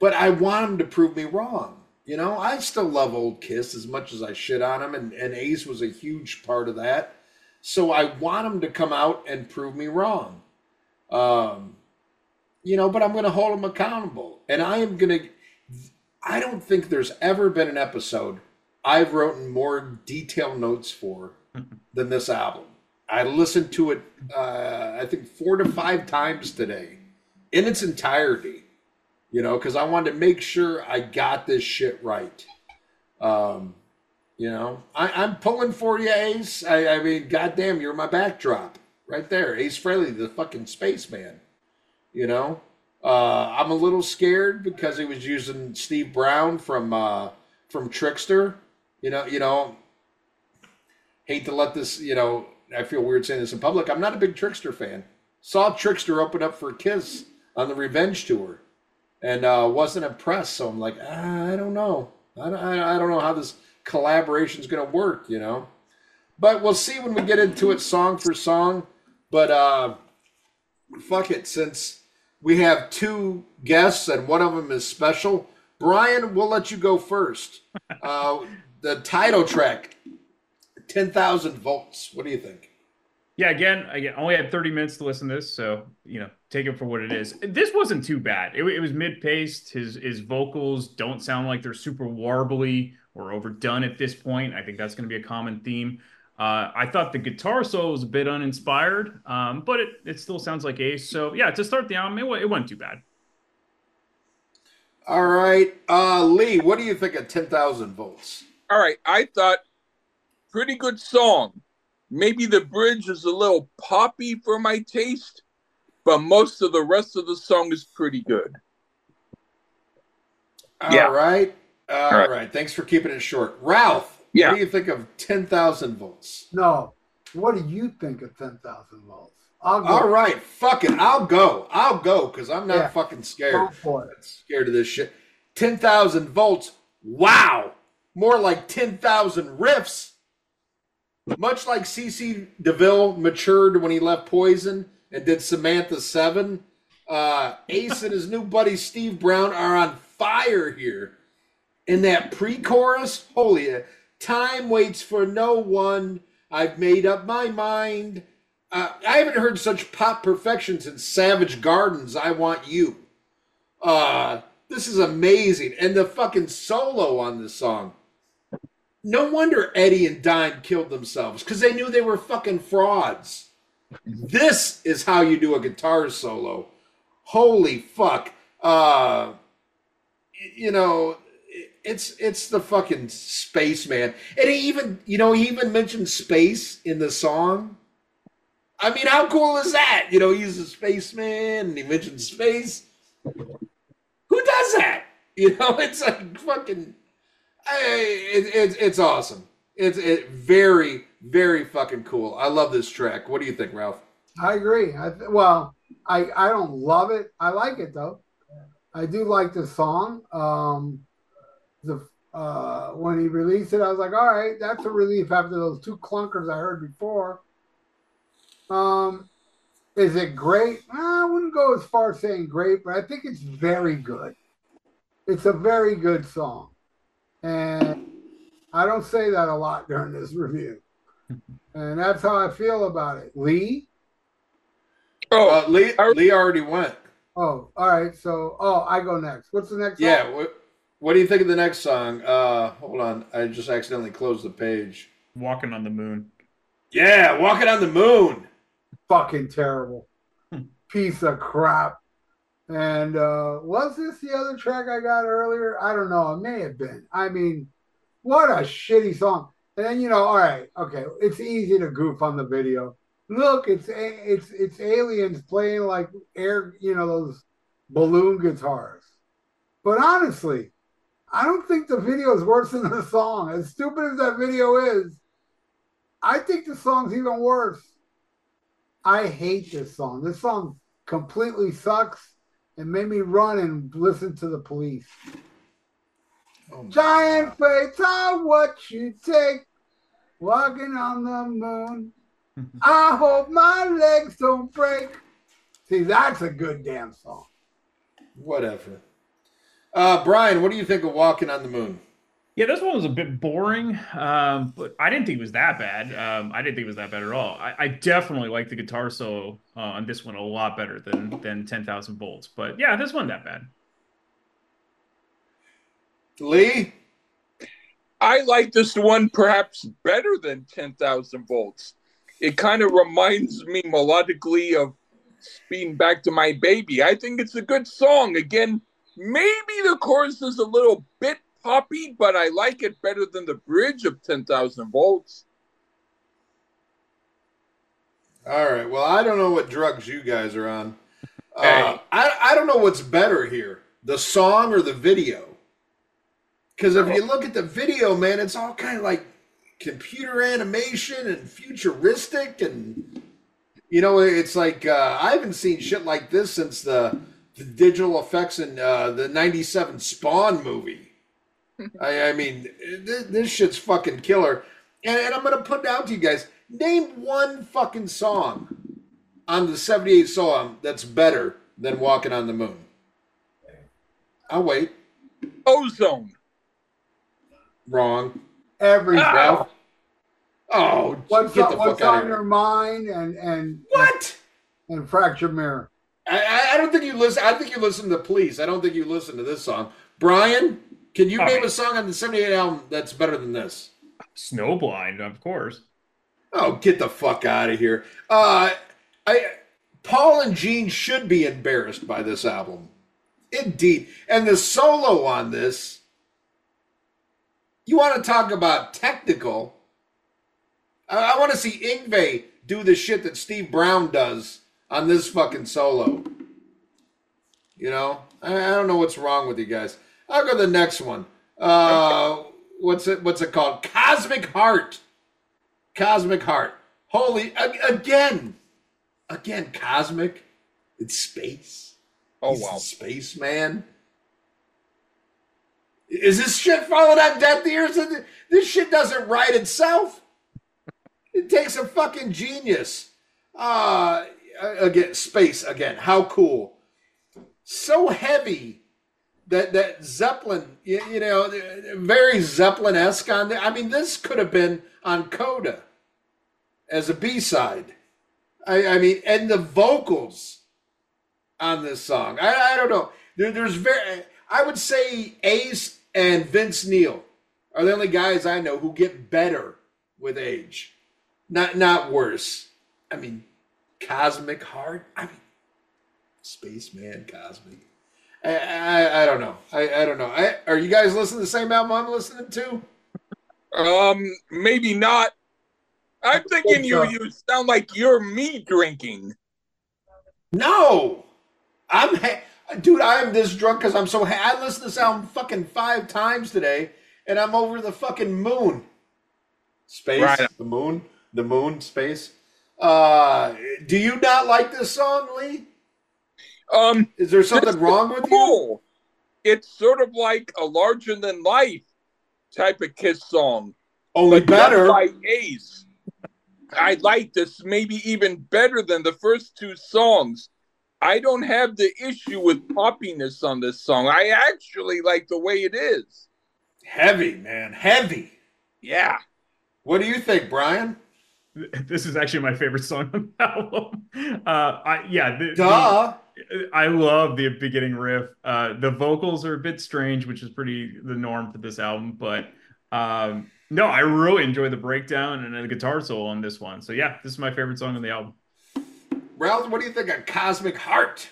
S2: but I want him to prove me wrong. You know, I still love Old Kiss as much as I shit on him, and, and Ace was a huge part of that. So I want him to come out and prove me wrong. Um, you know, but I'm going to hold him accountable, and I am going to. I don't think there's ever been an episode I've written more detailed notes for <laughs> than this album. I listened to it, uh, I think, four to five times today in its entirety, you know, because I wanted to make sure I got this shit right. Um, you know, I, I'm pulling for you, Ace. I, I mean, goddamn, you're my backdrop right there. Ace Frehley, the fucking spaceman. You know, uh, I'm a little scared because he was using Steve Brown from uh, from Trixter. You know, you know, hate to let this, you know, I feel weird saying this in public. I'm not a big Trixter fan. Saw Trixter open up for Kiss on the Revenge tour, and uh, wasn't impressed. So I'm like, ah, I don't know. I don't, I don't know how this collaboration is going to work. You know, but we'll see when we get into it, song for song. But uh, fuck it, since we have two guests and one of them is special. Brian, we'll let you go first. <laughs> Uh, the title track, 10,000 volts. What do you think?
S3: Yeah, again, I only had 30 minutes to listen to this, so you know, take it for what it is. This wasn't too bad. It, it was mid-paced. His his vocals don't sound like they're super warbly or overdone at this point. I think that's going to be a common theme. Uh, I thought the guitar solo was a bit uninspired, um, but it, it still sounds like Ace. So yeah, to start the album, it, wa- it wasn't too bad.
S2: All right. Uh, Lee, what do you think of 10,000 volts?
S4: All right, I thought pretty good song. Maybe the bridge is a little poppy for my taste, but most of the rest of the song is pretty good.
S2: All
S4: Yeah.
S2: right. All
S4: right.
S2: right. Thanks for keeping it short. Ralph,
S4: Yeah.
S2: what do you think of 10,000 volts?
S1: No. What do you think of 10,000 volts? I'll go.
S2: All right. Fuck it. I'll go. I'll go because I'm not
S1: Yeah.
S2: fucking scared.
S1: Go for it.
S2: scared of this shit. 10,000 volts. Wow. More like 10,000 riffs. Much like CC DeVille matured when he left Poison and did Samantha 7, uh, Ace and his new buddy Steve Brown are on fire here. In that pre chorus, holy, time waits for no one. I've made up my mind. Uh, I haven't heard such pop perfection since Savage Gardens. I want you. Uh, this is amazing. And the fucking solo on this song. No wonder Eddie and Dime killed themselves because they knew they were fucking frauds. This is how you do a guitar solo. Holy fuck. Uh, you know, it's it's the fucking spaceman. And he even, you know, he even mentioned space in the song. I mean, how cool is that? You know, he's a spaceman and he mentioned space. Who does that? <laughs> You know, it's like fucking. I, it, it, it's awesome. It's it very very fucking cool. I love this track. What do you think, Ralph?
S1: I agree. I well, I I don't love it. I like it though. I do like the song. Um, the uh, when he released it, I was like, all right, that's a relief after those two clunkers I heard before. Um, is it great? I wouldn't go as far as saying great, but I think it's very good. It's a very good song, and I don't say that a lot during this <laughs> review, and that's how I feel about it. Lee.
S4: Oh,
S2: Uh, Lee Lee already went.
S1: Oh, all right. So, oh, I go next. What's the next?
S2: Yeah.
S1: Song?
S2: What, what do you think of the next song? Uh, hold on. I just accidentally closed the page.
S3: Walking on the moon.
S2: Yeah, walking on the moon.
S1: Fucking terrible. Piece of crap. And uh was this the other track I got earlier? I don't know. It may have been. I mean, what a shitty song. And then you know, all right, okay, it's easy to goof on the video. Look, it's it's it's aliens playing like air, you know, those balloon guitars. But honestly, I don't think the video is worse <laughs> than the song. As stupid as that video is, I think the song's even worse. I hate this song. This song completely sucks and made me run and listen to the police.
S2: Oh
S1: Giant faiths are what you take. Walking on the moon. <laughs> I hope my legs don't break. See, that's a good damn song.
S2: Whatever. Uh, Brian, what do you think of Walking on the Moon?
S3: Yeah, this one was a bit boring, um, but I didn't think it was that bad. Um, I didn't think it was that bad at all. I, I definitely like the guitar solo uh, on this one a lot better than than Ten Thousand Volts. But yeah, this wasn't that bad.
S2: Lee?
S4: I like this one perhaps better than 10,000 volts. It kind of reminds me melodically of Speeding Back to My Baby. I think it's a good song. Again, maybe the chorus is a little bit poppy, but I like it better than the bridge of 10,000 volts.
S2: All right. Well, I don't know what drugs you guys are on. Uh,
S4: Hey.
S2: I, I don't know what's better here, the song or the video. Because if you look at the video, man, it's all kind of like computer animation and futuristic, and you know, it's like uh, I haven't seen shit like this since the, the digital effects in uh, the '97 Spawn movie. <laughs> I, I mean, this, this shit's fucking killer. And, and I'm gonna put it out to you guys: name one fucking song on the '78 song that's better than "Walking on the Moon." I'll wait.
S4: Ozone.
S2: Wrong.
S1: Every
S4: Ah.
S2: Ralph. Oh,
S1: what's
S2: get
S1: on,
S2: the
S1: what's
S2: fuck out
S1: on
S2: of
S1: your
S2: here.
S1: mind and and
S2: What?
S1: and fracture mirror.
S2: I, I- don't think you listen. I think you listen to Police. I don't think you listen to this song. Brian, can you
S3: All
S2: name
S3: right.
S2: a song on the '78 album that's better than this?
S3: Snowblind, of course.
S2: Oh, get the fuck out of here. Uh, I, Paul and Gene should be embarrassed by this album. Indeed. And the solo on this, you want to talk about technical? I, I want to see Yngwie do the shit that Steve Brown does on this fucking solo. You know, I, I don't know what's wrong with you guys. I'll go to the next one. Uh, what's it? What's it called? Cosmic Heart. Cosmic Heart. Holy again, again, cosmic. It's space.
S4: Oh,
S2: He's
S4: wow.
S2: space man. Is this shit falling on deaf ears? This shit doesn't write itself. It takes a fucking genius. Uh again, space again. How cool. So heavy that that Zeppelin, you, you know, very Zeppelin esque on there. I mean, this could have been on Coda as a B side. I, I mean, and the vocals on this song. I, I don't know. There, there's very. I would say Ace and Vince Neil are the only guys I know who get better with age, not not worse. I mean, Cosmic Heart. I mean, Spaceman Cosmic. I, I, I don't know. I, I don't know. I, are you guys listening to the same album I'm listening to?
S4: Um, maybe not. I'm thinking you you sound like you're me drinking.
S2: No, I'm ha- dude. I am this drunk because I'm so. Ha- I listened to this album fucking five times today, and I'm over the fucking moon. Space,
S4: Right.
S2: the moon, the moon, space. Uh, do you not like this song, Lee?
S4: Um,
S2: Is there something wrong with you?
S4: It's sort of like a larger than life type of Kiss song.
S2: Only
S4: but
S2: better.
S4: by Ace. I like this maybe even better than the first two songs. I don't have the issue with poppiness on this song. I actually like the way it is.
S2: Heavy, man, heavy.
S4: Yeah.
S2: What do you think, Brian? <laughs>
S3: This is actually my favorite song on the <laughs> album. Uh, I yeah, the, the-
S2: Duh.
S3: I love the beginning riff. Uh, the vocals are a bit strange, which is pretty the norm for this album, but um, no, I really enjoy the breakdown and the guitar solo on this one. So yeah, this is my favorite song on the album.
S2: Ralph, what do you think of Cosmic Heart?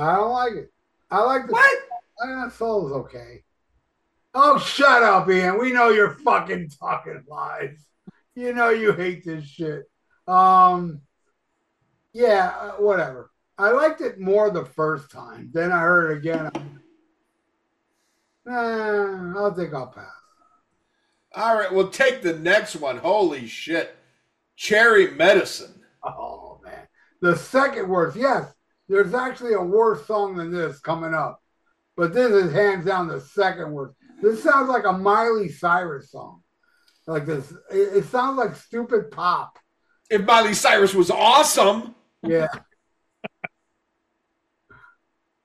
S1: I don't like it. I like the
S2: What?
S1: I that solo's okay. Oh, shut up, Ian. We know you're fucking talking lies. You know you hate this shit. Um, yeah, uh, whatever. I liked it more the first time. Then I heard it again. Nah, I'll think I'll pass.
S2: All right, we'll take the next one. Holy shit. Cherry Medicine.
S1: Oh man, the second worst. Yes, there's actually a worse song than this coming up, but this is hands down the second worst. This sounds like a Miley Cyrus song. Like this, it, it sounds like stupid pop.
S2: If Miley Cyrus was awesome,
S1: Yeah. <laughs>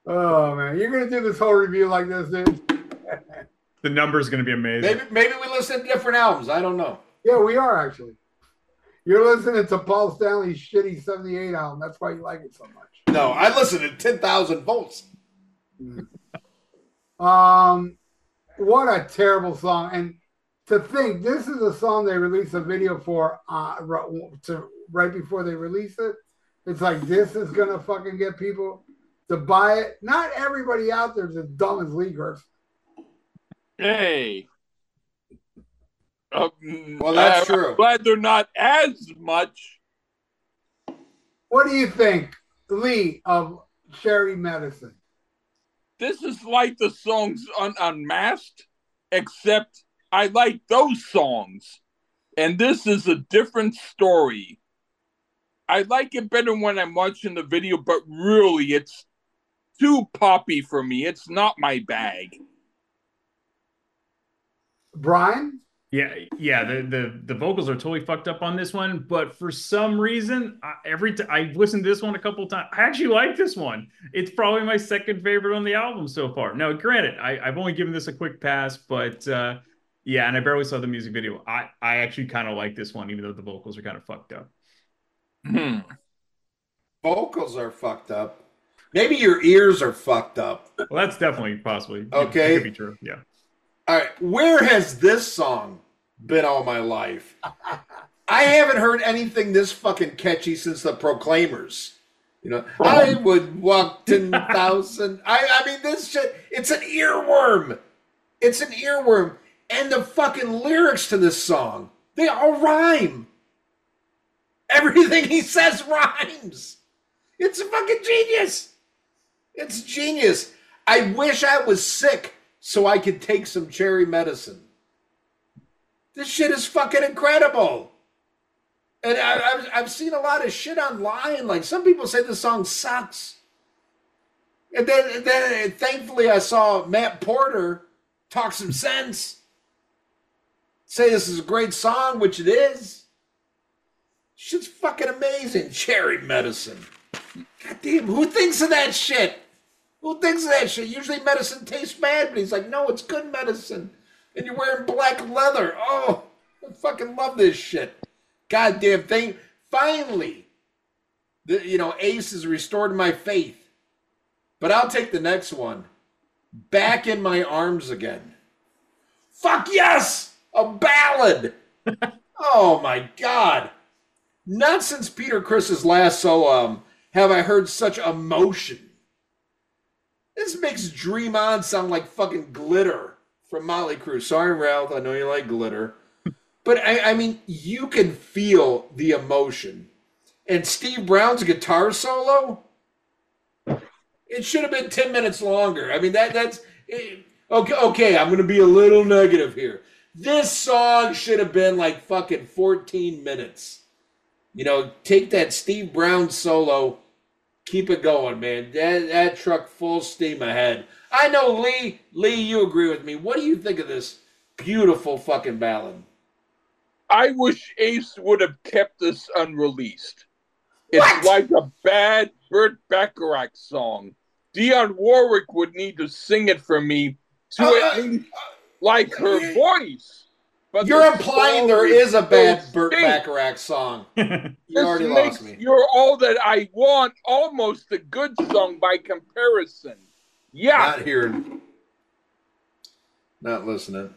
S1: oh man, you're gonna do this whole review like this, dude? <laughs>
S3: The number's going to be amazing.
S2: maybe maybe we listen to different albums. I don't know.
S1: Yeah, we are actually. You're listening to Paul Stanley's shitty '78 album. That's why you like it so much.
S2: No, I listen to ten thousand volts.
S1: Um, what a terrible song! And to think this is a song they released a video for uh, ri- to right before they release it. It's like this is gonna fucking get people to buy it. Not everybody out there is as dumb as Lee Gerst.
S4: Hey. Um,
S2: Well, that's
S4: I'm
S2: true.
S4: glad they're not as much.
S1: What do you think, Lee of Cherry Medicine?
S4: This is like the songs on Unmasked, except I like those songs. And this is a different story. I like it better when I'm watching the video, but really, it's too poppy for me. It's not my bag.
S1: Brian?
S3: Yeah, yeah. The, the the vocals are totally fucked up on this one, but for some reason, I, every time I listened to this one a couple times, I actually like this one. It's probably my second favorite on the album so far. Now, granted, I, I've only given this a quick pass, but uh, yeah, and I barely saw the music video. I I actually kind of like this one, even though the vocals are kind of fucked up.
S4: Hmm.
S2: Vocals are fucked up. Maybe your ears are fucked up.
S3: Well, that's definitely possibly
S2: Okay.
S3: It could be true. Yeah.
S2: All right, where has this song been all my life? I haven't heard anything this fucking catchy since the Proclaimers. You know, I would walk <laughs> ten thousand. I, I mean, this shit. It's an earworm. It's an earworm, and the fucking lyrics to this song they all rhyme. Everything he says rhymes. It's fucking genius. It's genius. I wish I was sick so I could take some cherry medicine. This shit is fucking incredible. And I, I've, I've seen a lot of shit online. Like some people say the song sucks. And then, and then thankfully, I saw Matt Porter talk some sense. Say this is a great song, which it is. Shit's fucking amazing. Cherry medicine. God damn, who thinks of that shit? Who thinks of that shit? Usually medicine tastes bad, but he's like, no, it's good medicine. And you're wearing black leather. Oh, I fucking love this shit. Goddamn thing. Finally, the, you know, Ace has restored my faith. But I'll take the next one. Back in my arms again. Fuck yes! A ballad! oh my god. Not since Peter Criss's last solo album have I heard such emotion. This makes Dream On sound like fucking glitter from Mötley Crüe. Sorry, Ralph, I know you like glitter. But I, I mean, you can feel the emotion. And Steve Brown's guitar solo, it should have been 10 minutes longer. I mean, that that's it, okay. Okay, I'm going to be a little negative here. This song should have been like fucking 14 minutes. You know, take that Steve Brown solo, keep it going, man. That that truck full steam ahead. I know Lee, Lee, you agree with me. What do you think of this beautiful fucking ballad?
S4: I wish Ace would have kept this unreleased. It's
S2: What?
S4: like a bad Burt Bacharach song. Dionne Warwick would need to sing it for me to
S2: Uh,
S4: at least like her voice. But
S2: You're implying there is a bad
S4: so
S2: Burt. Bacharach song. <laughs> you already
S4: makes
S2: lost me.
S4: You're all that I want, almost a good song by comparison. Yeah.
S2: Not hearing. Not listening.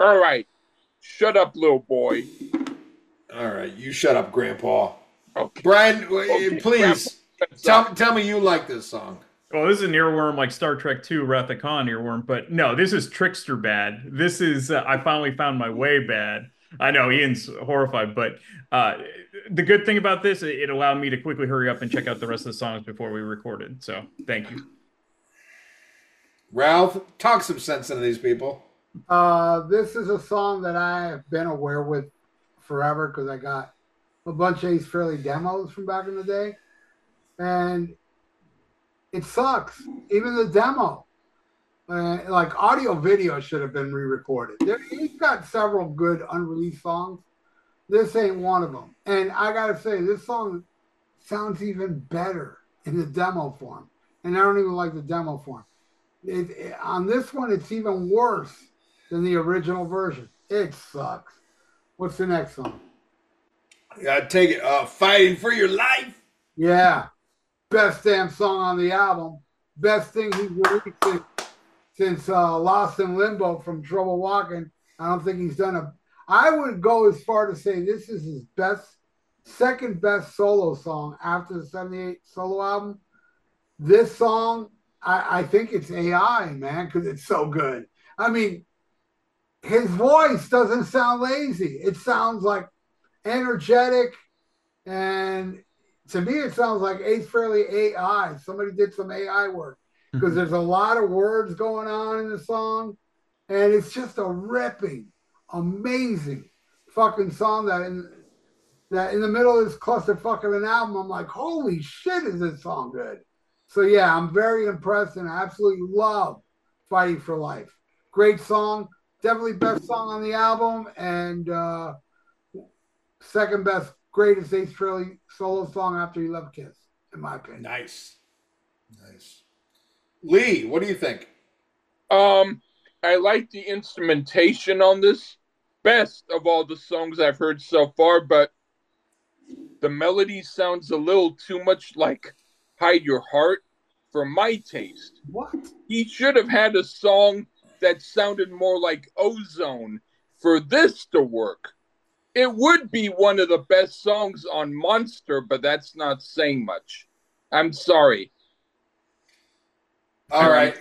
S4: all right. Shut up, little boy.
S2: All right, you shut up, Grandpa.
S4: Okay.
S2: Brian,
S4: Okay,
S2: please tell, tell me you like this song.
S3: Well, this is an earworm like Star Trek II Wrath of Khan earworm, but no, this is Trixter bad. This is uh, I finally found my way bad. I know Ian's horrified, but uh, the good thing about this, it it allowed me to quickly hurry up and check out the rest of the songs before we recorded. So thank you.
S2: Ralph, talk some sense into these people.
S1: Uh, this is a song that I have been aware with forever because I got a bunch of Ace Frehley demos from back in the day, and it sucks. Even the demo. Uh, like audio video should have been re-recorded. There, he's got several good unreleased songs. This ain't one of them. And I gotta say, this song sounds even better in the demo form. And I don't even like the demo form. It, it, on this one, it's even worse than the original version. It sucks. What's the next song?
S2: Yeah, take it. Uh, fighting for your life.
S1: Yeah, best damn song on the album. Best thing he's released since, since uh, Lost in Limbo from Trouble Walking. I don't think he's done a. I would go as far to say this is his best, second best solo song after the '78 solo album. This song, I, I think it's AI, man, because it's so good. I mean, his voice doesn't sound lazy. It sounds like energetic, and to me, it sounds like Ace Frehley AI. Somebody did some AI work because there's a lot of words going on in the song, and it's just a ripping, amazing fucking song that in that in the middle of this clusterfuck of an album, I'm like, holy shit, is this song good? So yeah, I'm very impressed and I absolutely love Fighting for Life. Great song, definitely best song on the album, and uh, second best, greatest Ace Frehley solo song after he left Kiss, in my opinion.
S2: Nice, nice. Lee, what do you think?
S4: Um, I like the instrumentation on this. Best of all the songs I've heard so far, but the melody sounds a little too much like Hide Your Heart for my taste.
S1: What?
S4: He should have had a song that sounded more like Ozone for this to work. It would be one of the best songs on Monster, but that's not saying much. I'm sorry.
S2: All right.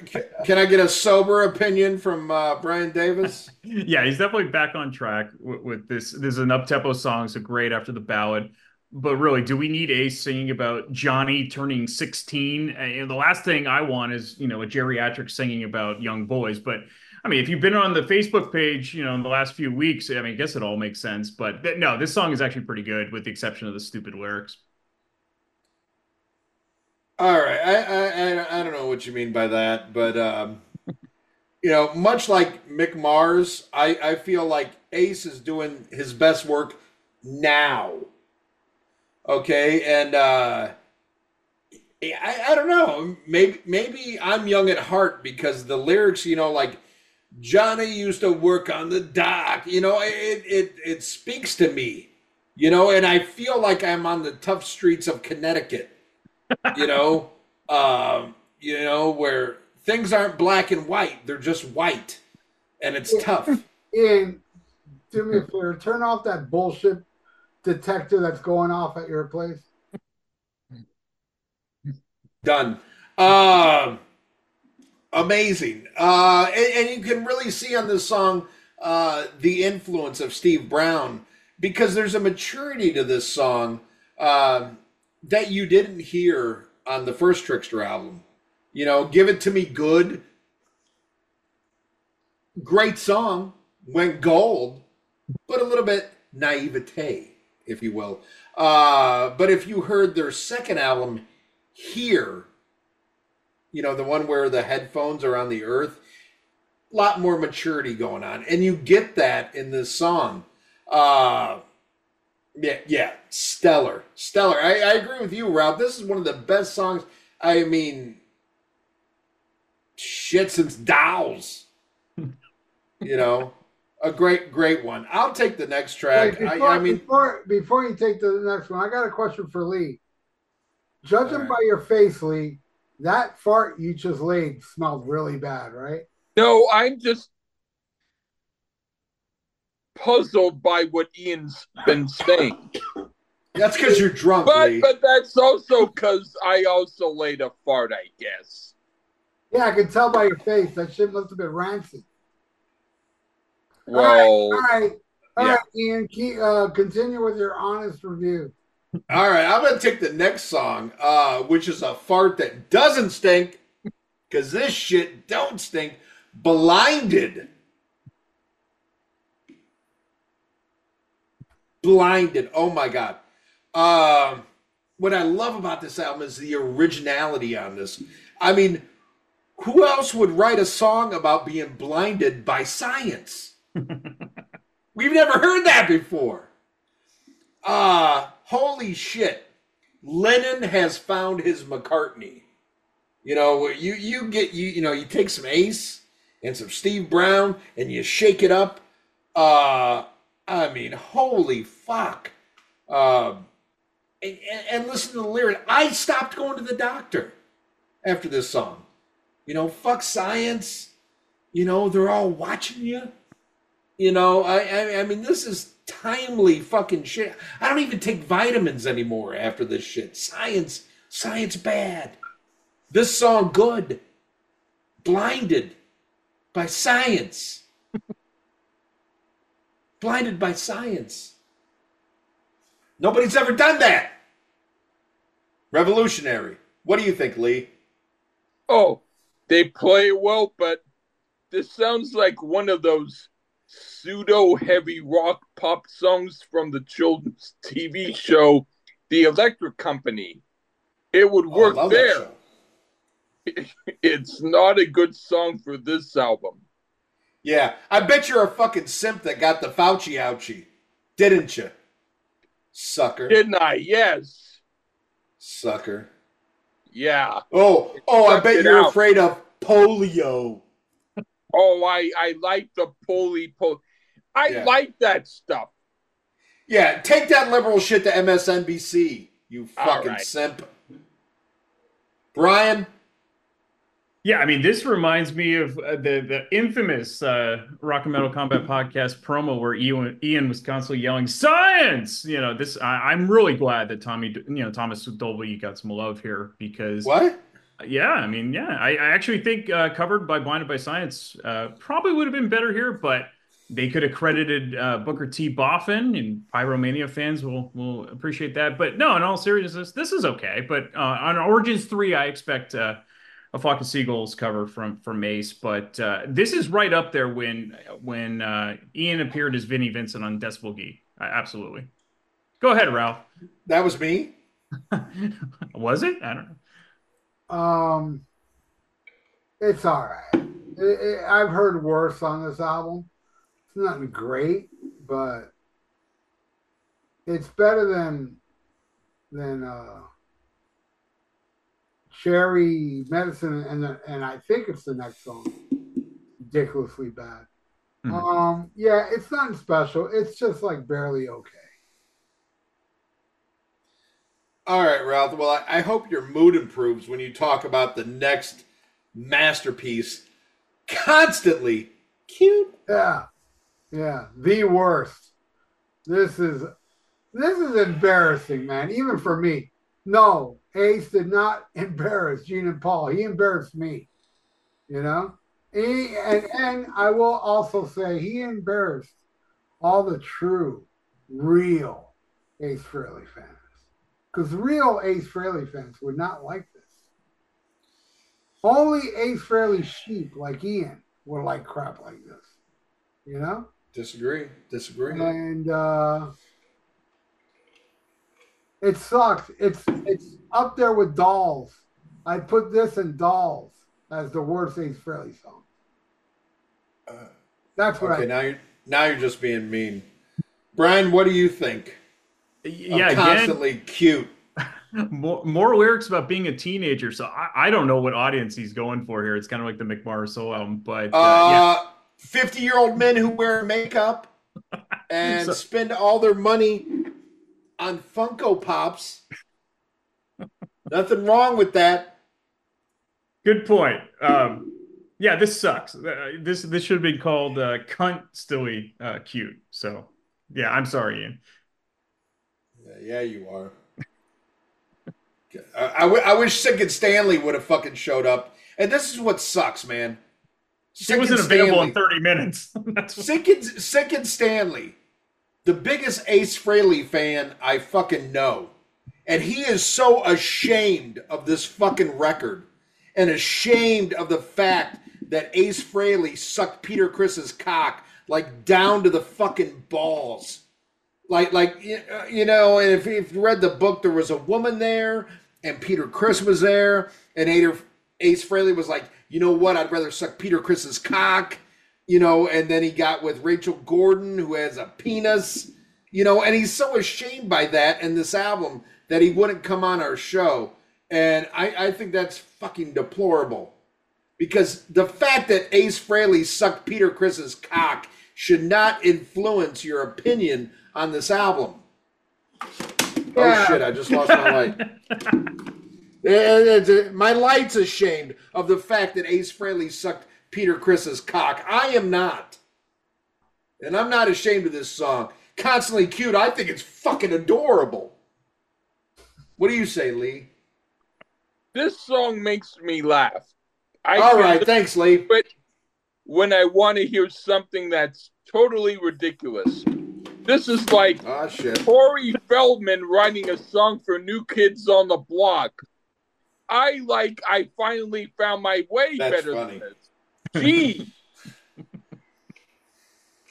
S2: Can I get a sober opinion from uh, Brian Davis? <laughs>
S3: yeah, he's definitely back on track with, with this. This is an up tempo song, so great after the ballad. But really, do we need Ace singing about Johnny turning 16? And the last thing I want is, you know, a geriatric singing about young boys. But I mean, if you've been on the Facebook page, you know, in the last few weeks, I mean, I guess it all makes sense. But th- no, this song is actually pretty good, with the exception of the stupid lyrics.
S2: All right, I, I I don't know what you mean by that, but um, <laughs> you know, much like Mick Mars, I I feel like Ace is doing his best work now. Okay, and uh, I I don't know, maybe maybe I'm young at heart because the lyrics, you know, like Johnny used to work on the dock, you know, it it it speaks to me, you know, and I feel like I'm on the tough streets of Connecticut <laughs> you know, um, you know, where things aren't black and white; they're just white, and it's tough. <laughs>
S1: Ian, do me a favor, turn off that bullshit detector that's going off at your place.
S2: Done. Um, amazing, uh, and, and you can really see on this song uh, the influence of Steve Brown because there's a maturity to this song. Uh, that you didn't hear on the first Trixter album. You know, Give It To Me Good. Great song, went gold, but a little bit naivete, if you will. Uh, but if you heard their second album, Hear, you know, the one where the headphones are on the earth, a lot more maturity going on. And you get that in this song. Uh, yeah, yeah, stellar, stellar. I, I agree with you, Rob. This is one of the best songs. I mean, shit since Dolls. <laughs> you know, a great, great one. I'll take the next track.
S1: Wait, before,
S2: I, I, mean,
S1: before before you take the next one, I got a question for Lee. Judging
S2: right.
S1: by your face, Lee, that fart you just laid smelled really bad, right?
S4: No, I'm just puzzled by what Ian's been saying.
S2: That's because you're drunk,
S4: but
S2: Lee.
S4: but that's also because I also laid a fart, I guess.
S1: Yeah, I can tell by your face. That shit must have been rancid.
S4: Well,
S1: all right, all right, all
S4: yeah.
S1: right, Ian. Keep, uh, continue with your honest review.
S2: All right, I'm gonna take the next song, uh, which is a fart that doesn't stink, because this shit don't stink. Blinded. Blinded. Oh my god. Um, what I love about this album is the originality on this. I mean, Who else would write a song about being blinded by science? <laughs> We've never heard that before. Uh, holy shit. Lennon has found his McCartney. You know, you you get you you know, you take some Ace and some Steve Brown and you shake it up. Uh I mean, holy fuck. Um and, and listen to the lyric. I stopped going to the doctor after this song. You know, fuck science. You know, they're all watching you. You know, I, I, I mean, this is timely fucking shit. I don't even take vitamins anymore after this shit. Science, science bad. This song good. Blinded by science. <laughs> Blinded by science. Nobody's ever done that. Revolutionary. What do you think, Lee?
S4: Oh, they play well, but this sounds like one of those pseudo heavy rock pop songs from the children's TV show, The Electric Company. It would
S2: Oh,
S4: work
S2: that
S4: there. <laughs> It's not a good song for this album.
S2: Yeah, I bet you're a fucking simp that got the Fauci ouchie, didn't you? Sucker.
S4: Didn't I? Yes.
S2: Sucker.
S4: Yeah.
S2: Oh, oh, I bet you're
S4: out.
S2: afraid of polio.
S4: Oh, I I like the poly pol. I
S2: Yeah.
S4: like that stuff.
S2: Yeah, take that liberal shit to MSNBC, you fucking
S4: right.
S2: simp. Brian,
S3: Yeah, I mean, this reminds me of uh, the the infamous uh, Rock and Metal Combat podcast promo where Ian, Ian was constantly yelling "Science!" You know, this I, I'm really glad that Tommy, you know, Thomas Dolby got some love here because
S2: what?
S3: Yeah, I mean, yeah, I, I actually think uh, covered by Blinded by Science uh, probably would have been better here, but they could have credited uh, Booker T. Boffin, and Pyromania fans will will appreciate that. But no, in all seriousness, this is okay. But uh, on Origins three, I expect uh, a Flock of Seagulls cover from from Mace. But uh, this is right up there when when uh, Ian appeared as Vinnie Vincent on Decibel Geek. Absolutely. Go ahead, Ralph.
S2: That was me. <laughs>
S3: Was it? I don't know.
S1: Um, it's all right. It, it, I've heard worse on this album. It's nothing great, but it's better than than uh, Cherry Medicine, and the, and I think it's the next song. Ridiculously bad.
S3: Mhm.
S1: Um, yeah, it's nothing special. It's just like barely okay.
S2: All right, Ralph. Well, I, I hope your mood improves when you talk about the next masterpiece. Constantly cute.
S1: Yeah, yeah, the worst. This is this is embarrassing, man. Even for me. No, Ace did not <laughs> embarrass Gene and Paul. He embarrassed me. You know, he, and and I will also say he embarrassed all the true, real Ace Frehley fans, because real Ace Frehley fans would not like this. Only Ace Frehley sheep like Ian would like crap like this. You know?
S2: Disagree. Disagree.
S1: And uh it sucks. It's it's up there with dolls. I put this in dolls as the worst Ace Frehley song. That's what
S2: Okay,
S1: I
S2: now you're now you're just being mean. Brian, what do you think?
S3: Yeah, again,
S2: constantly cute. <laughs>
S3: more, more lyrics about being a teenager. So I, I don't know what audience he's going for here. It's kind of like the Soul album, but uh, yeah.
S2: Uh, fifty-year-old men who wear makeup <laughs> and
S3: So-
S2: spend all their money on Funko Pops. <laughs> Nothing wrong with that.
S3: Good point. Um, yeah, this sucks. Uh, this this should have been called uh, "Cunt Stilly uh, Cute." So yeah, I'm sorry, Ian.
S2: Yeah, you are. I, I, w- I wish Sick and Stanley would have fucking showed up. And this is what sucks, man.
S3: He wasn't available
S2: Stanley-
S3: in 30 minutes.
S2: Sick and, Sick and Stanley, the biggest Ace Frehley fan I fucking know. And he is so ashamed of this fucking record and ashamed of the fact that Ace Frehley sucked Peter Criss's cock like down to the fucking balls. Like, like you uh, know, and if, you read the book, there was a woman there, and Peter Criss was there, and Ader, Ace Frehley was like, you know what? I'd rather suck Peter Criss's cock, you know. And then he got with Rachel Gordon, who has a penis, you know. And he's so ashamed by that in this album that he wouldn't come on our show. And I, I think that's fucking deplorable. Because the fact that Ace Frehley sucked Peter Criss's cock should not influence your opinion on this album.
S1: Oh, yeah.
S2: Oh shit! I just lost my light. <laughs> My light's ashamed of the fact that Ace Frehley sucked Peter Criss's cock. I am not, and I'm not ashamed of this song. Constantly cute. I think it's fucking adorable. What do you say, Lee?
S4: This song makes me laugh. I
S2: All
S4: can
S2: thanks, Lee.
S4: to it when I want to hear something that's totally ridiculous. This is like
S2: Oh shit.
S4: Corey Feldman writing a song for New Kids on the Block. I like. I finally found my way
S2: That's
S4: better
S2: funny.
S4: than this. Gee, <laughs>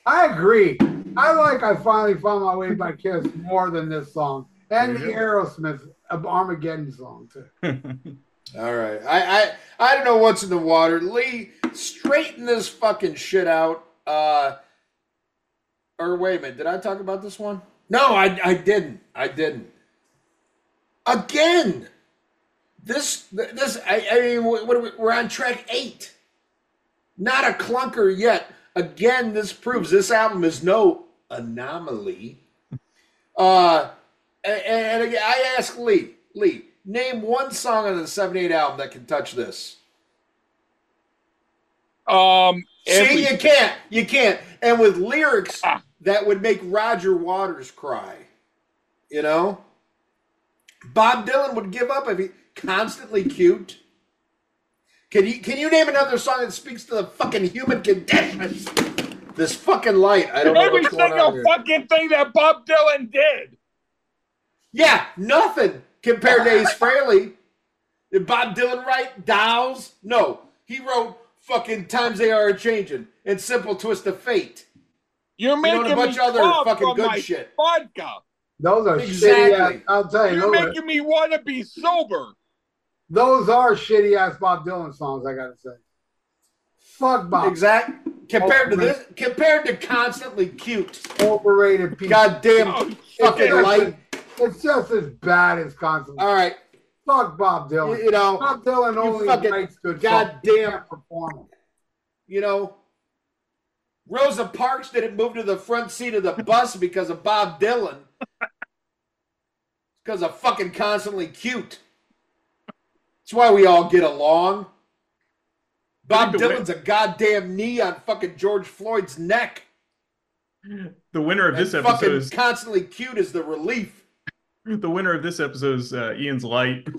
S1: I agree. I like I finally found my way by Kiss more than this song and the
S3: There you
S1: Aerosmith Armageddon song too. <laughs>
S2: All right. I, I I don't know what's in the water. Lee, straighten this fucking shit out. Uh or wait a minute, did I talk about this one? No, I I didn't. I didn't. Again. This this I, I mean what are we, we're on track 8. Not a clunker yet. Again, this proves this album is no anomaly. Uh and, and again, I ask Lee, Lee, name one song on the 78 album that can touch this.
S4: um, every-
S2: See, you can't. You can't. And with lyrics
S4: Ah.
S2: that would make Roger Waters cry. You know? Bob Dylan would give up if he constantly cute. Can you can you name another song that speaks to the fucking human condition? This fucking light. I don't know
S4: every
S2: what's going on
S4: single fucking thing that Bob Dylan did.
S2: Yeah, nothing compared to Ace <laughs> Frehley. Did Bob Dylan write Dolls? No. He wrote fucking Times They Are Changing and Simple Twist of Fate.
S4: You're
S2: You know,
S4: making
S2: a bunch
S4: me
S2: of other fucking
S4: from
S2: good
S4: my
S2: shit.
S4: vodka.
S1: Those are
S2: Exactly.
S1: shitty ass. I'll tell you,
S4: You're
S1: those are,
S4: making me want to be sober.
S1: those are shitty ass Bob Dylan songs. I gotta say. Fuck Bob.
S2: Exact. Compared to this, compared to Constantly Cute.
S1: Overrated piece.
S2: Goddamn
S4: Oh,
S2: fucking
S1: it's,
S2: light.
S1: it's just as bad as Constantly.
S2: All right.
S1: Fuck Bob Dylan.
S2: you know,
S1: Bob Dylan only
S2: fucking
S1: writes good songs.
S2: Goddamn-
S1: can't perform them.
S2: you know, Rosa Parks didn't move to the front seat of the bus because of Bob Dylan. Because of fucking constantly cute. That's why we all get along. Bob
S3: think the wi-
S2: Dylan's a goddamn knee on fucking George Floyd's neck.
S3: The winner of
S2: And
S3: this episode
S2: fucking
S3: is
S2: constantly cute is the relief.
S3: The winner of this episode is uh, Ian's light. <laughs>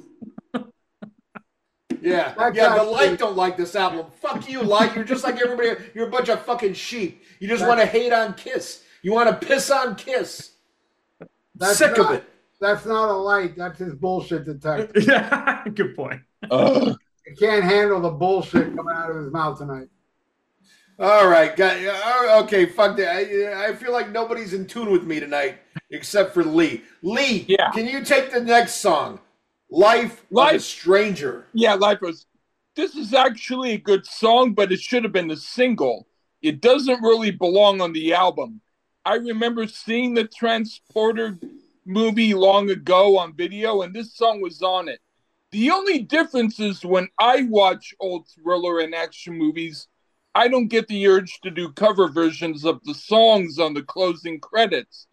S2: Yeah,
S1: That's
S2: yeah. The
S1: actually-
S2: light don't like this album. Fuck you, light. You're just like everybody. You're a bunch of fucking sheep. You just want to hate on Kiss. You want to piss on Kiss.
S1: That's
S2: Sick
S1: not,
S2: of it.
S1: That's not a light. That's his bullshit detector. <laughs>
S3: yeah, good point.
S4: Ugh.
S1: He can't handle the bullshit coming out of his mouth tonight.
S2: All right, got, uh, okay. Fuck that. I, I feel like nobody's in tune with me tonight except for Lee. Lee,
S4: Yeah.
S2: Can you take the next song? Life, Like a
S4: Life-
S2: Stranger.
S4: Yeah, life was. This is actually a good song, but it should have been a single. It doesn't really belong on the album. I remember seeing the Transporter movie long ago on video, and this song was on it. The only difference is when I watch old thriller and action movies, I don't get the urge to do cover versions of the songs on the closing credits.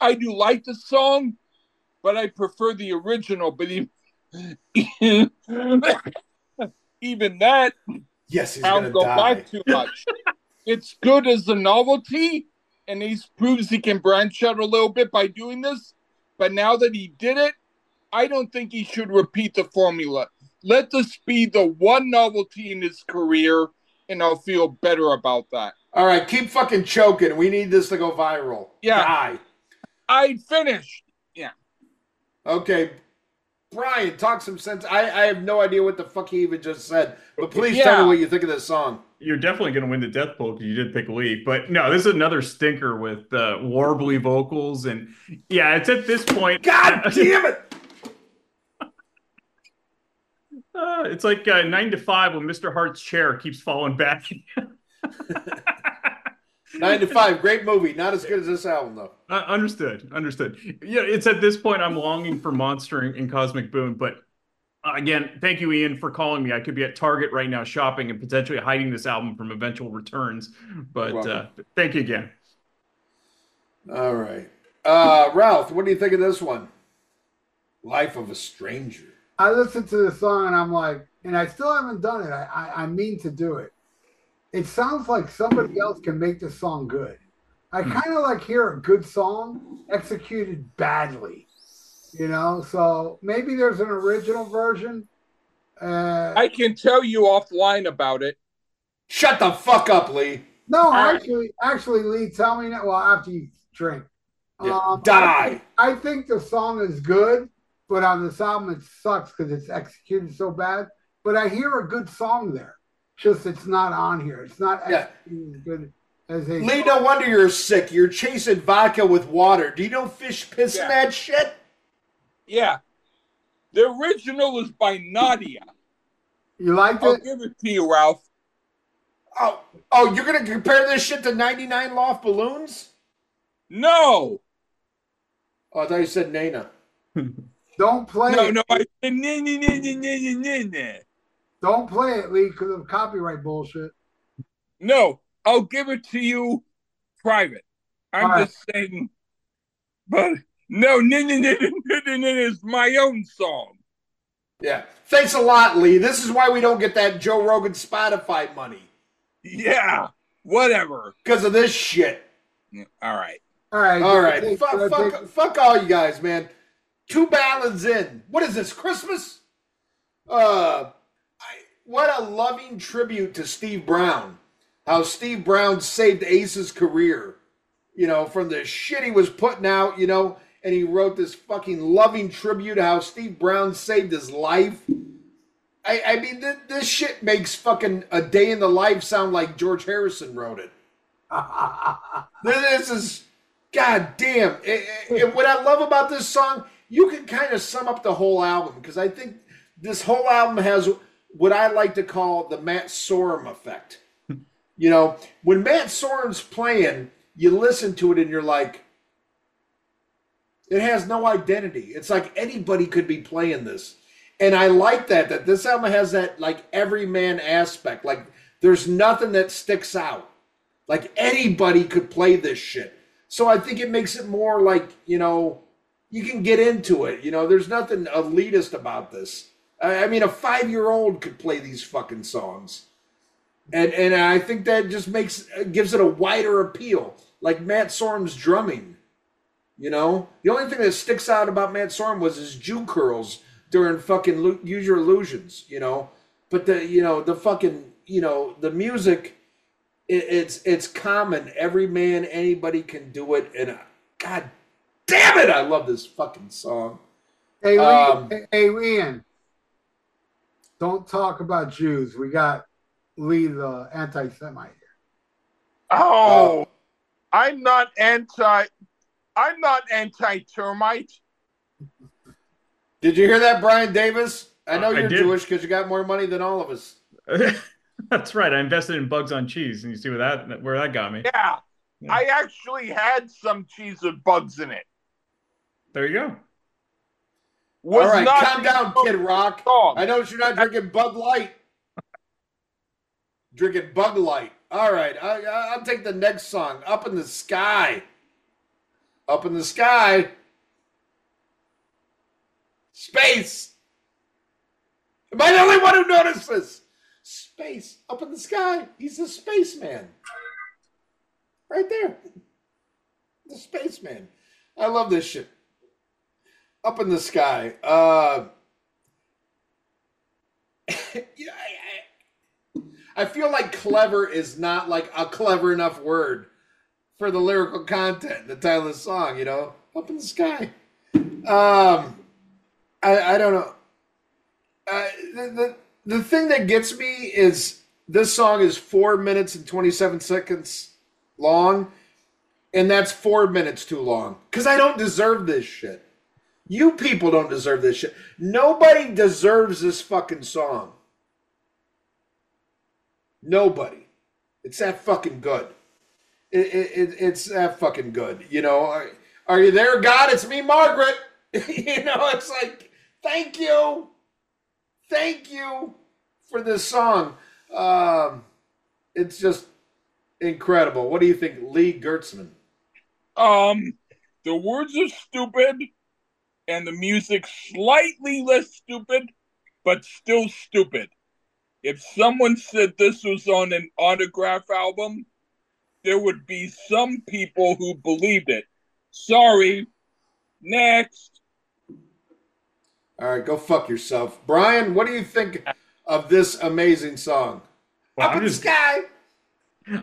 S4: I do like the song, but I prefer the original. But even, <laughs> even that,
S2: Yes, he's
S4: I don't go
S2: die.
S4: back too much. <laughs> it's good as a novelty, and he proves he can branch out a little bit by doing this. But now that he did it, I don't think he should repeat the formula. Let this be the one novelty in his career, and I'll feel better about that.
S2: All right, keep fucking choking. We need this to go viral.
S4: Yeah.
S2: Die.
S4: I finished. Yeah.
S2: Okay. Brian, talk some sense. I, I have no idea what the fuck he even just said, but please
S4: Yeah.
S2: tell me what you think of this song.
S3: You're definitely going to win the death poll because you did pick Lee. But no, this is another stinker with uh, warbly vocals. And yeah, it's at this point.
S2: God damn it!
S3: Uh, it's like uh, nine to five when Mr. Hart's chair keeps falling back. <laughs>
S2: Nine to Five, great movie. Not as good as this album though.
S3: Uh, understood. Understood. Yeah, it's at this point I'm longing for Monster and, Cosmic Boom. But uh, again, thank you, Ian, for calling me. I could be at Target right now shopping and potentially hiding this album from eventual returns. But uh, thank you again.
S2: All right, uh, Ralph, what do you think of this one? Life of a Stranger.
S1: I listened to the song and I'm like, and I still haven't done it. I, I, I mean to do it. It sounds like somebody else can make this song good. I kind of like hear a good song executed badly, you know. So maybe there's an original version. Uh,
S4: I can tell you offline about it.
S2: Shut the fuck up, Lee.
S1: no, actually, actually, Lee, tell me now. Well, after you drink,
S2: Yeah,
S1: Um,
S2: die.
S1: I think the song is good, but on this album it sucks because it's executed so bad. But I hear a good song there. Just it's not on here. It's not
S2: Yeah.
S1: executed as good as a
S2: Lee, no wonder you're sick. You're chasing vodka with water. Do you know fish piss in
S4: Yeah.
S2: that shit?
S4: Yeah. The original is by Nadia.
S1: You liked
S4: I'll give it to you, Ralph.
S2: Oh, oh, you're gonna compare this shit to 99 Loft Balloons?
S4: No.
S2: Oh, I thought you said Nana. <laughs>
S1: Don't play
S4: no,
S1: it.
S4: No, I nah, nah, nah, nah, nah, nah.
S1: Don't play it, Lee, because of copyright bullshit.
S4: No, I'll give it to you private. I'm just saying, but no, nah, nah, nah, nah, nah, nah, is my own song.
S2: Yeah. Thanks a lot, Lee. This is why we don't get that Joe Rogan Spotify money.
S4: Yeah. Whatever.
S2: Because of this shit.
S4: All right.
S1: All right.
S2: All right. Fuck, fuck, fuck all you guys, man. Two ballads in. What is this, Christmas? Uh, I, what a loving tribute to Steve Brown. How Steve Brown saved Ace's career, you know, from the shit he was putting out, you know, and he wrote this fucking loving tribute to how Steve Brown saved his life. I, I mean, th- this shit makes fucking A Day in the Life sound like George Harrison wrote it. <laughs> This is, god damn. It- it- what I love about this song, you can kind of sum up the whole album because I think this whole album has what I like to call the Matt Sorum effect. <laughs> you know, when Matt Sorum's playing, you listen to it and you're like, it has no identity. It's like anybody could be playing this. And I like that, that this album has that like everyman aspect. Like there's nothing that sticks out. Like anybody could play this shit. So I think it makes it more like, you know, you can get into it. You know, there's nothing elitist about this. I I mean, a five year old could play these fucking songs. And and I think that just makes gives it a wider appeal. Like Matt Sorum's drumming. You know? The only thing that sticks out about Matt Sorum was his Jew curls during fucking Use Your Illusions, you know? But the you know, the fucking you know, the music it, it's it's common. Every man, anybody can do it. And uh, God damn it, I love this fucking song.
S1: Hey, Lee,
S2: Um,
S1: hey, hey, Ian. Don't talk about Jews. We got Lee, the anti-Semite here.
S4: Oh, I'm not anti. I'm not anti-termite.
S2: Did you hear that, Brian Davis? I know
S3: Uh,
S2: you're
S3: did.
S2: Jewish because you got more money than all of us. <laughs>
S3: That's right. I invested in bugs on cheese, and you see where that where that got me.
S4: Yeah,
S3: Yeah.
S4: I actually had some cheese with bugs in it.
S3: There you go.
S4: Was
S2: all right,
S4: not
S2: calm down, Kid Rock.
S4: Song.
S2: I know you're not drinking Bud Light. drinking Bug Light. All right, I, I, I'll take the next song. Up in the sky. Up in the sky. Space. Am I the only one who noticed this? Space. Up in the sky. He's the spaceman. Right there. The spaceman. I love this shit. Up in the sky. Uh, <laughs> yeah, I, I, I feel like clever is not like a clever enough word for the lyrical content, the title of the song, you know? Up in the sky. Um, I, I don't know. Uh, the, the, the thing that gets me is this song is four minutes and 27 seconds long, and that's four minutes too long because I don't deserve this shit. You people don't deserve this shit. Nobody deserves this fucking song. Nobody. It's that fucking good. It, it, it, it's that fucking good. You know, are, are you there, God? It's me, Margaret. <laughs> you know, it's like, thank you. Thank you for this song. Um, it's just incredible. What do you think, Lee Gertzman?
S4: Um, the words are stupid, and the music slightly less stupid, but still stupid. If someone said this was on an autograph album, there would be some people who believed it. Sorry. Next.
S2: All right, go fuck yourself. Brian, what do you think of this amazing song?
S3: Well,
S2: Up
S3: I'm
S2: in the sky.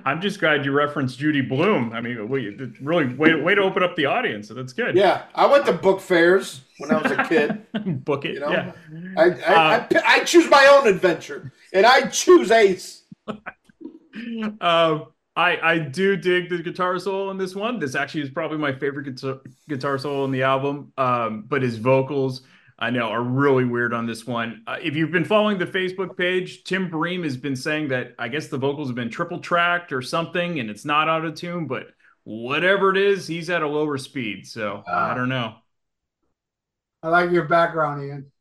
S3: I'm just glad you referenced Judy Blume. I mean, we, really way, way to open up the audience. So that's good.
S2: Yeah, I went to book fairs when I was a kid. <laughs>
S3: Book it.
S2: You know,
S3: yeah.
S2: I, I, I, I choose my own adventure, and I choose Ace. <laughs>
S3: Um, I I do dig the guitar solo in this one. This actually is probably my favorite guitar, guitar solo in the album. Um, but his vocals, I know, are really weird on this one. Uh, if you've been following the Facebook page, Tim Bream has been saying that I guess the vocals have been triple tracked or something, and it's not out of tune. But whatever it is, he's at a lower speed. So I don't know.
S1: I like your background, Ian.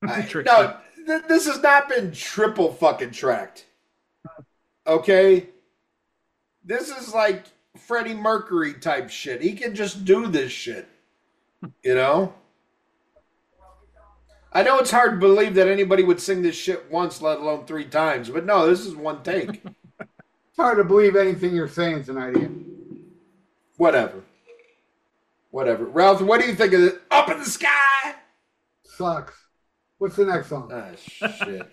S1: <laughs>
S2: I- no, th- this has not been triple fucking tracked. Okay, this is like Freddie Mercury type shit. He can just do this shit. You know. I know it's hard to believe that anybody would sing this shit once, let alone three times. But no, this is one take. <laughs>
S1: It's hard to believe anything you're saying tonight, Ian.
S2: Whatever. Whatever. Ralph, what do you think of it? Up in the sky.
S1: Sucks. What's the next song?
S2: Ah, shit.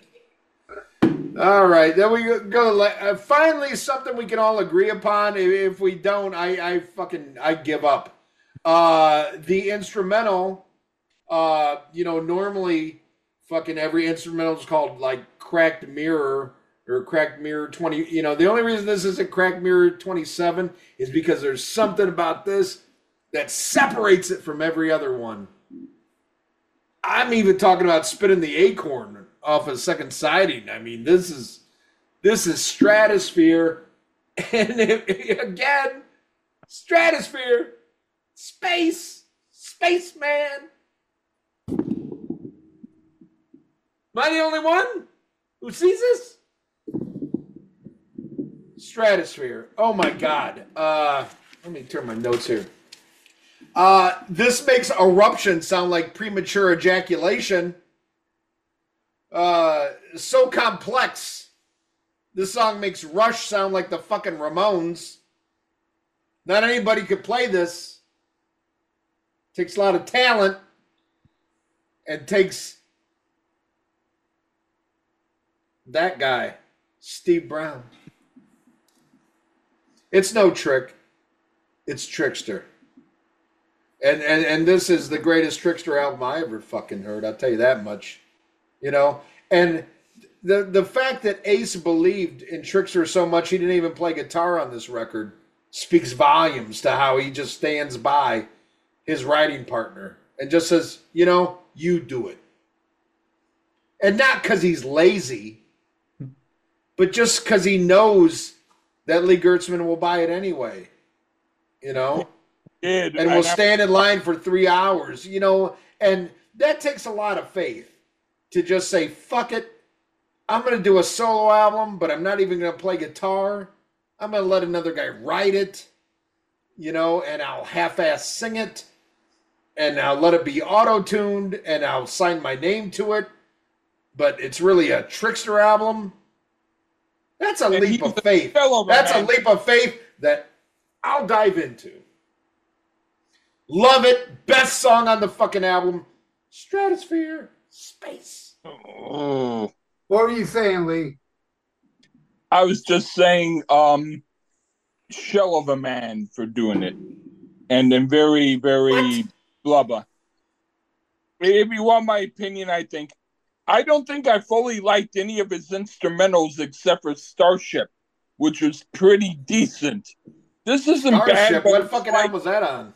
S2: all right, then we go. Uh, finally, something we can all agree upon. If, if we don't, I, I fucking, I give up. Uh, the instrumental. Uh, you know, normally, fucking every instrumental is called like "Cracked Mirror" or "Cracked Mirror 20." You know, the only reason this isn't "Cracked Mirror 27" is because there's something about this that separates it from every other one. I'm even talking about spitting the acorn off a second siding. I mean, this is this is stratosphere, <laughs> and again, stratosphere, space, spaceman. Am I the only one who sees this? Stratosphere. Oh my god. Uh, let me turn my notes here. Uh, this makes eruption sound like premature ejaculation. Uh, so complex. This song makes Rush sound like the fucking Ramones. Not anybody could play this. Takes a lot of talent and takes that guy, Steve Brown. It's no trick. It's Trixter. And, and and this is the greatest Trixter album I ever fucking heard. I'll tell you that much. You know, and the the fact that Ace believed in Trixter so much he didn't even play guitar on this record speaks volumes to how he just stands by his writing partner and just says, you know, you do it. And not because he's lazy, but just because he knows that Lee Gertzman will buy it anyway. You know?
S4: Did
S2: and will stand in line for three hours, you know, and that takes a lot of faith to just say, fuck it. I'm going to do a solo album, but I'm not even going to play guitar. I'm going to let another guy write it, you know, and I'll half ass sing it, and I'll let it be auto tuned, and I'll sign my name to it. But it's really a Trixter album. That's a
S4: And
S2: leap of faith. That's a leap of faith that I'll dive into. Love it. Best song on the fucking album. Stratosphere. Space.
S4: Oh.
S1: What were you saying, Lee?
S4: I was just saying, um, shell of a man for doing it, and then very, very blubber. If you want my opinion, I think I don't think I fully liked any of his instrumentals except for Starship, which was pretty decent. This isn't bad,
S2: Starship.
S4: but
S2: What fucking
S4: like-
S2: album was that on?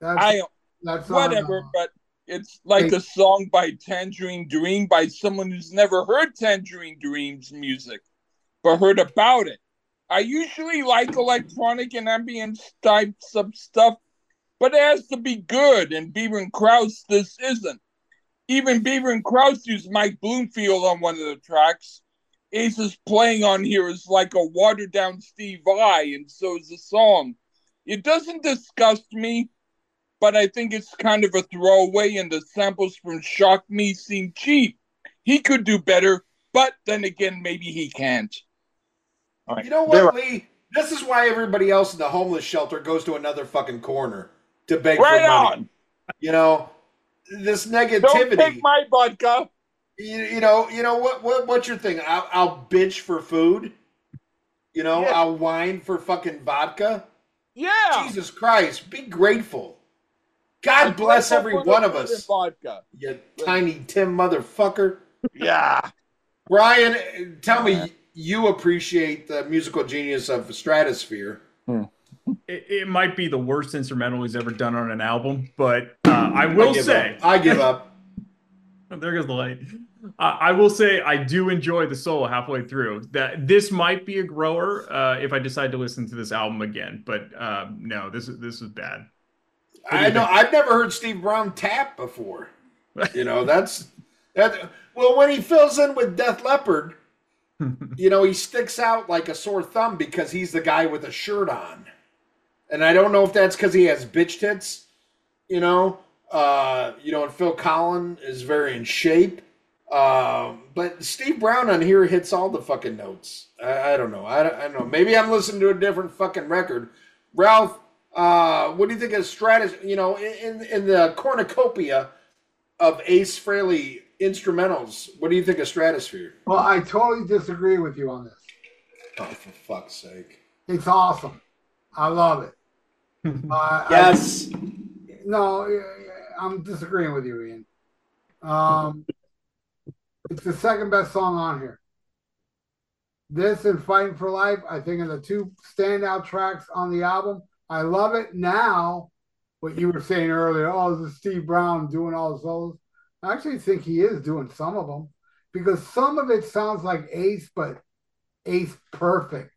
S1: That's,
S4: I
S1: That's on,
S4: whatever,
S1: uh,
S4: but it's like
S1: Hey.
S4: a song by Tangerine Dream by someone who's never heard Tangerine Dream's music, but heard about it. I usually like electronic and ambient types of stuff, but it has to be good, and Beaver and Krause, this isn't. Even Beaver and Krause used Mike Bloomfield on one of the tracks. Ace's playing on here is like a watered down Steve Vai, and so is the song. It doesn't disgust me, but I think it's kind of a throwaway, and the samples from Shock Me seem cheap. He could do better, but then again, maybe he can't. All right.
S2: You know what, Lee? This is why everybody else in the homeless shelter goes to another fucking corner to beg
S4: Right
S2: for money.
S4: on.
S2: You know, this negativity.
S4: Don't
S2: negativity.
S4: take my vodka.
S2: you, you know, you know what? What? What's your thing? I'll, I'll bitch for food. You know,
S4: Yeah.
S2: I'll whine for fucking vodka.
S4: Yeah.
S2: Jesus Christ, be grateful. God bless
S4: I'm
S2: every one of us.
S4: Vodka.
S2: You tiny Tim motherfucker.
S4: Yeah.
S2: Brian, tell me you appreciate the musical genius of Stratosphere. Hmm.
S3: It, it might be the worst instrumental he's ever done on an album, but uh, I will
S2: I
S3: say,
S2: up. I give up. <laughs>
S3: there goes the light. Uh, I will say I do enjoy the solo halfway through. That this might be a grower uh, if I decide to listen to this album again, but um, no, this is this is bad.
S2: I know.
S3: think?
S2: I've never heard Steve Brown tap before. <laughs> You know, that's that. Well, when he fills in with Death Leopard, <laughs> you know, he sticks out like a sore thumb because he's the guy with a shirt on. And I don't know if that's because he has bitch tits, you know. Uh, you know, and Phil Collen is very in shape. Um, but Steve Brown on here hits all the fucking notes. I, I don't know. I, don't- I don't know. Maybe I'm listening to a different fucking record. Ralph, uh, what do you think of Stratus? You know, in in the cornucopia of Ace Frehley instrumentals, what do you think of Stratosphere?
S1: Well, I totally disagree with you on this.
S2: Oh, for fuck's sake!
S1: It's awesome. I love it. Uh, <laughs> I-
S2: Yes.
S1: no, yeah, yeah, I'm disagreeing with you, Ian. Um, it's the second best song on here. This and Fighting for Life, I think, are the two standout tracks on the album. I love it now. What you were saying earlier, oh, this is Steve Brown doing all the solos. I actually think he is doing some of them because some of it sounds like Ace, but Ace perfect,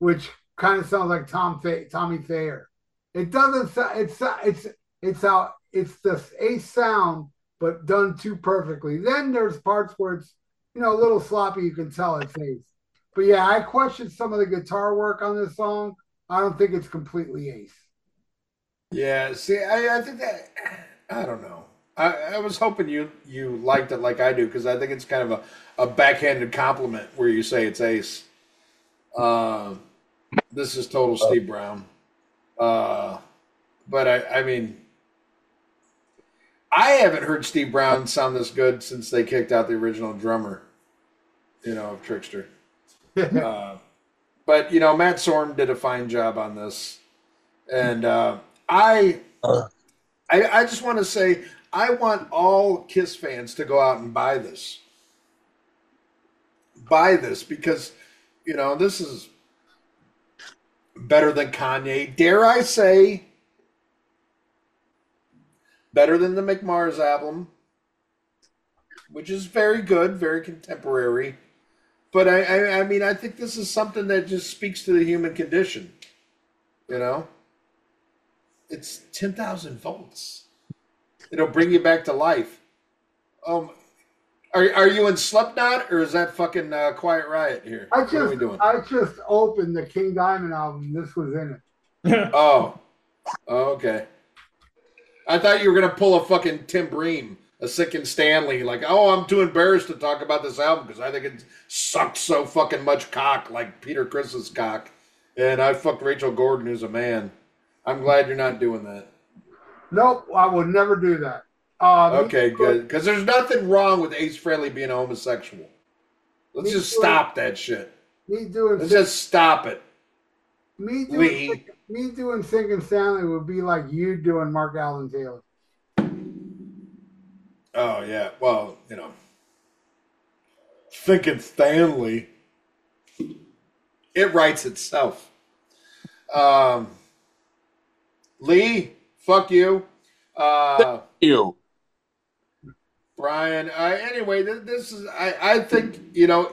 S1: which kind of sounds like Tom Fa- Tommy Thayer. It doesn't. It's it's it's out. It's the Ace sound, but done too perfectly. Then there's parts where it's you know a little sloppy. You can tell it's Ace. But yeah, I question some of the guitar work on this song. I don't think it's completely Ace.
S2: Yeah. See, I, I think that I don't know. I, I was hoping you you liked it like I do because I think it's kind of a, a backhanded compliment where you say it's Ace. Uh, this is total Steve Brown. Uh, but I, I mean, I haven't heard Steve Brown sound this good since they kicked out the original drummer, you know, of Trixter. <laughs> Uh, but you know, Matt Sorum did a fine job on this, and uh, I, I, I just want to say, I want all Kiss fans to go out and buy this, buy this because, you know, this is better than Kanye. Dare I say, better than the Mick Mars album, which is very good, very contemporary. But I, I, I mean, I think this is something that just speaks to the human condition. You know, it's ten thousand volts. It'll bring you back to life. Um, are are you in Slipknot or is that fucking uh, Quiet Riot here?
S1: I
S2: what are we
S1: just
S2: doing?
S1: I just opened the King Diamond album. This was in it.
S2: Oh, <laughs> oh, okay. I thought you were gonna pull a fucking Tim Bream, a sick and Stanley, like, oh, I'm too embarrassed to talk about this album because I think it sucked so fucking much cock, like Peter Criss's cock, and I fucked Rachel Gordon, who's a man. I'm glad you're not doing that.
S1: Nope, I would never do that. Uh,
S2: Okay, good, because there's nothing wrong with Ace Frehley being a homosexual. Let's just
S1: too.
S2: stop that shit.
S1: Me doing
S2: Let's just stop it.
S1: me doing
S2: Lee.
S1: me doing Sinking Stanley would be like you doing Mark Allen Taylor.
S2: Oh yeah, well, you know, thinking Stanley, it writes itself. Um, Lee, fuck you. Uh,
S4: You.
S2: Brian. Uh, anyway, th- this is. I, I think you know.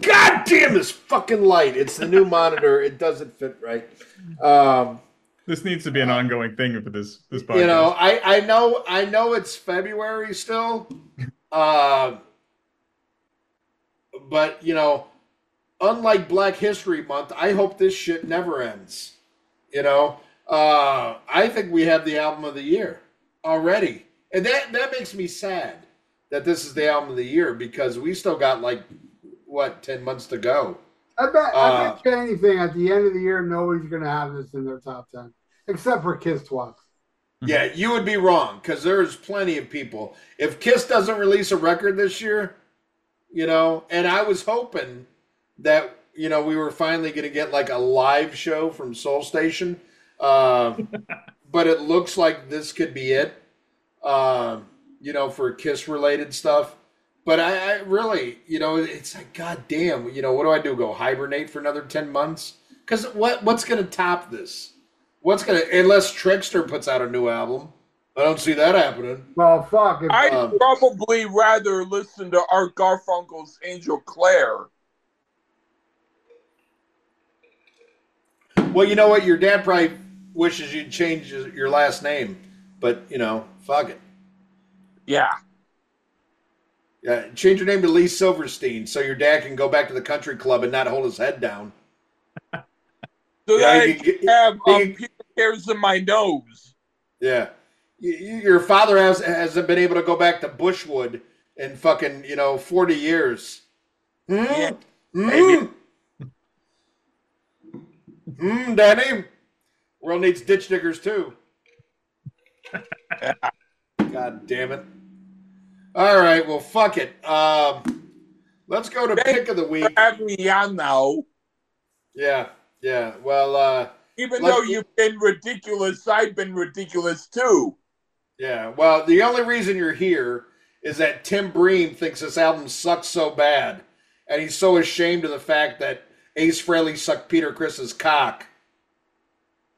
S2: God damn this fucking light! It's the new monitor. It doesn't fit right. Um,
S3: This needs to be an ongoing thing for this this podcast.
S2: you know, I I know I know it's February still. Uh, <laughs> but you know, unlike Black History Month, I hope this shit never ends. You know, uh, I think we have the album of the year already, and that that makes me sad that this is the album of the year because we still got like what ten months to go.
S1: I bet, I
S2: Uh,
S1: bet you anything at the end of the year, nobody's going to have this in their top 10, except for Kiss twice.
S2: Yeah, you would be wrong because there's plenty of people. If Kiss doesn't release a record this year, you know, and I was hoping that you know we were finally going to get like a live show from Soul Station, uh, <laughs> but it looks like this could be it. Um, you know, for Kiss related stuff. But I, I really, you know, it's like, god damn, you know, what do I do? Go hibernate for another ten months? Because what what's going to top this? What's gonna unless Trixter puts out a new album? I don't see that happening.
S1: Well, fuck. If,
S4: I'd
S2: Um,
S4: probably rather listen to Art Garfunkel's Angel Clare.
S2: Well, you know what? Your dad probably wishes you'd change your last name, but you know, fuck it.
S4: Yeah.
S2: Yeah, change your name to Lee Silverstein so your dad can go back to the country club and not hold his head down. <laughs>
S4: So
S2: Yeah,
S4: that I
S2: you
S4: can have um, Peter hairs in my nose.
S2: Yeah, your father has hasn't been able to go back to Bushwood in fucking you know forty years. Hmm?
S4: Yeah,
S2: Hmm? Hmm, Danny. World needs ditch diggers too. <laughs> God damn it. All right, well, fuck it. Um, let's go to
S4: Thank
S2: pick of the week.
S4: on now.
S2: Yeah, yeah. Well, uh,
S4: Even though you've been ridiculous, I've been ridiculous too.
S2: yeah. Well, the only reason you're here is that Tim Bream thinks this album sucks so bad, and he's so ashamed of the fact that Ace Frehley sucked Peter Criss's cock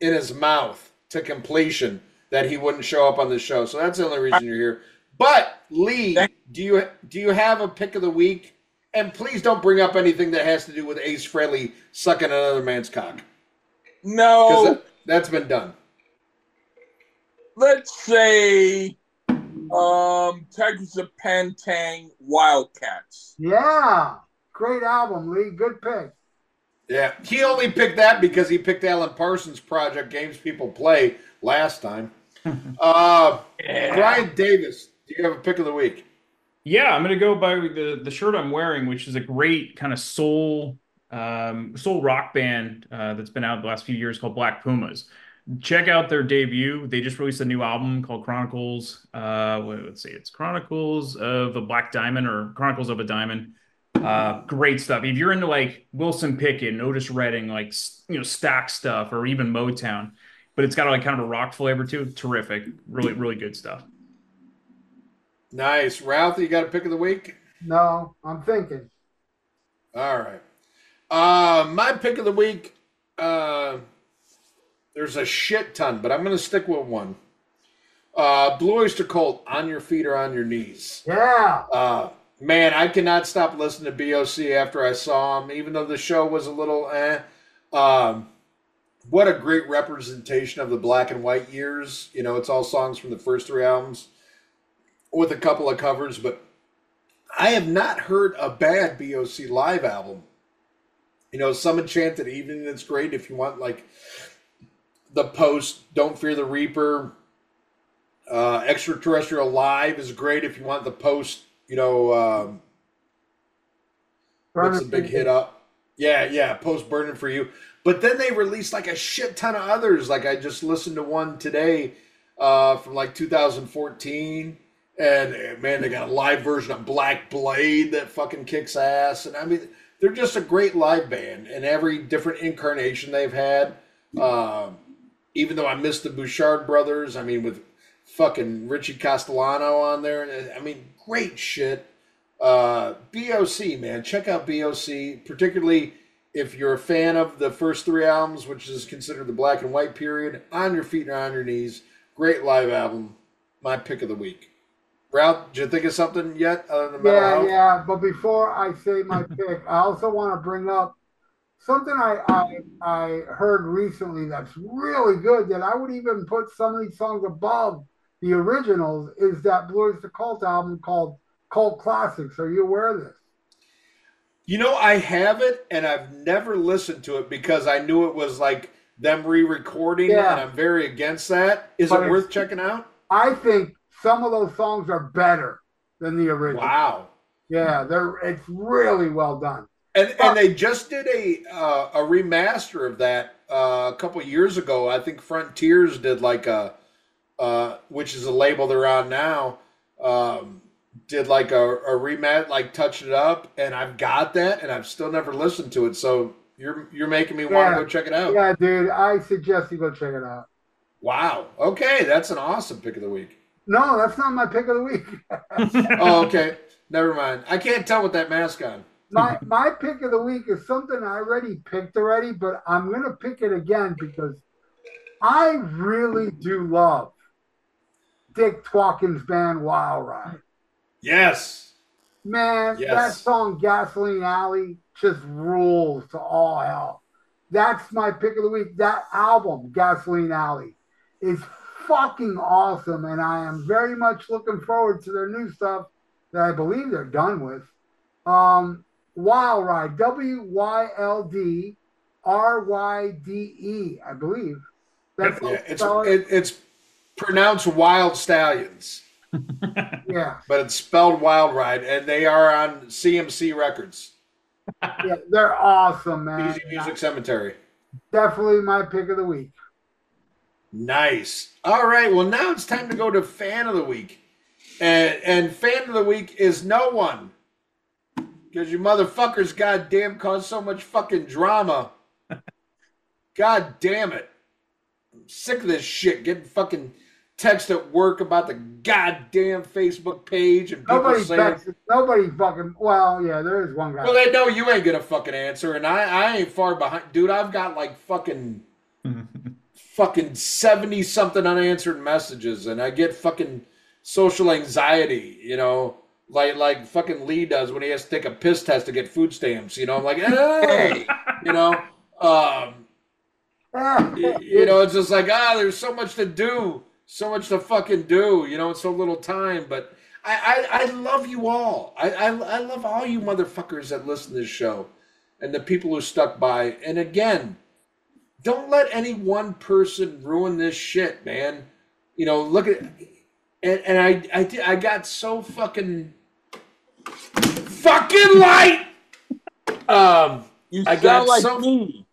S2: in his mouth to completion that he wouldn't show up on the show. So that's the only reason you're here. But Lee, do you do you have a pick of the week? And please don't bring up anything that has to do with Ace Frehley sucking another man's cock
S4: No,
S2: that, that's been done.
S4: let's say um Texas Pantang Wildcats.
S1: yeah. Great album, Lee. Good pick.
S2: Yeah, he only picked that because he picked Alan Parsons' project Games People Play last time. <laughs> uh, Brian Davis, do you have a pick of the week?
S3: Yeah, I'm gonna go by the the shirt I'm wearing, which is a great kind of soul um, soul rock band uh, that's been out the last few years called Black Pumas. Check out their debut. They just released a new album called Chronicles. Uh, what, let's see, it's Chronicles of a Black Diamond or Chronicles of a Diamond. Uh, great stuff. If you're into like Wilson Pickett, Otis Redding, like you know Stax stuff, or even Motown, but it's got like kind of a rock flavor to it. Terrific, really, really good stuff.
S2: Nice. Ralph, you got a pick of the week?
S1: No, I'm thinking.
S2: All right. Uh, my pick of the week, uh, there's a shit ton, but I'm going to stick with one. Uh, Blue Oyster Cult, On Your Feet or On Your Knees.
S1: Yeah.
S2: Uh, man, I cannot stop listening to BOC after I saw him, even though the show was a little eh. Um, what a great representation of the black and white years. You know, it's all songs from the first three albums with a couple of covers, but I have not heard a bad BOC live album. You know, some Enchanted Evening is great if you want like the post Don't Fear the Reaper. Uh, Extraterrestrial Live is great if you want the post, you know, um, what's
S1: Burning
S2: big hit up? Yeah, yeah, post Burning for You. But then they released like a shit ton of others. Like I just listened to one today uh, from like 2014. And uh, man, they got a live version of Black Blade that fucking kicks ass. And I mean, they're just a great live band. And every different incarnation they've had. Um, even though I missed the Bouchard brothers, I mean, with fucking Richie Castellano on there. and, I mean, great shit. Uh, BOC, man, check out BOC, particularly if you're a fan of the first three albums, which is considered the black and white period. On your feet and on your knees, great live album. My pick of the week. Ralph, did you think of something yet
S1: Yeah, yeah. But before I say my <laughs> pick, I also want to bring up something I, I I heard recently that's really good. That I would even put some of these songs above the originals. Is that Blue Oyster Cult album called Cult Classics? Are you aware of this?
S2: You know, I have it and I've never listened to it because I knew it was like them re-recording,
S1: Yeah.
S2: and I'm very against that. Is
S1: But
S2: it worth checking out?
S1: I think some of those songs are better than the original.
S2: Wow.
S1: Yeah, they're it's really well done.
S2: And and they just did a uh, a remaster of that uh, a couple years ago. I think Frontiers did like a, uh, which is a label they're on now. Um, did like a, a remat, like touched it up, and I've got that, and I've still never listened to it. So you're you're making me want to go check it out.
S1: Yeah, dude, I suggest you go check it out.
S2: Wow. Okay, that's an awesome pick of the week.
S1: No, that's not my pick of the week. <laughs> <laughs>
S2: Oh, okay. Never mind. I can't tell with that mask on.
S1: my my pick of the week is something I already picked already, but I'm gonna pick it again because I really do love Dick Twalkins band Wild Ride.
S2: Yes.
S1: Man,
S2: yes.
S1: that song Gasoline Alley just rules to all hell. That's my pick of the week. That album, Gasoline Alley, is fucking awesome, and I am very much looking forward to their new stuff that I believe they're done with. Um, Wild Ride, W Y L D R Y D E, I believe. That's
S2: Yeah, it's
S1: how you spell
S2: it, it's pronounced Wild Stallions,
S1: yeah,
S2: but it's spelled Wild Ride, and they are on CMC Records,
S1: yeah, they're awesome, man.
S2: Easy Music Cemetery.
S1: Definitely my pick of the week.
S2: Nice. All right. Well, now it's time to go to fan of the week, and and fan of the week is no one, because you motherfuckers, goddamn, cause so much fucking drama. <laughs> God damn it! I'm sick of this shit. Getting fucking text at work about the goddamn Facebook page and people
S1: Nobody,
S2: saying.
S1: backs, nobody fucking. Well, yeah, there is one guy.
S2: Well, they know you ain't gonna fucking answer, and I, I ain't far behind, dude. I've got like fucking, <laughs> fucking seventy something unanswered messages, and I get fucking social anxiety, you know, like like fucking Lee does when he has to take a piss test to get food stamps. You know, I'm like, hey, you know, um, y- you know, it's just like ah, there's so much to do, so much to fucking do, you know, so little time, but. I, I, I love you all. I, I, I love all you motherfuckers that listen to this show and the people who stuck by. And again, don't let any one person ruin this shit, man. You know, look at and, and I I did, I got so fucking fucking light. Um
S4: You
S2: I got
S4: like
S2: some-
S4: me.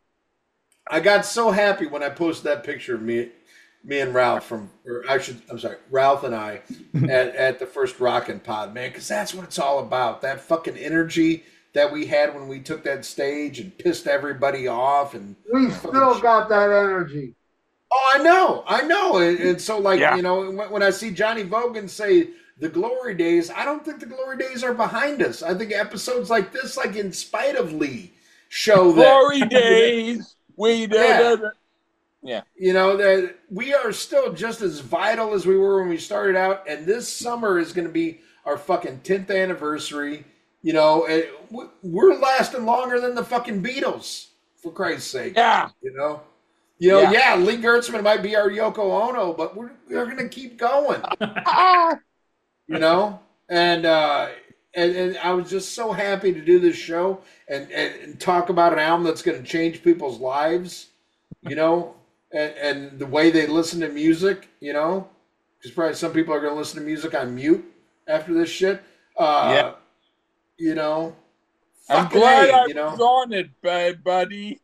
S2: I got so happy when I posted that picture of me, me and Ralph from, or I should, I'm sorry, Ralph and I <laughs> at, at the first Rockin' Pod, man, because that's what it's all about. That fucking energy that we had when we took that stage and pissed everybody off. And
S1: we still got that energy.
S2: oh, I know, I know. And, and so, like,
S4: Yeah.
S2: you know, when, when I see Johnny Vogan say the glory days, I don't think the glory days are behind us. I think episodes like this, like in spite of Lee, show that
S4: Glory days. We <laughs> did
S2: Yeah.
S4: it.
S2: You know that we are still just as vital as we were when we started out and this summer is going to be our fucking 10th anniversary. You know and w- we're lasting longer than the fucking beatles for christ's sake.
S4: Yeah.
S2: you know? You know
S4: Yeah.
S2: yeah, lee gertzman might be our yoko ono but we're, we're going to keep going. <laughs> You know? And uh and, and i was just so happy to do this show and, and, and talk about an album that's going to change people's lives. You know and, and the way they listen to music you know? Because probably some people are going to listen to music on mute after this shit. Uh
S4: Yeah.
S2: you know?
S4: I'm glad I
S2: you know?
S4: was on it, bad buddy.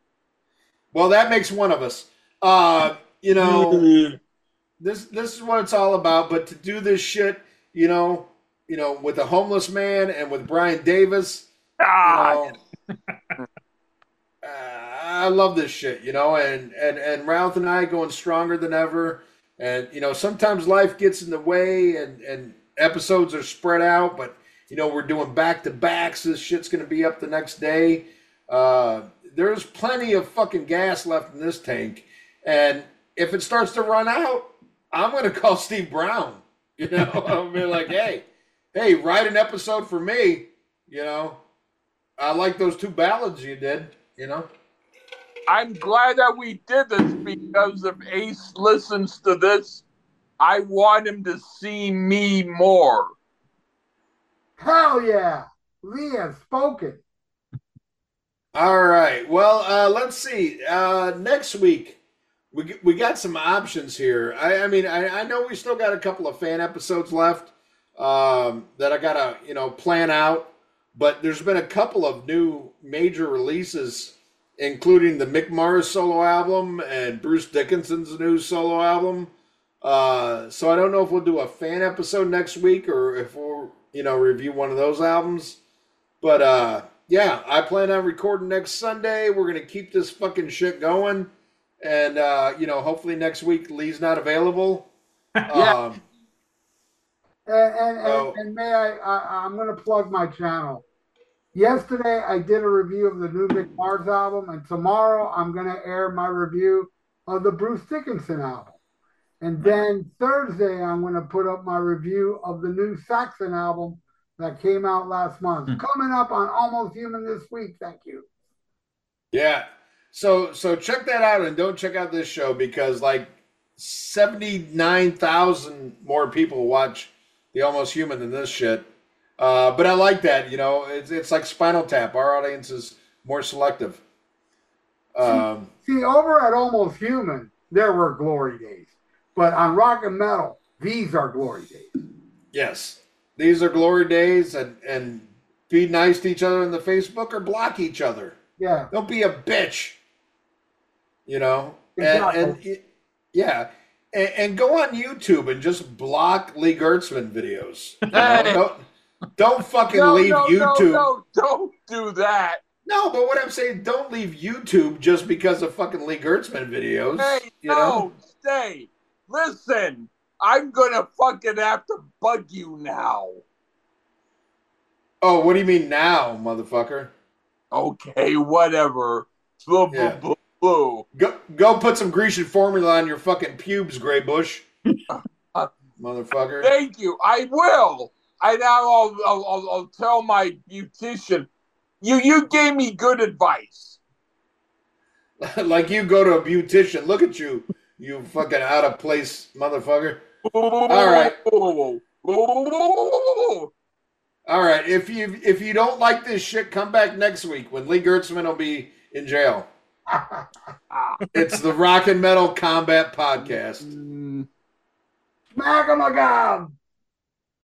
S2: well that makes one of us. Uh you know this this is what it's all about. But to do this shit, you know, you know, with a homeless man and with Brian Davis, you
S4: Ah,
S2: know, uh, <laughs> I love this shit, you know, and and and Ralph and I going stronger than ever. And you know, sometimes life gets in the way, and and episodes are spread out, but you know, we're doing back to backs. This shit's gonna be up the next day. Uh, there's plenty of fucking gas left in this tank, and if it starts to run out, I'm gonna <laughs> call Steve Brown. You know, <laughs> I'll be like, hey, hey, write an episode for me. You know, I like those two ballads you did. You know,
S4: I'm glad that we did this because if Ace listens to this, I want him to see me more.
S1: Hell yeah. Lee has spoken.
S2: All right. Well, uh, let's see. Uh, next week, we we got some options here. I, I mean, I, I know we still got a couple of fan episodes left um, that I gotta you know plan out, but there's been a couple of new major releases, including the Mick Mars solo album and Bruce Dickinson's new solo album. Uh, so I don't know if we'll do a fan episode next week or if we'll you know review one of those albums, but uh yeah, I plan on recording next Sunday. We're gonna keep this fucking shit going, and uh, you know, hopefully next week Lee's not available. <laughs>
S1: Yeah.
S2: Um,
S1: And, and, and,
S2: Oh.
S1: and may I, I, I'm going to plug my channel. Yesterday, I did a review of the new Mick Mars album, and tomorrow I'm going to air my review of the Bruce Dickinson album. And then Thursday, I'm going to put up my review of the new Saxon album that came out last month.
S3: Hmm.
S1: Coming up on Almost Human this week. Thank you.
S2: yeah, so so check that out, and don't check out this show because like seventy nine thousand more people watch the Almost Human than this shit. Uh, but I like that. You know, it's it's like Spinal Tap. Our audience is more selective. Um,
S1: See, over at Almost Human, there were glory days. But on Rock and Metal, these are glory days.
S2: Yes. These are glory days and and be nice to each other on the Facebook or block each other.
S1: Yeah.
S2: Don't be a bitch. You know?
S1: Exactly.
S2: And, and yeah. And, and go on YouTube and just block Lee Gertzman videos. You know? <laughs> Don't, fucking
S4: No,
S2: leave
S4: no,
S2: YouTube.
S4: no, no, don't do that.
S2: No, but what I'm saying, don't leave YouTube just because of fucking Lee Gertzman videos.
S4: Hey,
S2: you
S4: no,
S2: know?
S4: stay. Listen, I'm gonna fucking have to bug you now.
S2: Oh, what do you mean now, motherfucker?
S4: Okay, whatever. Blah, blah,
S2: Yeah.
S4: blah, blah.
S2: Go go put some Grecian formula on your fucking pubes, Gray Bush. <laughs> Motherfucker.
S4: Thank you. I will. I now I'll, I'll, I'll, I'll tell my beautician. You you gave me good advice. <laughs>
S2: like you go to a beautician. Look at you, you fucking out of place motherfucker. right. All right, if you if you don't like this shit, come back next week when Lee Gertzman will be in jail. <laughs> It's the Rock and Metal Combat Podcast.
S1: Smack 'em a gum.